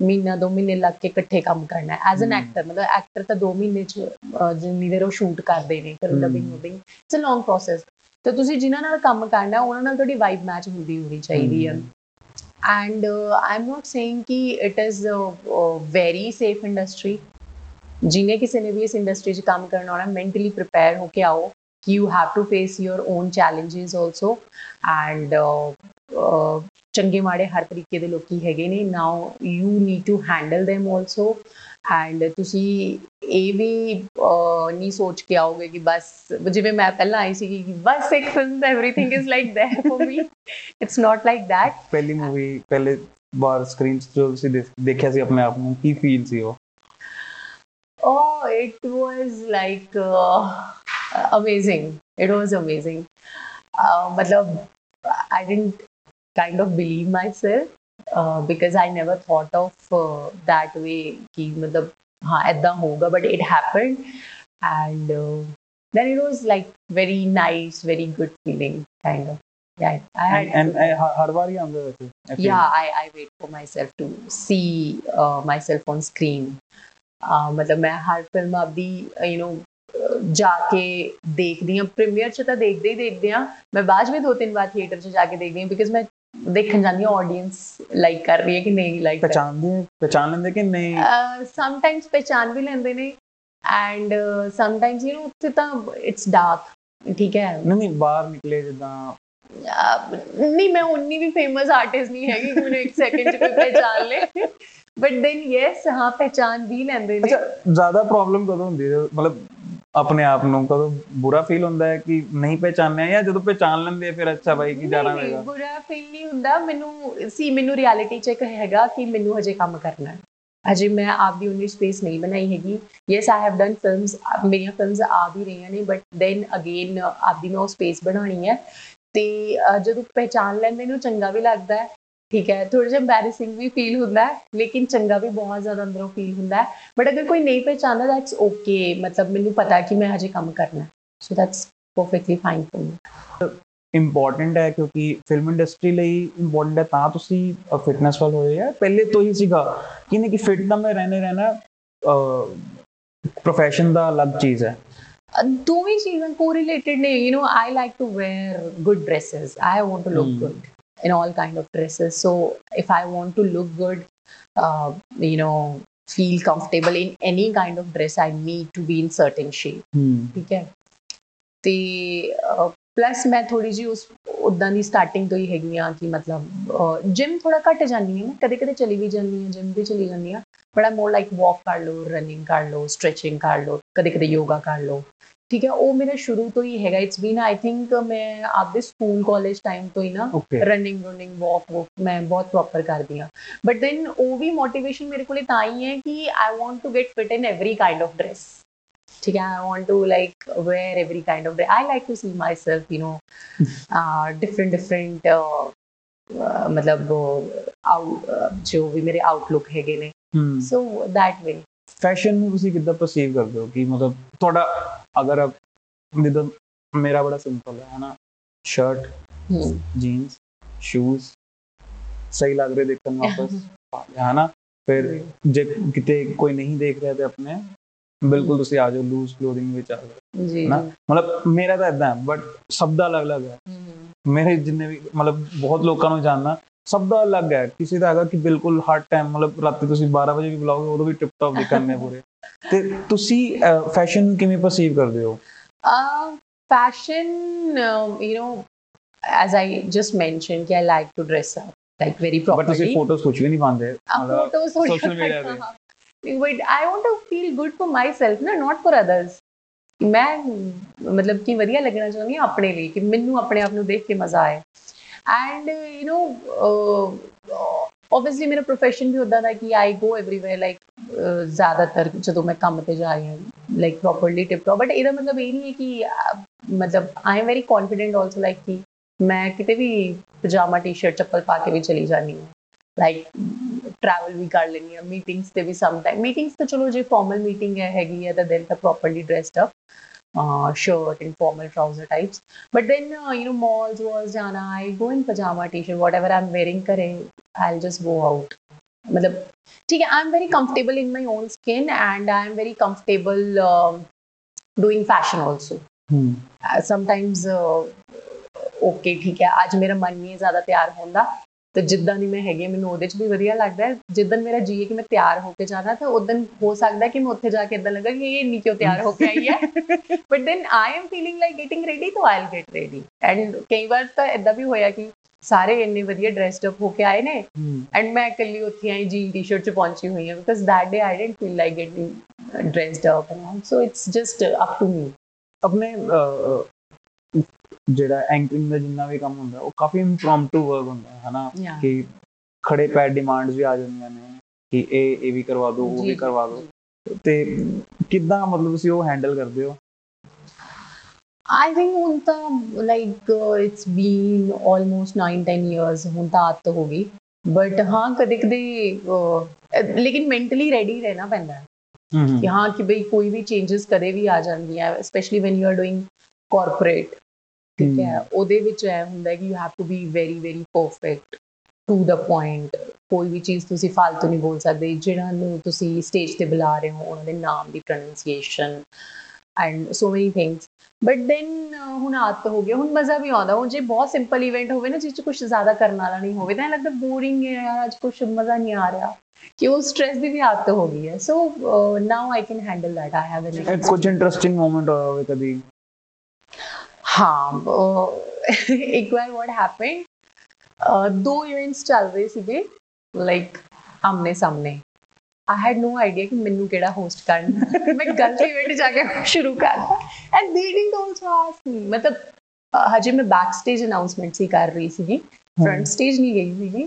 ਮਹੀਨਾ ਦੋ ਮਹੀਨੇ ਲੱਗ ਕੇ ਇਕੱਠੇ ਕੰਮ ਕਰਨਾ ਐਜ਼ ਐਨ। ਐਕਟਰ ਮਤਲਬ ਐਕਟਰ ਤਾਂ ਦੋ ਮਹੀਨੇ ਚ ਜਿੰਨੀ ਦੇਰ ਉਹ ਸ਼ੂਟ ਕਰਦੇ ਨੇ ਫਿਰ। Dubbing dubbing it's a long process ਤੇ ਤੁਸੀਂ ਜਿਨ੍ਹਾਂ ਨਾਲ ਕੰਮ ਕਰਨਾ ਉਹਨਾਂ ਨਾਲ ਤੁਹਾਡੀ ਵਾਈਬ ਮੈਚ ਹੁੰਦੀ ਹੋਣੀ ਚਾਹੀਦੀ ਹੈ i'm not saying ki it is a, a very safe industry ਜਿਨੇ ਕਿਸੇ ਨੇ ਵੀ ਇਸ ਇੰਡਸਟਰੀ 'ਚ ਕੰਮ ਕਰਨਾ ਹੋਣਾ ਮੈਂਟਲੀ ਪ੍ਰਿਪੇਅਰ ਹੋ ਕੇ ਆਓ। ਕਿ you have to face your own challenges also and ਚੰਗੇ ਮਾੜੇ ਹਰ ਤਰੀਕੇ ਦੇ ਲੋਕੀ ਹੈਗੇ ਨੇ। Now you need to handle them also and ਤੁਸੀਂ ਇਹ ਵੀ ਨਹੀਂ ਸੋਚ ਕੇ ਆਓਗੇ ਕਿ ਬਸ ਜਿਵੇਂ ਮੈਂ ਪਹਿਲਾਂ ਆਈ ਸੀ ਕਿ ਬਸ ਇੱਕ film everything is like that for me it's not like that ਪਹਿਲੀ ਮੂਵੀ ਪਹਿਲੇ ਬਾਰ ਸਕਰੀਨ ਜੋ ਤੁਸੀਂ ਦੇਖ- ਦੇਖਿਆ ਸੀ ਆਪਣੇ ਆਪ ਨੂੰ ਕੀ ਫੀਲ ਸੀ ਉਹ? Oh, it was like uh, amazing. It was amazing. Uh, matlab i didn't kind of believe myself. Because I never thought of that way ਕਿ ਮਤਲਬ ਹਾਂ ਐਦਾਂ ਹੋਊਗਾ but it happened and then it was like very nice, very good feeling, kind of. Yeah, I had and, and Harvari Yeah, I, I wait for myself to see uh, myself on screen. ਮਤਲਬ ਮੈਂ ਹਰ film ਆਪਦੀ you know ਜਾ ਕੇ ਦੇਖਦੀ ਆ premier ਚ ਤਾਂ ਦੇਖਦੇ ਹੀ ਦੇਖਦੇ ਆ ਮੈਂ ਬਾਅਦ ਵਿੱਚ ਦੋ ਤਿੰਨ ਵਾਰ ਥੀਏਟਰ ਚ ਜਾ ਕੇ ਦੇਖਦੀ ਆ ਬਿਕਾਜ਼ ਮੈਂ ਦੇਖਣ ਜਾਂਦੀ ਆ ਆਡੀਅנס ਲਾਈਕ ਕਰ ਰਹੀ ਹੈ ਕਿ ਨਹੀਂ ਲਾਈਕ ਪਛਾਣਦੇ ਪਛਾਣ ਲੈਂਦੇ ਕਿ ਨਹੀਂ? ਸਮ ਟਾਈਮਸ ਪਛਾਣ ਵੀ ਲੈਂਦੇ ਨੇ and sometimes you know ਉੱਥੇ ਤਾਂ ਇਟਸ ਡਾਰਕ ਠੀਕ ਹੈ। ਨਹੀਂ ਬਾਹਰ ਨਿਕਲੇ ਜਿੱਦਾਂ। ਨਹੀਂ ਮੈਂ ਉਨੀ ਵੀ ਫੇਮਸ ਆਰਟਿਸਟ ਨਹੀਂ ਹੈਗੀ ਕਿ ਮੈਨੂੰ 1 ਸੈਕਿੰਡ ਚ ਕੋਈ ਪਹਿਚਾਨ ਲੇ। ਬਟ ਦੈਨ ਯੈਸ ਹਾਂ ਪਹਿਚਾਨ ਵੀ ਲੈਂਦੇ ਨੇ। ਅੱਛਾ ਜ਼ਿਆਦਾ ਪ੍ਰੋਬਲਮ ਕਦੋਂ ਹੁੰਦੀ ਹੈ? ਮਤਲਬ ਆਪਣੇ ਆਪ ਨੂੰ ਕਦੋਂ ਬੁਰਾ ਫੀਲ ਹੁੰਦਾ ਹੈ ਕਿ ਨਹੀਂ ਪਹਿਚਾਨਿਆ ਜਾਂ ਜਦੋਂ ਪਹਿਚਾਨ ਲੈਂਦੇ ਆ ਫਿਰ ਅੱਛਾ ਬਾਈ ਕੀ ਜਾਣਾ ਹੋਏਗਾ? ਬੁਰਾ ਫੀਲ ਨਹੀਂ ਹੁੰਦਾ। ਮੈਨੂੰ ਸੀ ਮੈਨੂੰ ਰਿਐਲਿਟੀ ਚੈੱਕ ਹੈਗਾ ਕਿ ਮੈਨੂੰ ਹਜੇ ਕੰਮ ਕਰਨਾ ਹੈ। ਅਜੇ ਮੈਂ ਆਪਦੀ ਉਨੀ ਸਪੇਸ ਨਹੀਂ ਬਣਾਈ ਹੈਗੀ। Yes I have done films ਮੇਰੀਆਂ ਫਿਲਮਸ ਆ ਵੀ ਰਹੀਆਂ ਨੇ ਬਟ ਦੈਨ ਅਗੇਨ ਆਪਦੀ ਮੈਂ ਉਹ ਸਪੇਸ ਬਣਾਉਣੀ ਹੈ। ਤੇ ਜਦੋਂ ਪਹਿਚਾਨ ਲੈਂਦੇ ਨੂੰ ਚੰਗਾ ਵੀ ਲੱਗਦਾ ਹੈ। ਠੀਕ ਹੈ ਥੋੜਾ ਜਿਹਾ ਐਮਬੈਰੈਸਿੰਗ ਵੀ ਫੀਲ ਹੁੰਦਾ ਹੈ ਲੇਕਿਨ ਚੰਗਾ ਵੀ ਬਹੁਤ ਜ਼ਿਆਦਾ ਅੰਦਰੋਂ ਫੀਲ ਹੁੰਦਾ ਹੈ। ਬਟ ਅਗਰ ਕੋਈ ਨਹੀਂ ਪਹਿਚਾਨਦਾ ਦੈਟਸ ਓਕੇ ਮਤਲਬ ਮੈਨੂੰ ਪਤਾ ਕਿ ਮੈਂ ਹਜੇ ਕੰਮ ਕਰਨਾ so that's perfectly fine for me important ਹੈ ਕਿਉਂਕਿ ਫਿਲਮ ਇੰਡਸਟਰੀ ਲਈ ਇੰਪੋਰਟੈਂਟ ਹੈ ਤਾਂ ਤੁਸੀਂ ਫਿਟਨੈਸ ਵੱਲ ਹੋਏ ਆ। ਪਹਿਲੇ ਤੋਂ ਹੀ ਸੀਗਾ ਕਿ ਨਹੀਂ ਕਿ ਫਿਟ ਤਾਂ ਮੈਂ ਰਹਿਣੇ ਰਹਿਣਾ profession ਦਾ ਅਲੱਗ ਚੀਜ਼ ਹੈ। ਦੋਵੇਂ ਚੀਜ਼ਾਂ ਕੋਰਿਲੇਟਡ ਨੇ you know I like to wear good dresses I want to look good in all kind of dresses. So if i want to look good uh, you know feel comfortable in any kind of dress i need to be in certain shape. ਠੀਕ ਹੈ ਤੇ plus ਮੈਂ ਥੋੜੀ ਜੀ ਉਸ ਉਦਾਂ ਦੀ starting ਤੋਂ ਹੀ ਹੈਗੀ ਆ ਕਿ ਮਤਲਬ ਜਿਮ ਥੋੜਾ ਘੱਟ ਜਾਂਦੀ ਹਾਂ ਕਦੇ ਕਦੇ ਚਲੀ ਵੀ ਜਾਂਦੀ ਹਾਂ ਜਿਮ ਵੀ ਚਲੀ ਜਾਂਦੀ ਹਾਂ ਬਟ ਆਈ ਮੋਰ ਲਾਈਕ ਵਾਕ ਕਰ ਲਓ ਰਨਿੰਗ ਕਰ ਲਓ ਸਟ੍ਰੈਚਿੰਗ ਕਰ ਲਓ ਕਦੇ ਕਦੇ ਯੋਗਾ ਕਰ ਲਓ ਠੀਕ ਹੈ ਉਹ ਮੇਰਾ ਸ਼ੁਰੂ ਤੋਂ ਹੀ ਹੈਗਾ ਇਟਸ ਬੀਨ ਆਈ ਥਿੰਕ ਮੈਂ ਆਪਦੇ ਸਕੂਲ ਕਾਲਜ ਟਾਈਮ ਤੋਂ ਹੀ ਨਾ okay running running walk walk ਮੈਂ ਬਹੁਤ ਪ੍ਰੋਪਰ ਕਰਦੀ ਹਾਂ ਬਟ ਦੈਨ ਉਹ ਵੀ ਮੋਟੀਵੇਸ਼ਨ ਮੇਰੇ ਕੋਲੇ ਤਾਂ ਹੀ ਹੈ ਕਿ I want to get fit in every kind of dress ਠੀਕ ਹੈ I want to like wear every kind of I like to see myself you know different different ਮਤਲਬ ਆਊਟ ਜੋ ਵੀ ਮੇਰੇ ਆਊਟਲੁੱਕ ਹੈਗੇ ਨੇ ਹੂੰ ਸੋ ਦੈਟ ਵੇ ਫੈਸ਼ਨ ਨੂੰ ਤੁਸੀਂ ਕਿੱਦਾਂ ਪਰਸੀਵ ਕਰਦੇ ਹੋ ਕਿ ਮਤਲਬ ਤੁਹਾਡਾ ਅਗਰ ਜਿੱਦਾਂ ਮੇਰਾ ਬੜਾ ਸਿੰਪਲ ਹੈ ਹਨਾ ਸ਼ਰਟ ਜੀਨਸ ਸ਼ੂਜ਼ ਸਹੀ ਲੱਗ ਰਹੇ ਦੇਖਣ ਨੂੰ ਵਾਪਸ ਲਿਆ ਹਨਾ ਫਿਰ ਜੇ ਕਿਤੇ ਕੋਈ ਨਹੀਂ ਦੇਖ ਰਿਹਾ ਤੇ ਆਪਣੇ ਬਿਲਕੁਲ ਤੁਸੀਂ ਆ ਜਾਓ ਲੂਜ਼ ਕਲੋਥਿੰਗ ਵਿੱਚ ਆ ਜਾਓ ਜੀ ਨਾ ਮਤਲਬ ਮੇਰਾ ਤਾਂ ਇਦਾਂ ਹੈ ਬਟ ਸਭ ਦਾ ਅਲੱਗ-ਅਲੱਗ ਹੈ ਮੇਰੇ ਜਿੰਨੇ ਵੀ ਮਤਲਬ ਬਹੁਤ ਲੋਕਾਂ ਨੂੰ ਜਾਣਦਾ ਸਭ ਦਾ ਅਲੱਗ ਹੈ ਕਿਸੇ ਦਾ ਹੈਗਾ ਕਿ ਬਿਲਕੁਲ ਹਰ ਟਾਈਮ ਮਤਲਬ ਰਾਤੀ ਤੁਸੀਂ 12 ਵਜੇ ਵੀ ਬੁਲਾਓਗੇ ਉਦੋਂ ਵੀ ਟਿਪ ਟੌਪ ਦਿਖਣਗੇ ਪੂਰੇ ਤੇ ਤੁਸੀਂ ਫੈਸ਼ਨ ਕਿਵੇਂ ਪਰਸੀਵ ਕਰਦੇ ਹੋ Uh, fashion, um, you know, as I just mentioned, I like to dress up like very but properly. ਤੁਸੀਂ ਫੋਟੋਜ਼ ਕੁਝ ਵੀ ਨਹੀਂ ਪਾਉਂਦੇ Uh, ਮਤਲਬ photos, social media पे। But I want to feel good for myself, na, not for others. ਮੈਂ ਮਤਲਬ ਕਿ ਵਧੀਆ ਲੱਗਣਾ ਚਾਹੁੰਦੀ ਹਾਂ ਆਪਣੇ ਲਈ ਕਿ ਮੈਨੂੰ ਆਪਣੇ ਆਪ ਨੂੰ ਦੇਖ ਕੇ ਮਜ਼ਾ ਆਏ ਐਂਡ ਯੂ نو ਆਬਵੀਅਸਲੀ ਮੇਰਾ profession ਵੀ ਉਦਾਂ ਦਾ ਕਿ ਆਈ ਗੋ ਐਵਰੀਵੇਅਰ ਲਾਈਕ ਜ਼ਿਆਦਾਤਰ ਜਦੋਂ ਮੈਂ ਕੰਮ ਤੇ ਜਾ ਰਹੀ ਹਾਂ like properly tip top but ਇਹਦਾ ਮਤਲਬ ਇਹ ਨਹੀਂ ਹੈ ਕਿ ਅਹ, ਮਤਲਬ I am very confident also like ਕਿ ਮੈਂ ਕਿਤੇ ਵੀ ਪਜਾਮਾ ਟੀ-ਸ਼ਰਟ ਚੱਪਲ ਪਾ ਕੇ ਵੀ ਚਲੀ ਜਾਂਦੀ ਹਾਂ ਲਾਈਕ ਟਰੈਵਲ ਵੀ ਕਰ ਲੈਂਦੀ ਹਾਂ ਮੀਟਿੰਗਸ ਤੇ ਵੀ ਸਮ ਟਾਈਮ ਮੀਟਿੰਗਸ ਤਾਂ ਚਲੋ ਜੇ ਫਾਰਮਲ ਮੀਟਿੰਗ ਹੈ ਹੈਗੀ ਹੈ ਤਾਂ ਦਿਨ ਤਾਂ properly dressed up uh, shirt and formal trouser types. But then, uh, you know, malls was jana, I go in pajama t-shirt, whatever I'm wearing, kare, I'll just go out. मतलब ठीक है I'm very comfortable in my own skin and I'm very comfortable um, doing fashion also. ਹੂੰ Uh, sometimes uh, okay ਠੀਕ ਹੈ ਅੱਜ ਮੇਰਾ ਮਨ ਨਹੀਂ ਹੈ ਜ਼ਿਆਦਾ ਤਿਆਰ ਹੋਣ ਦਾ ਤੇ ਜਿੱਦਾਂ ਦੀ ਮੈਂ ਹੈਗੀ ਮੈਨੂੰ ਉਹਦੇ 'ਚ ਵੀ ਵਧੀਆ ਲੱਗਦਾ ਹੈ। ਜਿੱਦਨ ਮੇਰਾ ਜੀ ਹੈ ਕਿ ਮੈਂ ਤਿਆਰ ਹੋ ਕੇ ਜਾਣਾ ਤਾਂ ਉਦੋਂ ਹੋ ਸਕਦਾ ਕਿ ਮੈਂ ਉੱਥੇ ਜਾ ਕੇ ਇਦਾਂ ਲੱਗਾ ਕਿ ਇਹ ਇੰਨੀ ਕਿਉਂ ਤਿਆਰ ਹੋ ਕੇ ਆਈ ਹੈ। But then I am feeling like getting ready ਤਾਂ ਆਈਲ ਗੈਟ ਰੈਡੀ ਐਂਡ ਕਈ ਵਾਰ ਤਾਂ ਇਦਾਂ ਵੀ ਹੋਇਆ ਕਿ ਸਾਰੇ ਇੰਨੇ ਵਧੀਆ ਡਰੈਸਡ ਅਪ ਹੋ ਕੇ ਆਏ ਨੇ ਐਂਡ ਮੈਂ ਇਕੱਲੀ ਉੱਥੇ ਆਈ ਜੀ ਟੀ-ਸ਼ਰਟ 'ਚ ਪਹੁੰਚੀ ਹੋਈ ਹਾਂ because I didn't feel like getting dressed up and all. so it's just uh, up to me. ਆਪਣੇ ਜਿਹੜਾ ਐਂਕਰਿੰਗ ਦਾ ਜਿੰਨਾ ਵੀ ਕੰਮ ਹੁੰਦਾ ਉਹ ਕਾਫੀ ਇੰਪ੍ਰੋਮਪਟੂ ਵਰਕ ਹੁੰਦਾ ਹਨਾ. ਕਿ ਖੜੇ ਪੈਰ ਡਿਮਾਂਡਸ ਵੀ ਆ ਜਾਂਦੀਆਂ ਨੇ ਕਿ ਇਹ ਇਹ ਵੀ ਕਰਵਾ ਦਿਓ ਉਹ ਵੀ ਕਰਵਾ ਦਿਓ ਤੇ ਕਿੱਦਾਂ ਮਤਲਬ ਤੁਸੀਂ ਉਹ ਹੈਂਡਲ ਕਰਦੇ ਹੋ? I think ਹੁਣ ਤਾਂ like it's been almost 9-10 years ਹੁਣ ਤਾਂ ਆਦਤ ਹੋ ਗਈ। ਬਟ ਹਾਂ ਕਦੇ ਕਦੇ ਲੇਕਿਨ ਮੈਂਟਲੀ ਰੈਡੀ ਰਹਿਣਾ ਪੈਂਦਾ। ਹੈ ਹੂੰ। ਕਿ ਹਾਂ ਕਿ ਬਈ ਕੋਈ ਵੀ ਚੇਂजेस ਕਦੇ ਵੀ ਆ ਜਾਂਦੀਆਂ specially when you are doing corporate ਠੀਕ ਹੈ। ਉਹਦੇ ਵਿੱਚ ਇਹ ਹੁੰਦਾ ਕਿ you have to be very very perfect to the point ਕੋਈ ਵੀ ਚੀਜ਼ ਤੁਸੀਂ ਫालतू ਨਹੀਂ ਬੋਲ ਸਕਦੇ। ਜਿਹਨਾਂ ਨੂੰ ਤੁਸੀਂ ਸਟੇਜ ਤੇ ਬੁਲਾ ਰਹੇ ਹੋ ਉਹਨਾਂ ਦੇ ਨਾਮ ਦੀ pronunciation and so many things but then ਹੁਣ ਆਦਤ ਹੋ ਗਿਆ ਹੁਣ ਮਜ਼ਾ ਵੀ ਆਉਂਦਾ। ਹੁਣ ਜੇ ਬਹੁਤ ਸਿੰਪਲ ਇਵੈਂਟ ਹੋਵੇ ਨਾ ਜਿਸ ਚ ਕੁਝ ਜ਼ਿਆਦਾ ਕਰਨ ਵਾਲਾ ਨਹੀਂ ਹੋਵੇ ਤਾਂ ਐਂ ਲੱਗਦਾ ਬੋਰਿੰਗ ਹੈ ਯਾਰ ਅੱਜ ਕੁਝ ਮਜ਼ਾ ਨਹੀਂ ਆ ਰਿਹਾ। ਕਿ ਉਹ ਸਟ੍ਰੈਸ ਦੀ ਵੀ ਆਦਤ ਹੋ ਗਈ ਹੈ। So now I can handle that I have an ਕੁਝ ਇੰਟਰਸਟਿੰਗ ਮੂਮੈਂਟ ਹੋਇਆ ਹੋਵੇ ਕਦੀ। ਹਾਂ, ਅਹ, ਇੱਕ ਵਾਰ ਵਾਟ ਹੈਪਨ ਦੋ ਇਵੈਂਟਸ ਚੱਲ ਰਹੇ ਸੀਗੇ ਲਾਈਕ ਆਮਨੇ ਸਾਹਮਣੇ ਆਈ ਹੈਡ ਨੋ ਆਈਡੀਆ ਕਿ ਮੈਨੂੰ ਕਿਹੜਾ ਹੋਸਟ ਕਰਨਾ। ਮੈਂ ਗਲਤ ਇਵੈਂਟ ਜਾ ਕੇ ਸ਼ੁਰੂ ਕਰਤਾ ਐਂਡ ਦੇ ਡਿਡਨਟ ਆਲਸੋ ਆਸਕ ਮੀ ਮਤਲਬ ਹਜੇ ਮੈਂ ਬੈਕ ਸਟੇਜ ਅਨਾਉਂਸਮੈਂਟ ਸੀ ਕਰ ਰਹੀ ਸੀਗੀ। ਫਰੰਟ ਸਟੇਜ ਨਹੀਂ ਗਈ ਸੀਗੀ।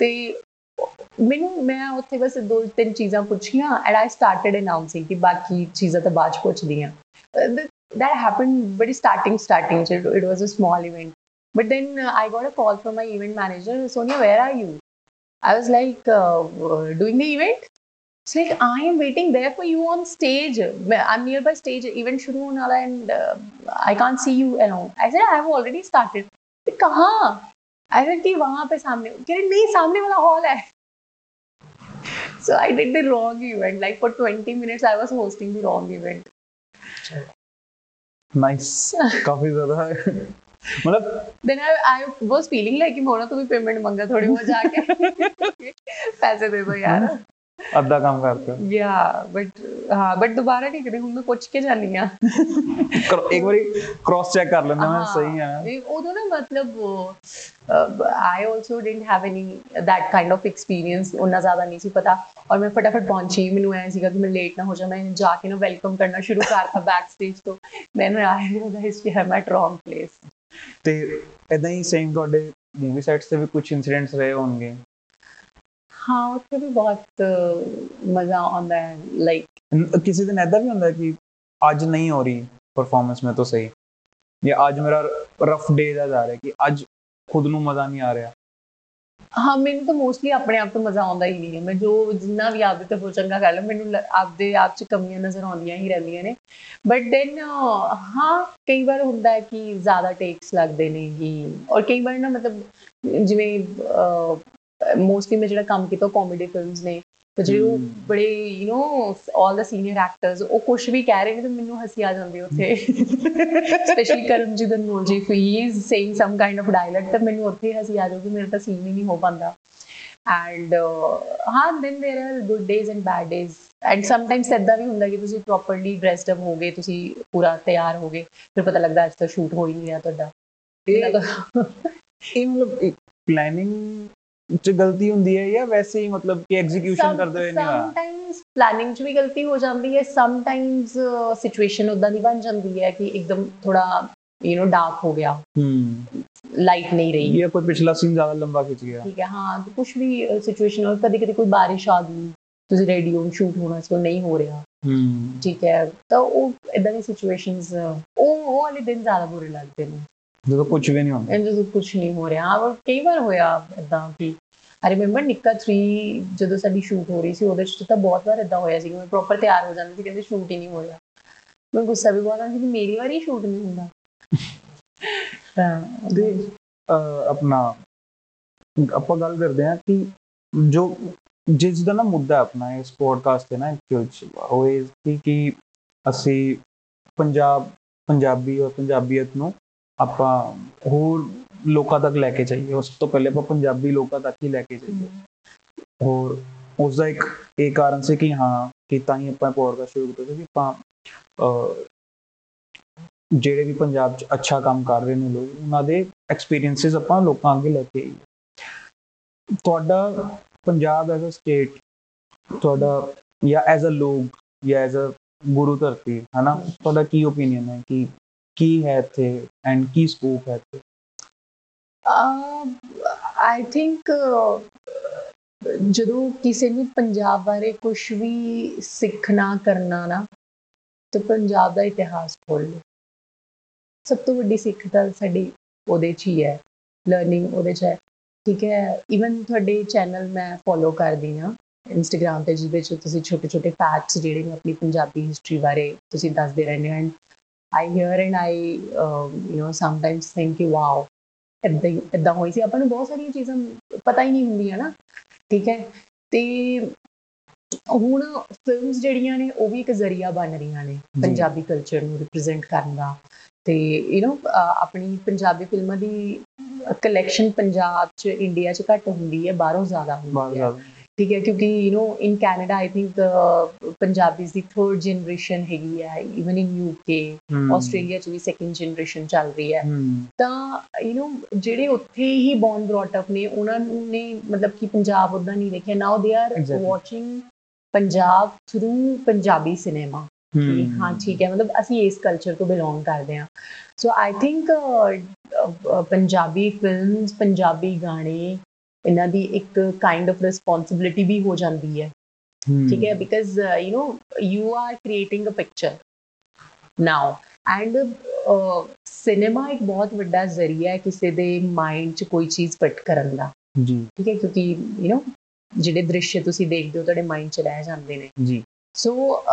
ਤੇ ਮੈਨੂੰ, ਮੈਂ ਉੱਥੇ ਬਸ ਦੋ ਤਿੰਨ ਚੀਜ਼ਾਂ ਪੁੱਛੀਆਂ ਐਂਡ ਆਈ ਸਟਾਰਟਡ ਅਨਾਉਂਸਿੰਗ ਕਿ ਬਾਕੀ ਚੀਜ਼ਾਂ ਤਾਂ ਬਾਅਦ ਚ ਪੁੱਛਦੀ ਆ that happened very starting starting. It, it was a small event. But then uh, i got a call from my event manager sonia where are you? I was like uh, doing the event. It's like i am waiting there for you on stage. I'm nearby stage. Event shuru hone and uh, i can't see you alone. I said i've already started. kaha i said ki wahan pe samne keh nahi samne wala hall hai so i did the wrong event. Like for 20 minutes i was hosting the wrong event. Nice काफी ज्यादा मतलब then I I was feeling like कि मोना तू भी payment मांगा थोड़ी वो जाके पैसे दे दो यार ਅੱਧਾ ਕੰਮ ਕਰਦੇ ਹੋ ਯਾ ਬਟ ਹਾਂ ਬਟ ਦੁਬਾਰਾ ਨਹੀਂ ਕਰੀ ਹੁਣ ਮੈਂ ਪੁੱਛ ਕੇ ਜਾਨੀ ਆ ਇੱਕ ਵਾਰੀ ਕ੍ਰਾਸ ਚੈੱਕ ਕਰ ਲੈਂਦਾ ਮੈਂ ਸਹੀ ਆ। ਨਹੀਂ ਉਦੋਂ ਨਾ ਮਤਲਬ I also didn't have any that kind of experience ਉਹਨਾਂ ਜ਼ਿਆਦਾ ਨਹੀਂ ਸੀ ਪਤਾ। ਔਰ ਮੈਂ ਫਟਾਫਟ ਪਹੁੰਚੀ ਮੈਨੂੰ ਐ ਸੀਗਾ ਕਿ ਮੈਂ ਲੇਟ ਨਾ ਹੋ ਜਾ ਮੈਂ ਜਾ ਕੇ ਨਾ ਵੈਲਕਮ ਕਰਨਾ ਸ਼ੁਰੂ ਕਰਤਾ ਬੈਕ ਸਟੇਜ ਤੋਂ। ਮੈਨੂੰ ਆਇਆ ਉਹਦਾ ਹਿਸਟਰੀ ਹੈ ਮੈਂ ਰੋਂਗ ਪਲੇਸ ਤੇ ਇਦਾਂ ਹੀ ਸੇਮ ਤੁਹਾਡੇ ਮੂਵੀ ਸੈਟਸ ਤੇ ਵੀ ਕੁਝ ਇਨਸੀਡੈਂਟਸ ਰਹੇ ਹੋਣਗੇ? ਹਾਂ ਉੱਥੇ ਵੀ ਬਹੁਤ ਮਜ਼ਾ ਆਉਂਦਾ ਹੈ ਲਾਈਕ ਕਿਸੇ ਦਿਨ ਐਦਾਂ ਵੀ ਹੁੰਦਾ ਕਿ ਅੱਜ ਨਹੀਂ ਹੋ ਰਹੀ ਪਰਫਾਰਮੈਂਸ ਮੈਂ ਤੋਂ ਸਹੀ ਜਾਂ ਅੱਜ ਮੇਰਾ ਰਫ ਡੇ ਦਾ ਜਾ ਰਿਹਾ ਕਿ ਅੱਜ ਖੁਦ ਨੂੰ ਮਜ਼ਾ ਨਹੀਂ ਆ ਰਿਹਾ। ਹਾਂ ਮੈਨੂੰ ਤਾਂ ਮੋਸਟਲੀ ਆਪਣੇ ਆਪ ਤੋਂ ਮਜ਼ਾ ਆਉਂਦਾ ਹੀ ਨਹੀਂ ਹੈ। ਮੈਂ ਜੋ ਜਿੰਨਾ ਵੀ ਆਪਦੇ ਤੋਂ ਚੰਗਾ ਕਰ ਲਾਂ ਮੈਨੂੰ ਆਪਦੇ ਆਪ 'ਚ ਕਮੀਆਂ ਨਜ਼ਰ ਆਉਂਦੀਆਂ ਹੀ ਰਹਿੰਦੀਆਂ ਨੇ। ਬਟ ਦੈਨ ਹਾਂ ਕਈ ਵਾਰ ਹੁੰਦਾ ਹੈ ਕਿ ਜ਼ਿਆਦਾ ਟੇਕਸ ਲੱਗਦੇ ਨੇ ਕਿ ਔਰ ਕਈ ਵਾਰ ਨਾ ਮਤਲਬ ਜਿਵੇਂ ਮੋਸਟਲੀ ਮੈਂ ਜਿਹੜਾ ਕੰਮ ਕੀਤਾ ਕਾਮੇਡੀ ਫਿਲਮਸ ਨੇ ਤੇ ਜਿਹੜੇ ਉਹ ਹਮ। ਬੜੇ you know all the senior actors ਉਹ ਕੁਝ ਵੀ ਕਹਿ ਰਹੇ ਨੇ ਤੇ ਮੈਨੂੰ ਹੱਸੀ ਆ ਜਾਂਦੀ ਹੈ ਉੱਥੇ specially Karamjit Anmol ji he is saying some kind of dialogue ਤਾਂ ਮੈਨੂੰ ਉੱਥੇ ਹੱਸੀ ਆ ਜਾਊਗੀ ਮੇਰਾ ਤਾਂ ਸੀਨ ਹੀ ਨਹੀਂ ਹੋ ਪਾਉਂਦਾ ਐਂਡ ਹਾਂ then there are good days and bad days and sometimes ਇਦਾਂ ਵੀ ਹੁੰਦਾ ਕਿ ਤੁਸੀਂ ਪ੍ਰੋਪਰਲੀ ਡਰੈਸਡ ਅਪ ਹੋਗੇ ਤੁਸੀਂ ਪੂਰਾ ਤਿਆਰ ਹੋਗੇ ਫਿਰ ਪਤਾ ਲੱਗਦਾ ਅੱਜ ਤਾਂ ਸ਼ੂਟ ਹੋ ਹੀ ਨਹੀਂ ਰਿਹਾ ਤੁਹਾਡਾ ਇਹਨਾਂ ਦਾ ਇਹ ਮਤਲਬ ਪਲੈਨਿੰਗ ਚ ਗਲਤੀ ਹੁੰਦੀ ਹੈ ਜਾਂ ਵੈਸੇ ਹੀ ਮਤਲਬ ਕਿ ਐਗਜ਼ੀਕਿਊਸ਼ਨ ਕਰਦੇ ਹੋਏ ਨਹੀਂ ਹੋਇਆ? ਸਮਟਾਈਮਸ ਪਲੈਨਿੰਗ 'ਚ ਵੀ ਗਲਤੀ ਹੋ ਜਾਂਦੀ ਹੈ ਸਮਟਾਈਮਸ ਸਿਚੁਏਸ਼ਨ ਉਦਾਂ ਦੀ ਬਣ ਜਾਂਦੀ ਹੈ ਕਿ ਇੱਕਦਮ ਥੋੜਾ ਯੂ نو ਡਾਰਕ ਹੋ ਗਿਆ। ਹੂੰ। ਲਾਈਟ ਨਹੀਂ ਰਹੀ। ਇਹ ਕੋਈ ਪਿਛਲਾ ਸੀਨ ਜ਼ਿਆਦਾ ਲੰਬਾ ਖਿੱਚ ਗਿਆ। ਠੀਕ ਹੈ ਹਾਂ ਕੁਝ ਵੀ ਸਿਚੁਏਸ਼ਨ ਹੋ ਕਦੇ ਕਦੇ ਕੋਈ ਬਾਰਿਸ਼ ਆ ਗਈ ਤੁਸੀਂ ਰੈਡੀ ਹੋ ਸ਼ੂਟ ਹੋਣਾ ਸੀ ਉਹ ਨਹੀਂ ਹੋ ਰਿਹਾ। ਹੂੰ। ਠੀਕ ਹੈ ਤਾਂ ਉਹ ਇਦਾਂ ਦੀ ਸਿਚੁਏਸ਼ਨਸ ਉਹ ਉਹ ਵਾਲੇ ਦਿਨ ਜ਼ਿਆਦਾ ਬੁਰੇ ਲੱਗਦੇ ਨੇ। ਜਦੋਂ ਕੁਝ ਵੀ ਨਹੀਂ ਹੁੰਦਾ। ਐਂਡ ਜਦੋਂ ਕੁਝ ਨਹੀਂ ਹੋ ਰਿਹਾ ਔਰ ਕਈ ਵਾਰ ਹੋਇਆ ਇਦਾਂ ਕਿ ਆਈ ਰਿਮੈਂਬਰ ਨਿੱਕਾ 3 ਜਦੋਂ ਸਾਡੀ ਸ਼ੂਟ ਹੋ ਰਹੀ ਸੀ ਉਹਦੇ ਚ ਤਾਂ ਬਹੁਤ ਵਾਰ ਇਦਾਂ ਹੋਇਆ ਸੀ ਕਿ ਮੈਂ ਪ੍ਰੋਪਰ ਤਿਆਰ ਹੋ ਜਾਂਦੀ ਸੀ ਕਹਿੰਦੇ ਸ਼ੂਟ ਹੀ ਨਹੀਂ ਹੋ ਰਿਹਾ। ਮੈਂ ਗੁੱਸਾ ਵੀ ਬਹੁਤ ਆਉਂਦਾ ਸੀ ਕਿ ਮੇਰੀ ਵਾਰੀ ਸ਼ੂਟ ਨਹੀਂ ਹੁੰਦਾ। ਤਾਂ ਅਹ, ਆਪਣਾ ਆਪਾਂ ਗੱਲ ਕਰਦੇ ਹਾਂ ਕਿ ਜੋ ਜਿਸ ਦਾ ਨਾ ਮੁੱਦਾ ਆਪਣਾ ਇਸ ਪੋਡਕਾਸਟ ਤੇ ਨਾ ਉਹ ਇਹ ਸੀ ਕਿ ਅਸੀਂ ਪੰਜਾਬ ਪੰਜਾਬੀ ਔਰ ਪੰਜਾਬੀਅਤ ਨੂੰ ਆਪਾਂ ਹੋਰ ਲੋਕਾਂ ਤੱਕ ਲੈ ਕੇ ਜਾਈਏ। ਉਸ ਤੋਂ ਪਹਿਲੇ ਆਪਾਂ ਪੰਜਾਬੀ ਲੋਕਾਂ ਤੱਕ ਹੀ ਲੈ ਕੇ ਜਾਈਏ। ਹੋਰ ਉਸ ਦਾ ਇੱਕ ਇਹ ਕਾਰਨ ਸੀ ਕਿ ਹਾਂ, ਕਿ ਤਾਂ ਹੀ ਆਪਾਂ ਪੋਡਕਾਸਟ ਸ਼ੁਰੂ ਕੀਤਾ ਸੀ ਕਿ ਆਪਾਂ ਜਿਹੜੇ ਵੀ ਪੰਜਾਬ 'ਚ ਅੱਛਾ ਕੰਮ ਕਰ ਰਹੇ ਨੇ ਲੋਕ, ਉਹਨਾਂ ਦੇ ਐਕਸਪੀਰੀਐਂਸਸ ਆਪਾਂ ਲੋਕਾਂ ਅੱਗੇ ਲੈ ਕੇ ਆਈਏ। ਤੁਹਾਡਾ ਪੰਜਾਬ ਐਜ਼ ਅ ਸਟੇਟ ਤੁਹਾਡਾ ਜਾਂ ਐਜ਼ ਅ ਲੋਕ ਜਾਂ ਐਜ਼ ਅ ਗੁਰੂ ਧਰਤੀ, ਹਨਾ? ਤੁਹਾਡਾ ਕੀ ਓਪੀਨੀਅਨ ਹੈ ਕਿ ਕੀ ਹੈ ਇੱਥੇ ਐਂਡ ਕੀ ਸਕੋਪ ਹੈ ਇੱਥੇ? ਆਈ ਥਿੰਕ ਜਦੋਂ ਕਿਸੇ ਨੂੰ ਪੰਜਾਬ ਬਾਰੇ ਕੁਝ ਵੀ ਸਿੱਖਣਾ, ਕਰਨਾ ਨਾ, ਤੇ ਪੰਜਾਬ ਦਾ ਇਤਿਹਾਸ ਖੋਲ ਲਓ। ਸਭ ਤੋਂ ਵੱਡੀ ਸਿੱਖ ਤਾਂ ਸਾਡੀ ਉਹਦੇ 'ਚ ਹੀ ਹੈ ਲਰਨਿੰਗ ਉਹਦੇ 'ਚ ਹੈ। ਠੀਕ ਹੈ ਇਵਨ ਤੁਹਾਡੇ ਚੈਨਲ ਮੈਂ ਫੋਲੋ ਕਰਦੀ ਹਾਂ ਇੰਸਟਾਗ੍ਰam ਤੇ ਜਿਹਦੇ 'ਚ ਤੁਸੀਂ ਛੋਟੇ ਛੋਟੇ ਫੈਕਟਸ ਜਿਹੜੇ ਨੇ, ਆਪਣੀ ਪੰਜਾਬੀ ਹਿਸਟਰੀ ਬਾਰੇ ਤੁਸੀਂ ਦੱਸਦੇ ਰਹਿੰਦੇ ਹੋ। And I hear and I uh, you know sometimes think ਕਿ wow ਇਦਾਂ ਇਦਾਂ ਹੋਈ ਸੀ। ਆਪਾਂ ਨੂੰ ਬਹੁਤ ਸਾਰੀਆਂ ਚੀਜ਼ਾਂ ਪਤਾ ਹੀ ਨਹੀਂ ਹੁੰਦੀਆਂ ਨਾ। ਠੀਕ ਹੈ? ਤੇ ਹੁਣ ਫਿਲਮਸ ਜਿਹੜੀਆਂ ਨੇ ਉਹ ਵੀ ਇੱਕ ਜ਼ਰੀਆ ਬਣ ਰਹੀਆਂ ਨੇ ਪੰਜਾਬੀ ਕਲਚਰ ਨੂੰ ਰਿਪਰੈਜ਼ੈਂਟ ਕਰਨ ਦਾ। ਤੇ ਯੂ نو ਆਪਣੀ ਪੰਜਾਬੀ ਫਿਲਮਾਂ ਦੀ ਕਲੈਕਸ਼ਨ ਪੰਜਾਬ ਚ ਇੰਡੀਆ ਚ ਘੱਟ ਹੁੰਦੀ ਹੈ। ਬਾਹਰੋਂ ਜ਼ਿਆਦਾ ਹੁੰਦੀ ਹੈ। ਠੀਕ ਹੈ ਕਿਉਂਕਿ you know in Canada I think Punjabis the third generation ਹੈਗੀ ਹੈ ਇਵਨ ਇਨ ਯੂਕੇ ਆਸਟ੍ਰੇਲੀਆ 'ਚ ਵੀ ਸੈਕੰਡ ਜਨਰੇਸ਼ਨ ਚੱਲ ਰਹੀ ਹੈ ਤਾਂ ਯੂ نو ਜਿਹੜੇ ਉੱਥੇ ਹੀ ਬੌਰਨ ਬ੍ਰੌਟ ਅਪ ਨੇ ਉਹਨਾਂ ਨੇ ਮਤਲਬ ਕਿ ਪੰਜਾਬ ਉਦਾਂ ਨਹੀਂ ਦੇਖਿਆ now they are watching Punjab through Punjabi cinema ਹਾਂ ਠੀਕ ਹੈ ਮਤਲਬ ਅਸੀਂ ਇਸ ਕਲਚਰ ਤੋਂ ਬਿਲੋਂਗ ਕਰਦੇ ਹਾਂ so I think Punjabi films Punjabi ਗਾਣੇ ਇਹਨਾਂ ਦੀ ਇੱਕ ਕਾਈਂਡ ਆਫ ਰਿਸਪੌਂਸਿਬਿਲਿਟੀ ਵੀ ਹੋ ਜਾਂਦੀ ਹੈ ਠੀਕ ਹੈ because you know you are creating a picture now and cinema ਇੱਕ ਬਹੁਤ ਵੱਡਾ ਜ਼ਰੀਆ ਹੈ ਕਿਸੇ ਦੇ ਮਾਈਂਡ 'ਚ ਕੋਈ ਚੀਜ਼ ਫਿੱਟ ਕਰਨ ਦਾ ਜੀ ਠੀਕ ਹੈ ਕਿਉਂਕਿ ਯੂ نو ਜਿਹੜੇ ਦ੍ਰਿਸ਼ ਤੁਸੀਂ ਦੇਖਦੇ ਹੋ ਤੁਹਾਡੇ ਮਾਈਂਡ 'ਚ ਰਹਿ ਜਾਂਦੇ ਨੇ ਜੀ ਸੋ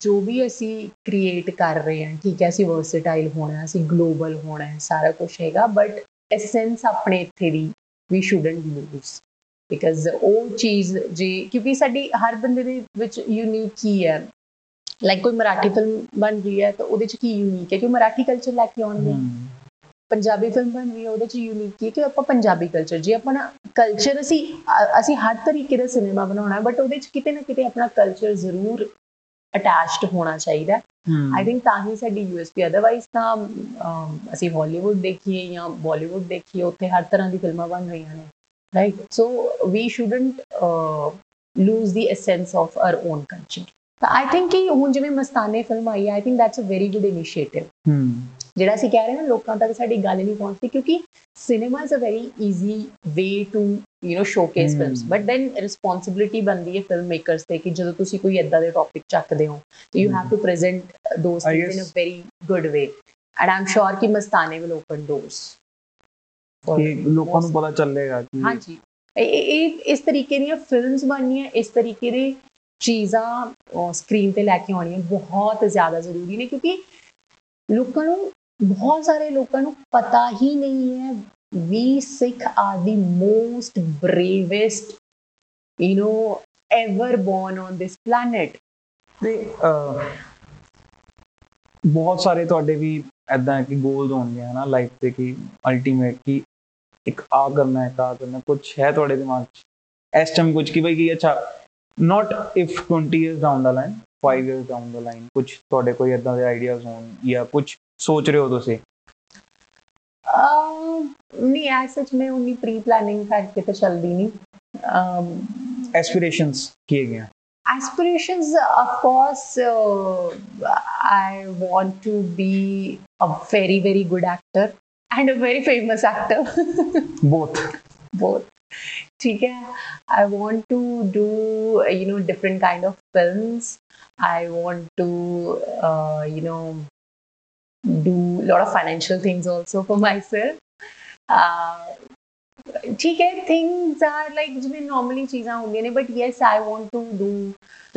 ਜੋ ਵੀ ਅਸੀਂ ਕ੍ਰੀਏਟ ਕਰ ਰਹੇ ਹਾਂ ਠੀਕ ਹੈ ਅਸੀਂ ਵਰਸਟਾਈਲ ਹੋਣਾ ਅਸੀਂ ਗਲੋਬਲ ਹੋਣਾ ਹੈ ਸਾਰਾ ਕੁਝ ਹੈਗਾ ਬਟ ਐਸੈਂਸ ਆਪਣੇ ਇੱਥੇ ਦੀ ਵੀ ਸ਼ੁਡਨਟ ਲੂਜ਼ ਬਿਕਾਜ਼ ਉਹ ਚੀਜ਼ ਜੇ ਕਿਉਂਕਿ ਸਾਡੀ ਹਰ ਬੰਦੇ ਦੇ ਵਿੱਚ ਯੂਨੀਕ ਕੀ ਹੈ। ਲਾਈਕ ਕੋਈ ਮਰਾਠੀ ਫਿਲਮ ਬਣ ਰਹੀ ਹੈ ਤਾਂ ਉਹਦੇ ਚ ਕੀ ਯੂਨੀਕ ਹੈ? ਕਿ ਮਰਾਠੀ ਕਲਚਰ ਲੈ ਕੇ ਆਉਣਗੇ ਪੰਜਾਬੀ ਫਿਲਮ ਬਣ ਰਹੀ ਹੈ ਉਹਦੇ ਚ ਯੂਨੀਕ ਹੈ ਕਿ ਆਪਾਂ ਪੰਜਾਬੀ ਕਲਚਰ ਜੇ ਆਪਣਾ ਕਲਚਰ ਅਸੀਂ ਅਸੀਂ ਹਰ ਤਰੀਕੇ ਦਾ ਸਿਨੇਮਾ ਬਣਾਉਣਾ ਹੈ ਬਟ ਉਹਦੇ ਚ ਕਿਤੇ ਨਾ ਕਿਤੇ ਆਪਣਾ ਕਲਚਰ ਜ਼ਰੂਰ ਅਟੈਚਡ ਹੋਣਾ ਚਾਹੀਦਾ ਆਈ ਥਿੰਕ ਤਾਂ ਹੀ ਸਾਡੀ ਯੂਐਸਪੀ ਅਦਰਵਾਈਜ਼ ਤਾਂ ਅਸੀਂ ਹਾਲੀਵੁੱਡ ਦੇਖੀਏ ਜਾਂ ਬਾਲੀਵੁੱਡ ਦੇਖੀਏ ਉੱਥੇ ਹਰ ਤਰ੍ਹਾਂ ਦੀ ਫਿਲਮਾਂ ਬਣ ਰਹੀਆਂ ਨੇ। Right so we shouldn't lose the essence of our own culture ਤਾਂ ਆਈ ਥਿੰਕ ਕਿ ਹੁਣ ਜਿਵੇਂ Mastaney film I I think that's a very good initiative ਜਿਹੜਾ ਅਸੀਂ ਕਹਿ ਰਹੇ ਹਾਂ ਲੋਕਾਂ ਤੱਕ ਸਾਡੀ ਗੱਲ ਨਹੀਂ ਪਹੁੰਚਦੀ ਕਿਉਂਕਿ cinema is a very easy way to you know showcase films but then responsibility ਬਣਦੀ ਹੈ ਫਿਲਮ ਮੇਕਰਸ ਤੇ ਕਿ ਜਦੋਂ ਤੁਸੀਂ ਕੋਈ ਇਦਾਂ ਦੇ ਟੌਪਿਕ ਚੱਕਦੇ ਹੋ you have to present those things in a very good way and I'm sure ਕਿ ਮਸਤਾਨੇ ਵਿਲ ਓਪਨ ਡੋਰਸ ਕਿ ਲੋਕਾਂ ਨੂੰ ਪਤਾ ਚੱਲੇਗਾ ਕਿ ਹਾਂਜੀ ਇਹ ਇਸ ਤਰੀਕੇ ਦੀਆਂ ਫਿਲਮਸ ਬਣਨੀਆਂ ਇਸ ਤਰੀਕੇ ਦੇ ਚੀਜ਼ਾਂ ਸਕਰੀਨ ਤੇ ਲੈ ਕੇ ਆਉਣੀਆਂ ਬਹੁਤ ਜ਼ਿਆਦਾ ਜ਼ਰੂਰੀ ਨੇ ਕਿਉਂਕਿ ਲੋਕਾਂ ਨੂੰ ਬਹੁਤ ਸਾਰੇ ਲੋਕਾਂ ਨੂੰ ਪਤਾ ਹੀ ਨਹੀਂ ਹੈ ਵੀ Sikh are the most bravest you know ever born on this planet ਤੇ ਬਹੁਤ ਸਾਰੇ ਤੁਹਾਡੇ ਵੀ ਐਦਾਂ ਕਿ ਗੋਲਸ ਹੋਣਗੇ ਹਨਾ ਲਾਈਫ ਤੇ ਕਿ ਅਲਟੀਮੇਟ ਕਿ ਇੱਕ ਆ ਕਰਨਾ ਹੈ ਕਾ ਕਰਨਾ ਕੁਝ ਹੈ ਤੁਹਾਡੇ ਦਿਮਾਗ 'ਚ? ਇਸ ਟਾਈਮ ਕੁਝ ਕਿ ਬਈ ਕਿ ਅੱਛਾ not if 20 years down the line 5 years down the line ਕੁਝ ਤੁਹਾਡੇ ਕੋਈ ਇਦਾਂ ਦੇ ਆਈਡੀਆਜ਼ ਹੋਣ ਜਾਂ ਕੁਝ सोच रहे हो तो से नहीं यार सच में उन्हीं प्री प्लानिंग करके तो चल दी नहीं एस्पिरेशंस किए गए aspirations of course uh, i want to be a very very good actor and a very famous actor both both ठीक है I want to do you know different kind of film I want to you know do a lot of financial things also for myself. Uh, ठीक है things are like जिसमें normally चीजें होंगी नहीं but yes I want to do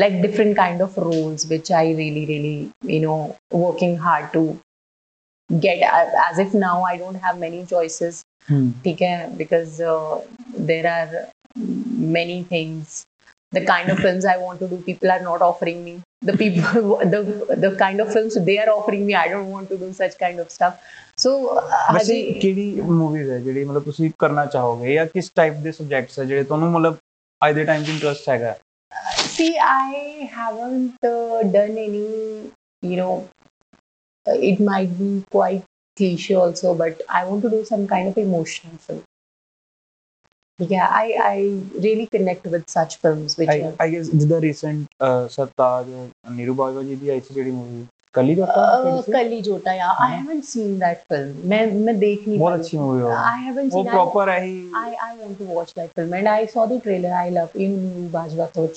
like different kind of roles which I really really you know working hard to get. As if now I don't have many choices. Hmm. ठीक है because uh, there are many things the kind of films I want to do people are not offering me the people the the kind of films they are offering me I don't want to do such kind of stuff ਸੋ ਵੈਸੇ ਕਿਹੜੀ movies ਹੈ ਜਿਹੜੀ ਮਤਲਬ ਤੁਸੀਂ ਕਰਨਾ ਚਾਹੋਗੇ ਜਾਂ ਕਿਸ ਟਾਈਪ ਦੇ ਸਬਜੈਕਟਸ ਹੈ ਜਿਹੜੇ ਤੁਹਾਨੂੰ ਮਤਲਬ ਅੱਜ ਦੇ ਟਾਈਮ 'ਚ ਇੰਟਰਸਟ ਹੈਗਾ see i haven't uh, done any you know uh, it might be quite cliche also but i want to do some kind of emotional film yeah i i really connect with such films which I, are, I guess ਜਿੱਦਾਂ recent Sartaj Neeru Bajwa ji ਦੀ ਆਈ ਸੀ ਜਿਹੜੀ movie ਕਲੀ ਜੋਟਾ ਕਲੀ ਜੋਟਾ ਯਾ I haven't seen that film ਮੈਂ ਮੈਂ ਦੇਖ ਨਹੀਂ ਬਹੁਤ ਅੱਛੀ ਮੂਵੀ ਹੈ ਆਈ ਹੈਵਨਟ ਸੀਨ ਉਹ ਪ੍ਰੋਪਰ ਹੈ ਹੀ I I want to watch that film and I saw the trailer I love in Neeru Bajwa ਤੋਂ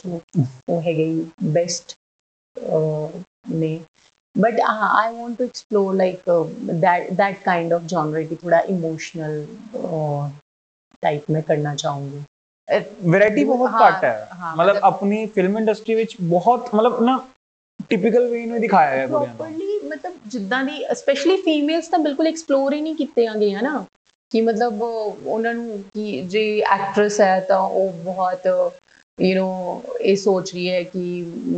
ਉਹ ਹੈ ਗਈ ਬੈਸਟ ਨੇ but uh, i want to explore like uh, that that kind of genre ki thoda emotional uh, type में करना चाहूँगी variety ਬਹੁਤ ਹਾਂ, ਘੱਟ ਹੈ ਹਾਂ, ਮਤਲਬ ਮਤਲਬ- ਆਪਣੀ ਫਿਲਮ ਇੰਡਸਟਰੀ ਵਿੱਚ ਬਹੁਤ ਮਤਲਬ ਨਾ ਟਿਪੀਕਲ ਵੇ ਨੂੰ ਦਿਖਾਇਆ ਗਿਆ ਕੁੜੀਆਂ ਨੂੰ ਪ੍ਰੋਪਰਲੀ ਮਤਲਬ ਜਿੱਦਾਂ ਦੀ ਸਪੈਸ਼ਲੀ ਫੀਮੇਲਸ ਤਾਂ ਬਿਲਕੁਲ ਐਕਸਪਲੋਰ ਹੀ ਨਹੀਂ ਕੀਤੀਆਂ ਗਈਆਂ ਨਾ ਕਿ ਮਤਲਬ ਉਹਨਾਂ ਨੂੰ ਕਿ ਜੇ ਐਕਟਰੈਸ ਹੈ ਤਾਂ ਉਹ ਬਹੁਤ ਯੂ نو ਇਹ ਸੋਚ ਰਹੀ ਹੈ ਕਿ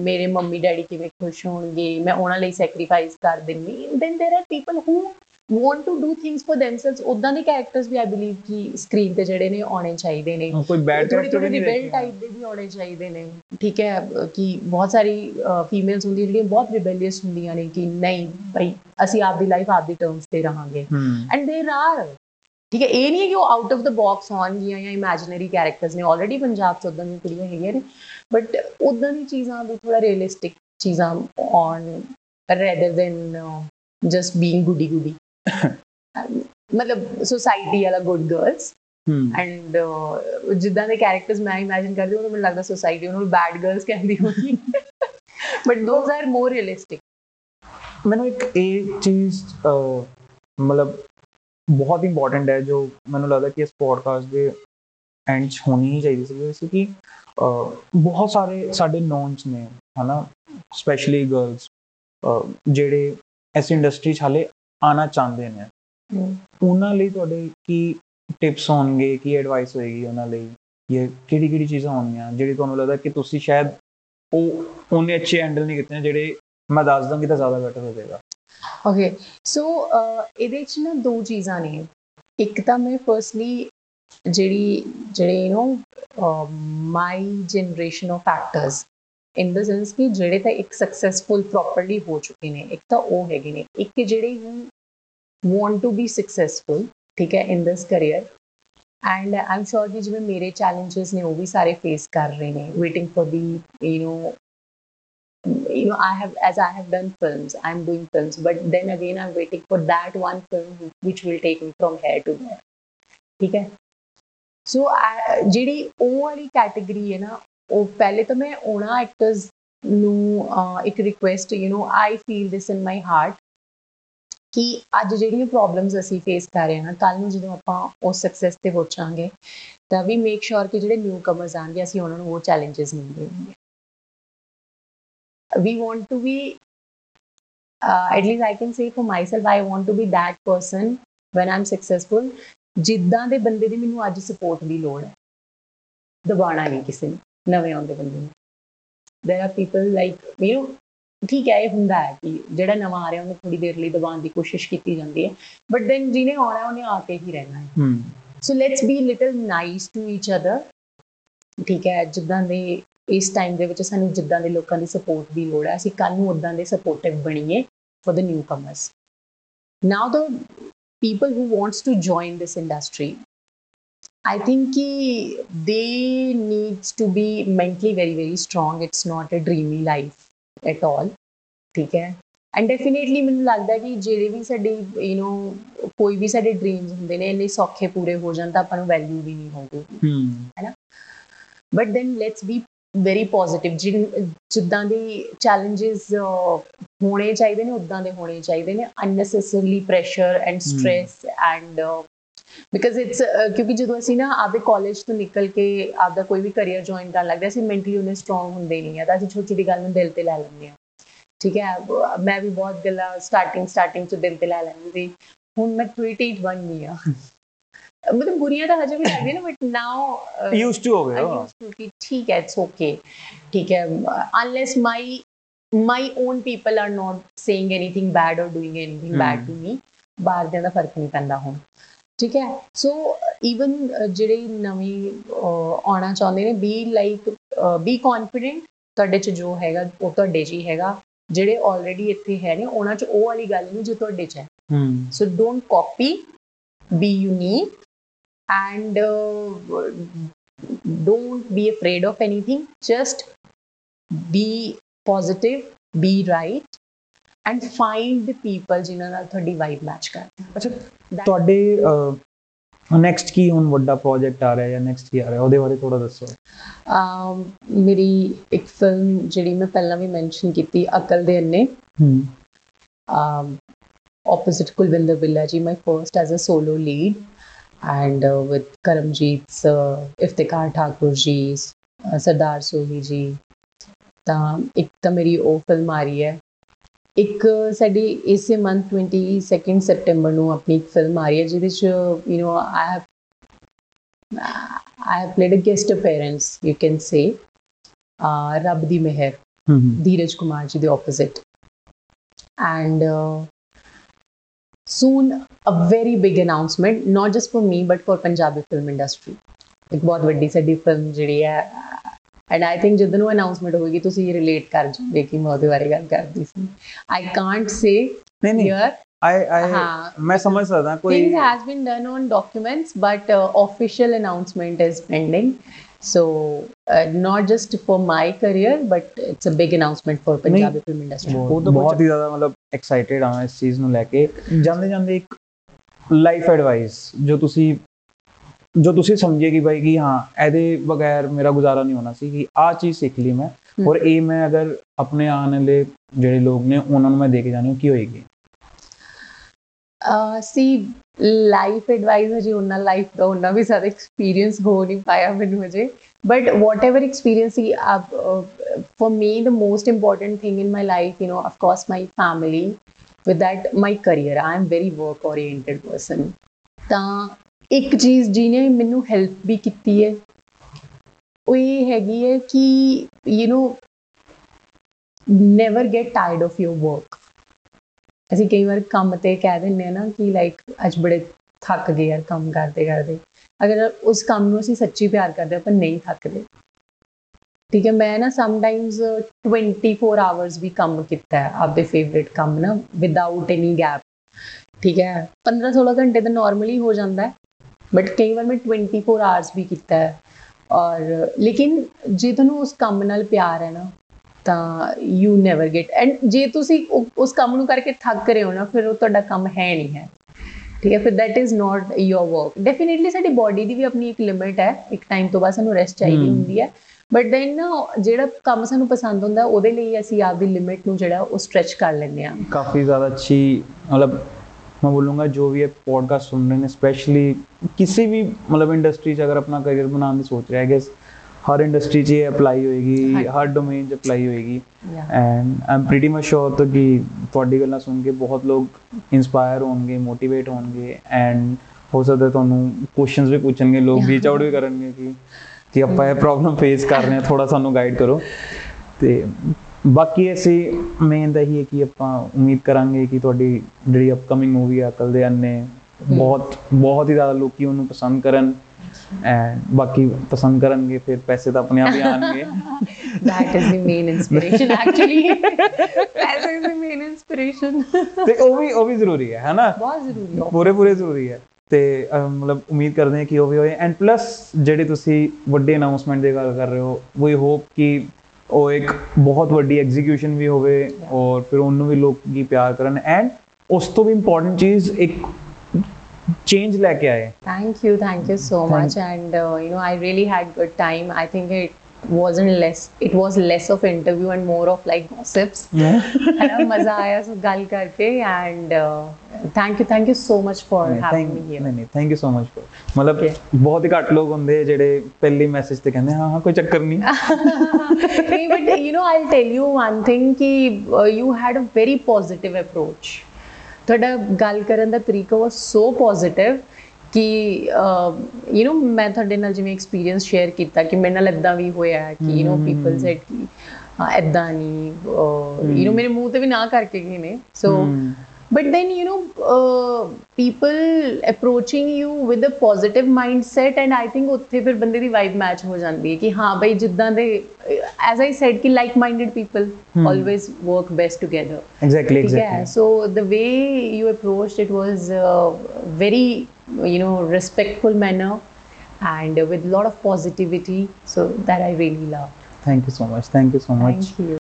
ਮੇਰੇ ਮੰਮੀ ਡੈਡੀ ਕਿਵੇਂ ਖੁਸ਼ ਹੋਣਗੇ ਮੈਂ ਉਹਨਾਂ ਲਈ ਸੈਕਰੀਫਾਈਸ ਕਰ ਦਿੰਨੀ then there are people who want to do things for themselves ਉਦਾਂ ਦੇ ਕੈਰੈਕਟਰਸ ਵੀ ਆਈ ਬਲੀਵ ਕਿ ਸਕਰੀਨ ਤੇ ਜਿਹੜੇ ਨੇ ਆਉਣੇ ਚਾਹੀਦੇ ਨੇ। ਕੋਈ ਬੈਡ ਕੈਰੈਕਟਰ ਨਹੀਂ ਰਿਬੈਲ ਟਾਈਪ ਦੇ ਵੀ ਆਉਣੇ ਚਾਹੀਦੇ ਨੇ। ਠੀਕ ਹੈ ਕਿ ਬਹੁਤ ਸਾਰੀ ਫੀਮੇਲਸ ਹੁੰਦੀਆਂ ਜਿਹੜੀਆਂ ਬਹੁਤ ਰਿਬੈਲੀਅਸ ਹੁੰਦੀਆਂ ਨੇ ਕਿ ਨਹੀਂ ਭਾਈ ਅਸੀਂ ਆਪਦੀ ਲਾਈਫ ਆਪਦੀ ਟਰਮਸ ਤੇ ਰਹਾਂਗੇ। ਐਂਡ देयर ਆਰ ਠੀਕ ਹੈ ਇਹ ਨਹੀਂ ਹੈ ਕਿ ਉਹ ਆਊਟ ਆਫ ਦਾ ਬਾਕਸ ਹੋਣਗੀਆਂ ਜਾਂ ਇਮੇਜਿਨਰੀ ਕੈਰੈਕਟਰਸ ਨੇ। ਆਲਰੇਡੀ ਪੰਜਾਬ ਚ ਉਦਾਂ ਦੀਆਂ ਕੁੜੀਆਂ ਹੈਗੀਆਂ ਨੇ। ਬਟ ਉਦਾਂ ਦੀ ਚੀਜ਼ਾਂ ਵੀ ਥੋੜਾ ਰੀਅਲਿਸਟਿਕ ਚੀਜ਼ਾਂ on rather than just being goody goody ਮਤਲਬ ਸੋਸਾਇਟੀ ਵਾਲਾ ਗੁੱਡ ਗਰਲਸ ਐਂਡ ਜਿੱਦਾਂ ਦੇ ਕੈਰੈਕਟਰਸ ਮੈਂ ਇਮੇਜਿਨ ਕਰਦੀ ਹਾਂ ਮੈਨੂੰ ਲੱਗਦਾ ਸੋਸਾਇਟੀ ਉਹਨਾਂ ਨੂੰ ਬੈਡ ਗਰਲਸ ਕਹਿੰਦੀ ਹੋਣੀ but those are more realistic ਮੈਨੂੰ ਇੱਕ ਇਹ ਚੀਜ਼ ਮਤਲਬ ਬਹੁਤ ਇੰਪੋਰਟੈਂਟ ਹੈ ਜੋ ਮੈਨੂੰ ਲੱਗਦਾ ਕਿ ਇਸ ਪੋਡਕਾਸਟ ਦੇ ਐਂਡ 'ਚ ਹੋਣੀ ਚਾਹੀਦੀ ਸੀ ਸੀ ਕਿ ਅਹ, ਬਹੁਤ ਸਾਰੇ ਸਾਡੇ ਨੌਨਸ ਨੇ ਹਨਾ? ਸਪੈਸ਼ਲੀ ਗਰਲਸ ਜਿਹੜੇ ਇਸ ਇੰਡਸਟਰੀ 'ਚ ਹਾਲੇ ਆਣਾ ਚਾਹੁੰਦੇ ਨੇ। ਉਹਨਾਂ ਲਈ ਤੁਹਾਡੇ ਕੀ ਟਿਪਸ ਹੋਣਗੇ ਕੀ ਐਡਵਾਈਸ ਹੋਏਗੀ ਉਹਨਾਂ ਲਈ? ਇਹ ਕਿਹੜੀ ਕਿਹੜੀ ਚੀਜ਼ਾਂ ਹੋਣਗੀਆਂ ਜਿਹੜੀ ਤੁਹਾਨੂੰ ਲੱਗਦਾ ਕਿ ਤੁਸੀਂ ਸ਼ਾਇਦ ਉਹ ਉਹਨੇ ਅੱਛੇ ਹੈਂਡਲ ਨਹੀਂ ਕੀਤੇ ਨੇ ਜਿਹੜੇ ਮੈਂ ਦੱਸ ਦਾਂਗੀ ਤਾਂ ਜ਼ਿਆਦਾ ਬੈਟਰ ਹੋ ਜਾਏਗਾ। ਓਕੇ ਸੋ ਇਹਦੇ ਚ ਨਾ ਦੋ ਚੀਜ਼ਾਂ ਨੇ। ਇੱਕ ਤਾਂ ਮੈਂ ਫਰਸਟਲੀ ਜਿਹੜੀ ਜਿਹੜੇ you know my generation of actors in the sense ਕਿ ਜਿਹੜੇ ਤਾਂ ਇੱਕ ਸਕਸੈਸਫੁਲ ਪ੍ਰੋਪਰਲੀ ਹੋ ਚੁੱਕੇ ਨੇ, ਇੱਕ ਤਾਂ ਉਹ ਹੈਗੇ ਨੇ, ਇੱਕ ਜਿਹੜੇ ਹੁਣ ਵਾਂਟ ਟੂ ਬੀ ਸਕਸੈਸਫੁਲ ਠੀਕ ਹੈ ਇਨ ਦਿਸ ਕੈਰੀਅਰ ਐਂਡ ਆਮ ਸ਼ੋਰ ਕਿ ਜਿਵੇਂ ਮੇਰੇ ਚੈਲੰਜਸ ਨੇ, ਉਹ ਵੀ ਸਾਰੇ ਫੇਸ ਕਰ ਰਹੇ ਨੇ waiting for the you know you know, i have, as i have done films, i'm doing films, but then again, i'm waiting for that one film which will take me from here to there ਠੀਕ ਹੈ ਸੋ ਜਿਹੜੀ ਉਹ ਵਾਲੀ category ਹੈ ਨਾ ਉਹ ਪਹਿਲੇ ਤਾਂ ਮੈਂ ਉਹਨਾਂ ਐਕਟਰਸ ਨੂੰ ਅਹ, ਇੱਕ request you know I feel this in my heart ਕਿ ਅੱਜ ਜਿਹੜੀਆਂ ਪ੍ਰੋਬਲਮਸ ਅਸੀਂ ਫੇਸ ਕਰ ਰਹੇ ਹਾਂ ਨਾ ਕੱਲ ਨੂੰ ਜਦੋਂ ਆਪਾਂ ਉਸ ਸਕਸੈਸ ਤੇ ਪਹੁੰਚਾਂਗੇ ਤਾਂ ਵੀ ਮੇਕ ਸ਼ੋਰ ਕਿ ਜਿਹੜੇ ਨਿਊ ਕਮਰਸ ਆਣਗੇ ਅਸੀਂ ਉਹਨਾਂ ਨੂੰ ਉਹ ਚੈਲੰਜਸ ਨਹੀਂ ਦੇਵਾਂਗੇ we want to be uh, at least i can say for myself i want to be that person when i'm successful ਜਿੱਦਾਂ ਦੇ ਬੰਦੇ ਦੀ ਮੈਨੂੰ ਅੱਜ ਸਪੋਰਟ ਦੀ ਲੋੜ ਹੈ। ਦਬਾਣਾ ਨਹੀਂ ਕਿਸੇ ਨੂੰ। ਨਵੇਂ ਆਉਂਦੇ ਬੰਦੇ ਨੂੰ। There are people like you know ਠੀਕ ਹੈ ਇਹ ਹੁੰਦਾ ਹੈ ਕਿ ਜਿਹੜਾ ਨਵਾਂ ਆ ਰਿਹਾ ਉਹਨੂੰ ਥੋੜੀ ਦੇਰ ਲਈ ਦਬਾਉਣ ਦੀ ਕੋਸ਼ਿਸ਼ ਕੀਤੀ ਜਾਂਦੀ ਹੈ। ਬਟ ਦੈਨ ਜਿਹਨੇ ਆਉਣਾ ਉਹਨੇ ਆ ਕੇ ਹੀ ਰਹਿਣਾ ਹੈ। ਹੂੰ। So let's be little nice to each other ਠੀਕ ਹੈ ਜਿੱਦਾਂ ਦੇ ਇਸ ਟਾਈਮ ਦੇ ਵਿੱਚ ਸਾਨੂੰ ਜਿੱਦਾਂ ਦੇ ਲੋਕਾਂ ਦੀ ਸਪੋਰਟ ਦੀ ਲੋੜ ਹੈ ਅਸੀਂ ਕੱਲ ਨੂੰ ਉਦਾਂ ਦੇ ਸਪੋਰਟਿਵ ਬਣੀਏ for the newcomers now the people who wants to join this industry I think ki they needs to be mentally very very strong. It's not a dreamy life at all. ਠੀਕ ਹੈ and definitely ਮੈਨੂੰ ਲੱਗਦਾ ਕਿ ਜਿਹੜੇ ਵੀ ਸਾਡੇ you know ਕੋਈ ਵੀ ਸਾਡੇ dreams ਹੁੰਦੇ ਨੇ ਇੰਨੇ ਸੌਖੇ ਪੂਰੇ ਹੋ ਜਾਣ ਤਾਂ ਆਪਾਂ ਨੂੰ ਵੈਲਿਊ ਵੀ ਨਹੀਂ ਹੋਊਗੀ। ਹਮ ਹੈਨਾ but then let's be very positive ਜਿੱਦਾਂ ਦੇ ਚੈਲੰਜਸ ਹੋਣੇ ਚਾਹੀਦੇ ਨੇ ਉਦਾਂ ਦੇ ਹੋਣੇ ਚਾਹੀਦੇ ਨੇ। Unnecessarily pressure and stress and because it's ਕਿਉਂਕਿ ਜਦੋਂ ਅਸੀਂ ਨਾ ਆਪਦੇ ਕਾਲਜ ਤੋਂ ਨਿਕਲ ਕੇ ਆਪਦਾ ਕੋਈ ਵੀ ਕੈਰੀਅਰ ਜੁਆਇਨ ਕਰਨ ਲੱਗਦੇ ਅਸੀਂ ਮੈਂਟਲੀ ਉਹਨੇ ਸਟਰੋਂਗ ਹੁੰਦੇ ਨਹੀਂ ਆ। ਤਾਂ ਅਸੀਂ ਛੋਟੀ ਦੀ ਗੱਲ ਨੂੰ ਦਿਲ ਤੇ ਲੈ ਲੈਂਦੇ ਆ ਠੀਕ ਹੈ? ਮੈਂ ਵੀ ਬਹੁਤ ਗੱਲਾਂ ਸਟਾਰਟਿੰਗ ਸਟਾਰਟਿੰਗ ਚ ਦਿਲ ਤੇ ਲੈ ਲੈਂਦੀ ਸੀ। ਹੁਣ ਮੈਂ 28 ਬਣ ਗਈ ਆ। ਮਤਲਬ ਬੁਰੀਆਂ ਤਾਂ ਹਜੇ ਵੀ ਲੱਗਦੀਆਂ ਨਾ ਬਟ ਨਾਓ ਯੂਜ਼ਡ ਟੂ ਹੋ ਗਏ ਹੋ ਕਿ ਠੀਕ ਹੈ ਇਟਸ ਓਕੇ ਠੀਕ ਹੈ? Unless my my own people are not saying anything bad or doing anything bad to me ਬਾਹਰ ਦੇ ਦਾ ਫ਼ਰਕ ਨਹੀਂ ਪੈਂਦਾ ਹੁਣ। ਠੀਕ ਹੈ? ਸੋ ਇਵਨ ਜਿਹੜੇ ਨਵੇਂ ਆਉਣਾ ਚਾਹੁੰਦੇ ਨੇ ਬੀ ਲਾਈਕ ਬੀ ਕੌਨਫੀਡੈਂਟ ਤੁਹਾਡੇ ਚ ਜੋ ਹੈਗਾ ਉਹ ਤੁਹਾਡੇ ਚ ਹੀ ਹੈਗਾ। ਜਿਹੜੇ ਆਲਰੇਡੀ ਇੱਥੇ ਹੈ ਨੇ ਉਹਨਾਂ ਚ ਉਹ ਵਾਲੀ ਗੱਲ ਨਹੀਂ ਜੋ ਤੁਹਾਡੇ ਚ ਹੈ। ਹੂੰ। So don't copy, be unique, and uh, don't be afraid of anything. Just be positive, and find the people ਜਿਨ੍ਹਾਂ ਨਾਲ ਤੁਹਾਡੀ ਵਾਈਬ ਮੈਚ ਕਰਦੀ ਅੱਛਾ ਤੁਹਾਡੇ ਨੈਕਸਟ ਕੀ ਹੁਣ ਵੱਡਾ ਪ੍ਰੋਜੈਕਟ ਆ ਰਿਹਾ ਜਾਂ ਨੈਕਸਟ ਕੀ ਆ ਰਿਹਾ ਉਹਦੇ ਬਾਰੇ ਥੋੜਾ ਦੱਸੋ um, ਮੇਰੀ ਇੱਕ ਫਿਲਮ ਜਿਹੜੀ ਮੈਂ ਪਹਿਲਾਂ ਵੀ ਮੈਂਸ਼ਨ ਕੀਤੀ ਅਕਲ ਦੇ ਅੰਨੇ ਹੂੰ um, opposite Kulvinder Villaji, my first as a solo lead, and uh, with Karamjeet's uh, Iftikhar Thakur ji, uh, Sardar Sohi ji. ਤਾਂ ਇੱਕ ਤਾਂ ਮੇਰੀ ਉਹ ਫਿਲਮ ਆ ਰਹੀ ਹੈ ਇੱਕ ਸਾਡੀ ਇਸੇ ਮੰਥ 22 ਸੈਪਟੈਂਬਰ ਨੂੰ ਆਪਣੀ ਇੱਕ ਫਿਲਮ ਆ ਰਹੀ ਹੈ ਜਿਹਦੇ ਚ you know I have I have played a guest appearance, you can say. Uh, Rab di Meher, ਹੂੰ Dheeraj Kumar ji, the opposite. And uh, soon, a very big announcement, not just for me, but for Punjabi film industry. ਇੱਕ ਬਹੁਤ ਵੱਡੀ ਸਾਡੀ film ਜਿਹੜੀ ਹੈ and I think ਜਦੋਂ ਨੂੰ announcement ਹੋਏਗੀ ਤੁਸੀਂ ਰਿਲੇਟ ਕਰ ਜਾਓਗੇ ਕਿ ਮੈਂ ਉਹਦੇ ਬਾਰੇ ਗੱਲ ਕਰਦੀ ਸੀ ਆਈ ਕਾਂਟ ਸੇ ਨਹੀਂ ਨਹੀਂ ਹੀਅਰ ਆਈ ਆਈ ਹਾਂ। ਮੈਂ ਸਮਝ ਸਕਦਾ ਕੋਈ things has been done on documents but uh, official announcement is pending so uh, not just for my career but it's a big announcement for punjabi film industry ਬਹੁਤ ਬਹੁਤ ਹੀ ਜ਼ਿਆਦਾ ਮਤਲਬ ਐਕਸਾਈਟਿਡ ਹਾਂ ਇਸ ਚੀਜ਼ ਨੂੰ ਲੈ ਕੇ ਜਾਂਦੇ ਜਾਂਦੇ ਇੱਕ ਲਾਈਫ ਐਡਵਾਈਸ ਜੋ ਤੁਸੀਂ ਜੋ ਤੁਸੀਂ ਸਮਝੇ ਕਿ ਭਾਈ ਕਿ ਹਾਂ ਇਹਦੇ ਬਗੈਰ ਮੇਰਾ ਗੁਜ਼ਾਰਾ ਨਹੀਂ ਹੋਣਾ ਸੀ ਕਿ ਆਹ ਚੀਜ਼ ਸਿੱਖ ਲਈ ਮੈਂ। ਔਰ ਇਹ ਮੈਂ ਅਗਰ ਆਪਣੇ ਆਉਣ ਵਾਲੇ ਜਿਹੜੇ ਲੋਕ ਨੇ ਉਹਨਾਂ ਨੂੰ ਮੈਂ ਦੇ ਕੇ ਜਾਣੀ ਕੀ ਹੋਏਗੀ uh, see life advice ਹਜੇ ਉਹਨਾਂ ਲਾਈਫ ਦਾ ਉਹਨਾਂ ਵੀ ਸਾਰਾ ਐਕਸਪੀਰੀਅੰਸ ਹੋ ਨਹੀਂ ਪਾਇਆ ਮੈਨੂੰ ਹਜੇ whatever experience he, uh, uh, for me the most important thing in my life you know of course my family with that my career i am very work oriented person ਤਾਂ ਇੱਕ ਚੀਜ਼ ਜਿਹਨੇ ਮੈਨੂੰ ਹੈਲਪ ਵੀ ਕੀਤੀ ਹੈ, ਉਹ ਇਹ ਹੈਗੀ ਹੈ ਕਿ you know never get tired of your work ਅਸੀਂ ਕਈ ਵਾਰ ਕੰਮ ਤੇ ਕਹਿ ਦਿੰਦੇ ਆ ਨਾ ਕਿ ਲਾਈਕ ਅੱਜ ਬੜੇ ਥੱਕ ਗਏ ਯਾਰ ਕੰਮ ਕਰਦੇ ਕਰਦੇ। ਅਗਰ ਉਸ ਕੰਮ ਨੂੰ ਅਸੀਂ ਸੱਚੀ ਪਿਆਰ ਕਰਦੇ ਆਪਾਂ ਨਹੀਂ ਥੱਕਦੇ। ਠੀਕ ਹੈ, ਮੈਂ ਨਾ ਸਮਟਾਈਮਸ 24 ਆਵਰਸ ਵੀ ਕੰਮ ਕੀਤਾ ਹੈ, ਆਪਦੇ ਫੇਵਰਿਟ ਕੰਮ ਨਾ ਵਿਦਆਊਟ ਐਨੀ ਗੈਪ ਠੀਕ ਹੈ 15 16 ਘੰਟੇ ਤਾਂ ਨਾਰਮਲੀ ਹੋ ਜਾਂਦਾ ਹੈ। ਬਟ ਕਈ ਵਾਰ ਮੈਂ 24 ਆਵਰਸ ਵੀ ਕੀਤਾ ਹੈ ਔਰ ਲੇਕਿਨ ਜੇ ਤੁਹਾਨੂੰ ਉਸ ਕੰਮ ਨਾਲ ਪਿਆਰ ਹੈ ਨਾ ਤਾਂ ਯੂ ਨੈਵਰ ਗੈਟ ਐਂਡ ਜੇ ਤੁਸੀਂ ਉਸ ਕੰਮ ਨੂੰ ਕਰਕੇ ਥੱਕ ਰਹੇ ਹੋ ਨਾ ਫਿਰ ਉਹ ਤੁਹਾਡਾ ਕੰਮ ਹੈ ਨਹੀਂ ਹੈ ਠੀਕ ਹੈ ਫਿਰ that is not your work definitely ਸਾਡੀ ਬਾਡੀ ਦੀ ਵੀ ਆਪਣੀ ਇੱਕ ਲਿਮਿਟ ਹੈ ਇੱਕ ਟਾਈਮ ਤੋਂ ਬਾਅਦ ਸਾਨੂੰ ਰੈਸਟ ਚਾਹੀਦੀ ਹੁੰਦੀ ਹੈ ਬਟ ਦੈਨ ਜਿਹੜਾ ਕੰਮ ਸਾਨੂੰ ਪਸੰਦ ਹੁੰਦਾ ਉਹਦੇ ਲਈ ਅਸੀਂ ਆਪਦੀ ਲਿਮਿਟ ਨੂੰ ਜਿਹੜਾ ਉਹ ਸਟ੍ਰੈਚ ਕਰ ਲੈਂਦੇ ਆ ਕਾਫੀ ਜ਼ਿਆਦਾ ਅੱਛੀ ਮਤਲਬ मैं बोलूँगा जो भी ये पॉडकास्ट सुन रहे हैं स्पेशली किसी भी मतलब इंडस्ट्री 'ਚ ਅਗਰ ਆਪਣਾ ਕਰੀਅਰ ਬਣਾਉਣ ਦੀ ਸੋਚ ਰਿਹਾ ਹੈ ਗੈਸ ਹਰ ਇੰਡਸਟਰੀ 'ਚ ਇਹ ਅਪਲਾਈ ਹੋਏਗੀ ਹਾਂਜੀ। ਹਰ ਡੋਮੇਨ 'ਚ ਅਪਲਾਈ ਹੋਏਗੀ Yeah. And I am pretty much sure ਤਾਂ ਕਿ ਤੁਹਾਡੀ ਗੱਲਾਂ ਸੁਣ ਕੇ ਬਹੁਤ ਲੋਕ ਇਨਸਪਾਇਰ ਹੋਣਗੇ ਮੋਟੀਵੇਟ ਹੋਣਗੇ ਐਂਡ ਹੋ ਸਕਦਾ ਤੁਹਾਨੂੰ ਕੁਐਸਚਨਸ ਵੀ ਪੁੱਛਣਗੇ ਲੋਕ ਰੀਚ ਆਊਟ ਵੀ ਕਰਨਗੇ ਕਿ ਕਿ ਆਪਾਂ ਇਹ ਪ੍ਰੋਬਲਮ ਫੇਸ ਕਰ ਰਹੇ ਹਾਂ ਥੋੜਾ ਸਾਨੂੰ ਗਾਈਡ ਕਰੋ ਤੇ ਬਾਕੀ ਅਸੀਂ ਮੇਨ ਤਾਂ ਇਹੀ ਹੈ ਕਿ ਆਪਾਂ ਉਮੀਦ ਕਰਾਂਗੇ ਕਿ ਤੁਹਾਡੀ ਜਿਹੜੀ ਅਪਕਮਿੰਗ ਮੂਵੀ ਆ ਅਕਲ ਦੇ ਅੰਨੇ ਬਹੁਤ ਬਹੁਤ ਹੀ ਜ਼ਿਆਦਾ ਲੋਕੀ ਉਹਨੂੰ ਪਸੰਦ ਕਰਨ। ਐਂਡ ਬਾਕੀ ਪਸੰਦ ਕਰਨਗੇ ਫਿਰ ਪੈਸੇ ਤਾਂ ਆਪਣੇ ਆਪ ਹੀ ਆਣਗੇ। That is the main inspiration actually. That is the main inspiration. ਤੇ ਉਹ ਵੀ ਉਹ ਵੀ ਜ਼ਰੂਰੀ ਹੈ ਹੈਨਾ? ਬਹੁਤ ਜ਼ਰੂਰੀ ਹੈ। ਪੂਰੇ ਪੂਰੇ ਜ਼ਰੂਰੀ ਹੈ। ਤੇ ਮਤਲਬ ਉਮੀਦ ਕਰਦੇ ਹਾਂ ਕਿ ਉਹ ਵੀ ਹੋਏ। ਐਂਡ ਪਲੱਸ ਜਿਹੜੇ ਤੁਸੀਂ ਵੱਡੇ ਅਨਾਉਂਸਮੈਂਟ ਦੀ ਗੱਲ ਕਰ ਰਹੇ ਹੋ ਵੀ ਹੋਪ ਕਿ ਉਹ ਇੱਕ ਬਹੁਤ ਵੱਡੀ ਐਗਜ਼ੀਕਿਊਸ਼ਨ ਵੀ ਹੋਵੇ ਔਰ ਫਿਰ ਉਹਨੂੰ ਵੀ ਲੋਕ ਕੀ ਪਿਆਰ ਕਰਨ ਐਂਡ ਉਸ ਤੋਂ ਵੀ ਇੰਪੋਰਟੈਂਟ ਚੀਜ਼ ਇੱਕ ਚੇਂਜ ਲੈ ਕੇ ਆਏ Thank you, thank you so Thank- much. And uh, you know, I really had good time. I think it wasn't less. It was less of interview and more of like gossips. है ना मजा आया सब ਗੱਲ ਕਰਕੇ and uh, thank you, thank you so much for having me here. ਨਹੀਂ ਨਹੀਂ thank you so much ਮਤਲਬ Okay. ਬਹੁਤ ਹੀ ਘੱਟ ਲੋਕ ਹੁੰਦੇ ਆ ਜਿਹੜੇ ਪਹਿਲੀ ਮੈਸੇਜ ਤੇ ਕਹਿੰਦੇ ਹਾਂ ਹਾਂ ਕੋਈ ਚੱਕਰ ਨਹੀਂ नहीं, but you know, I'll tell you one thing कि uh, you had a very positive approach. ਤੁਹਾਡਾ ਗੱਲ ਕਰਨ ਦਾ ਤਰੀਕਾ was so positive ਕਿ ਯੂ نو ਮੈਂ ਤੁਹਾਡੇ ਨਾਲ ਜਿਵੇਂ ਐਕਸਪੀਰੀਅੰਸ ਸ਼ੇਅਰ ਕੀਤਾ ਕਿ ਮੇਰੇ ਨਾਲ ਇਦਾਂ ਵੀ ਹੋਇਆ ਹੈ ਕਿ ਯੂ نو ਪੀਪਲ ਸੈਡ ਕਿ ਹਾਂ ਇਦਾਂ ਨਹੀਂ ਯੂ نو ਮੇਰੇ ਮੂੰਹ ਤੇ ਵੀ ਨਾ ਕਰਕੇ ਗਏ ਨੇ ਸੋ ਹਮ। but then you know uh, people approaching you with a positive mindset and i think ਉੱਥੇ ਫਿਰ ਬੰਦੇ ਦੀ vibe match ਹੋ ਜਾਂਦੀ ਹੈ ਕਿ ਹਾਂ ਬਈ ਜਿੱਦਾਂ ਦੇ as i said ਕਿ like minded people always work best together exactly ਠੀਕ ਹੈ exactly so the way you approached it was uh, very you know, respectful manner and with a lot of positivity. So that I really love. Thank you so much. Thank you so much. Thank you.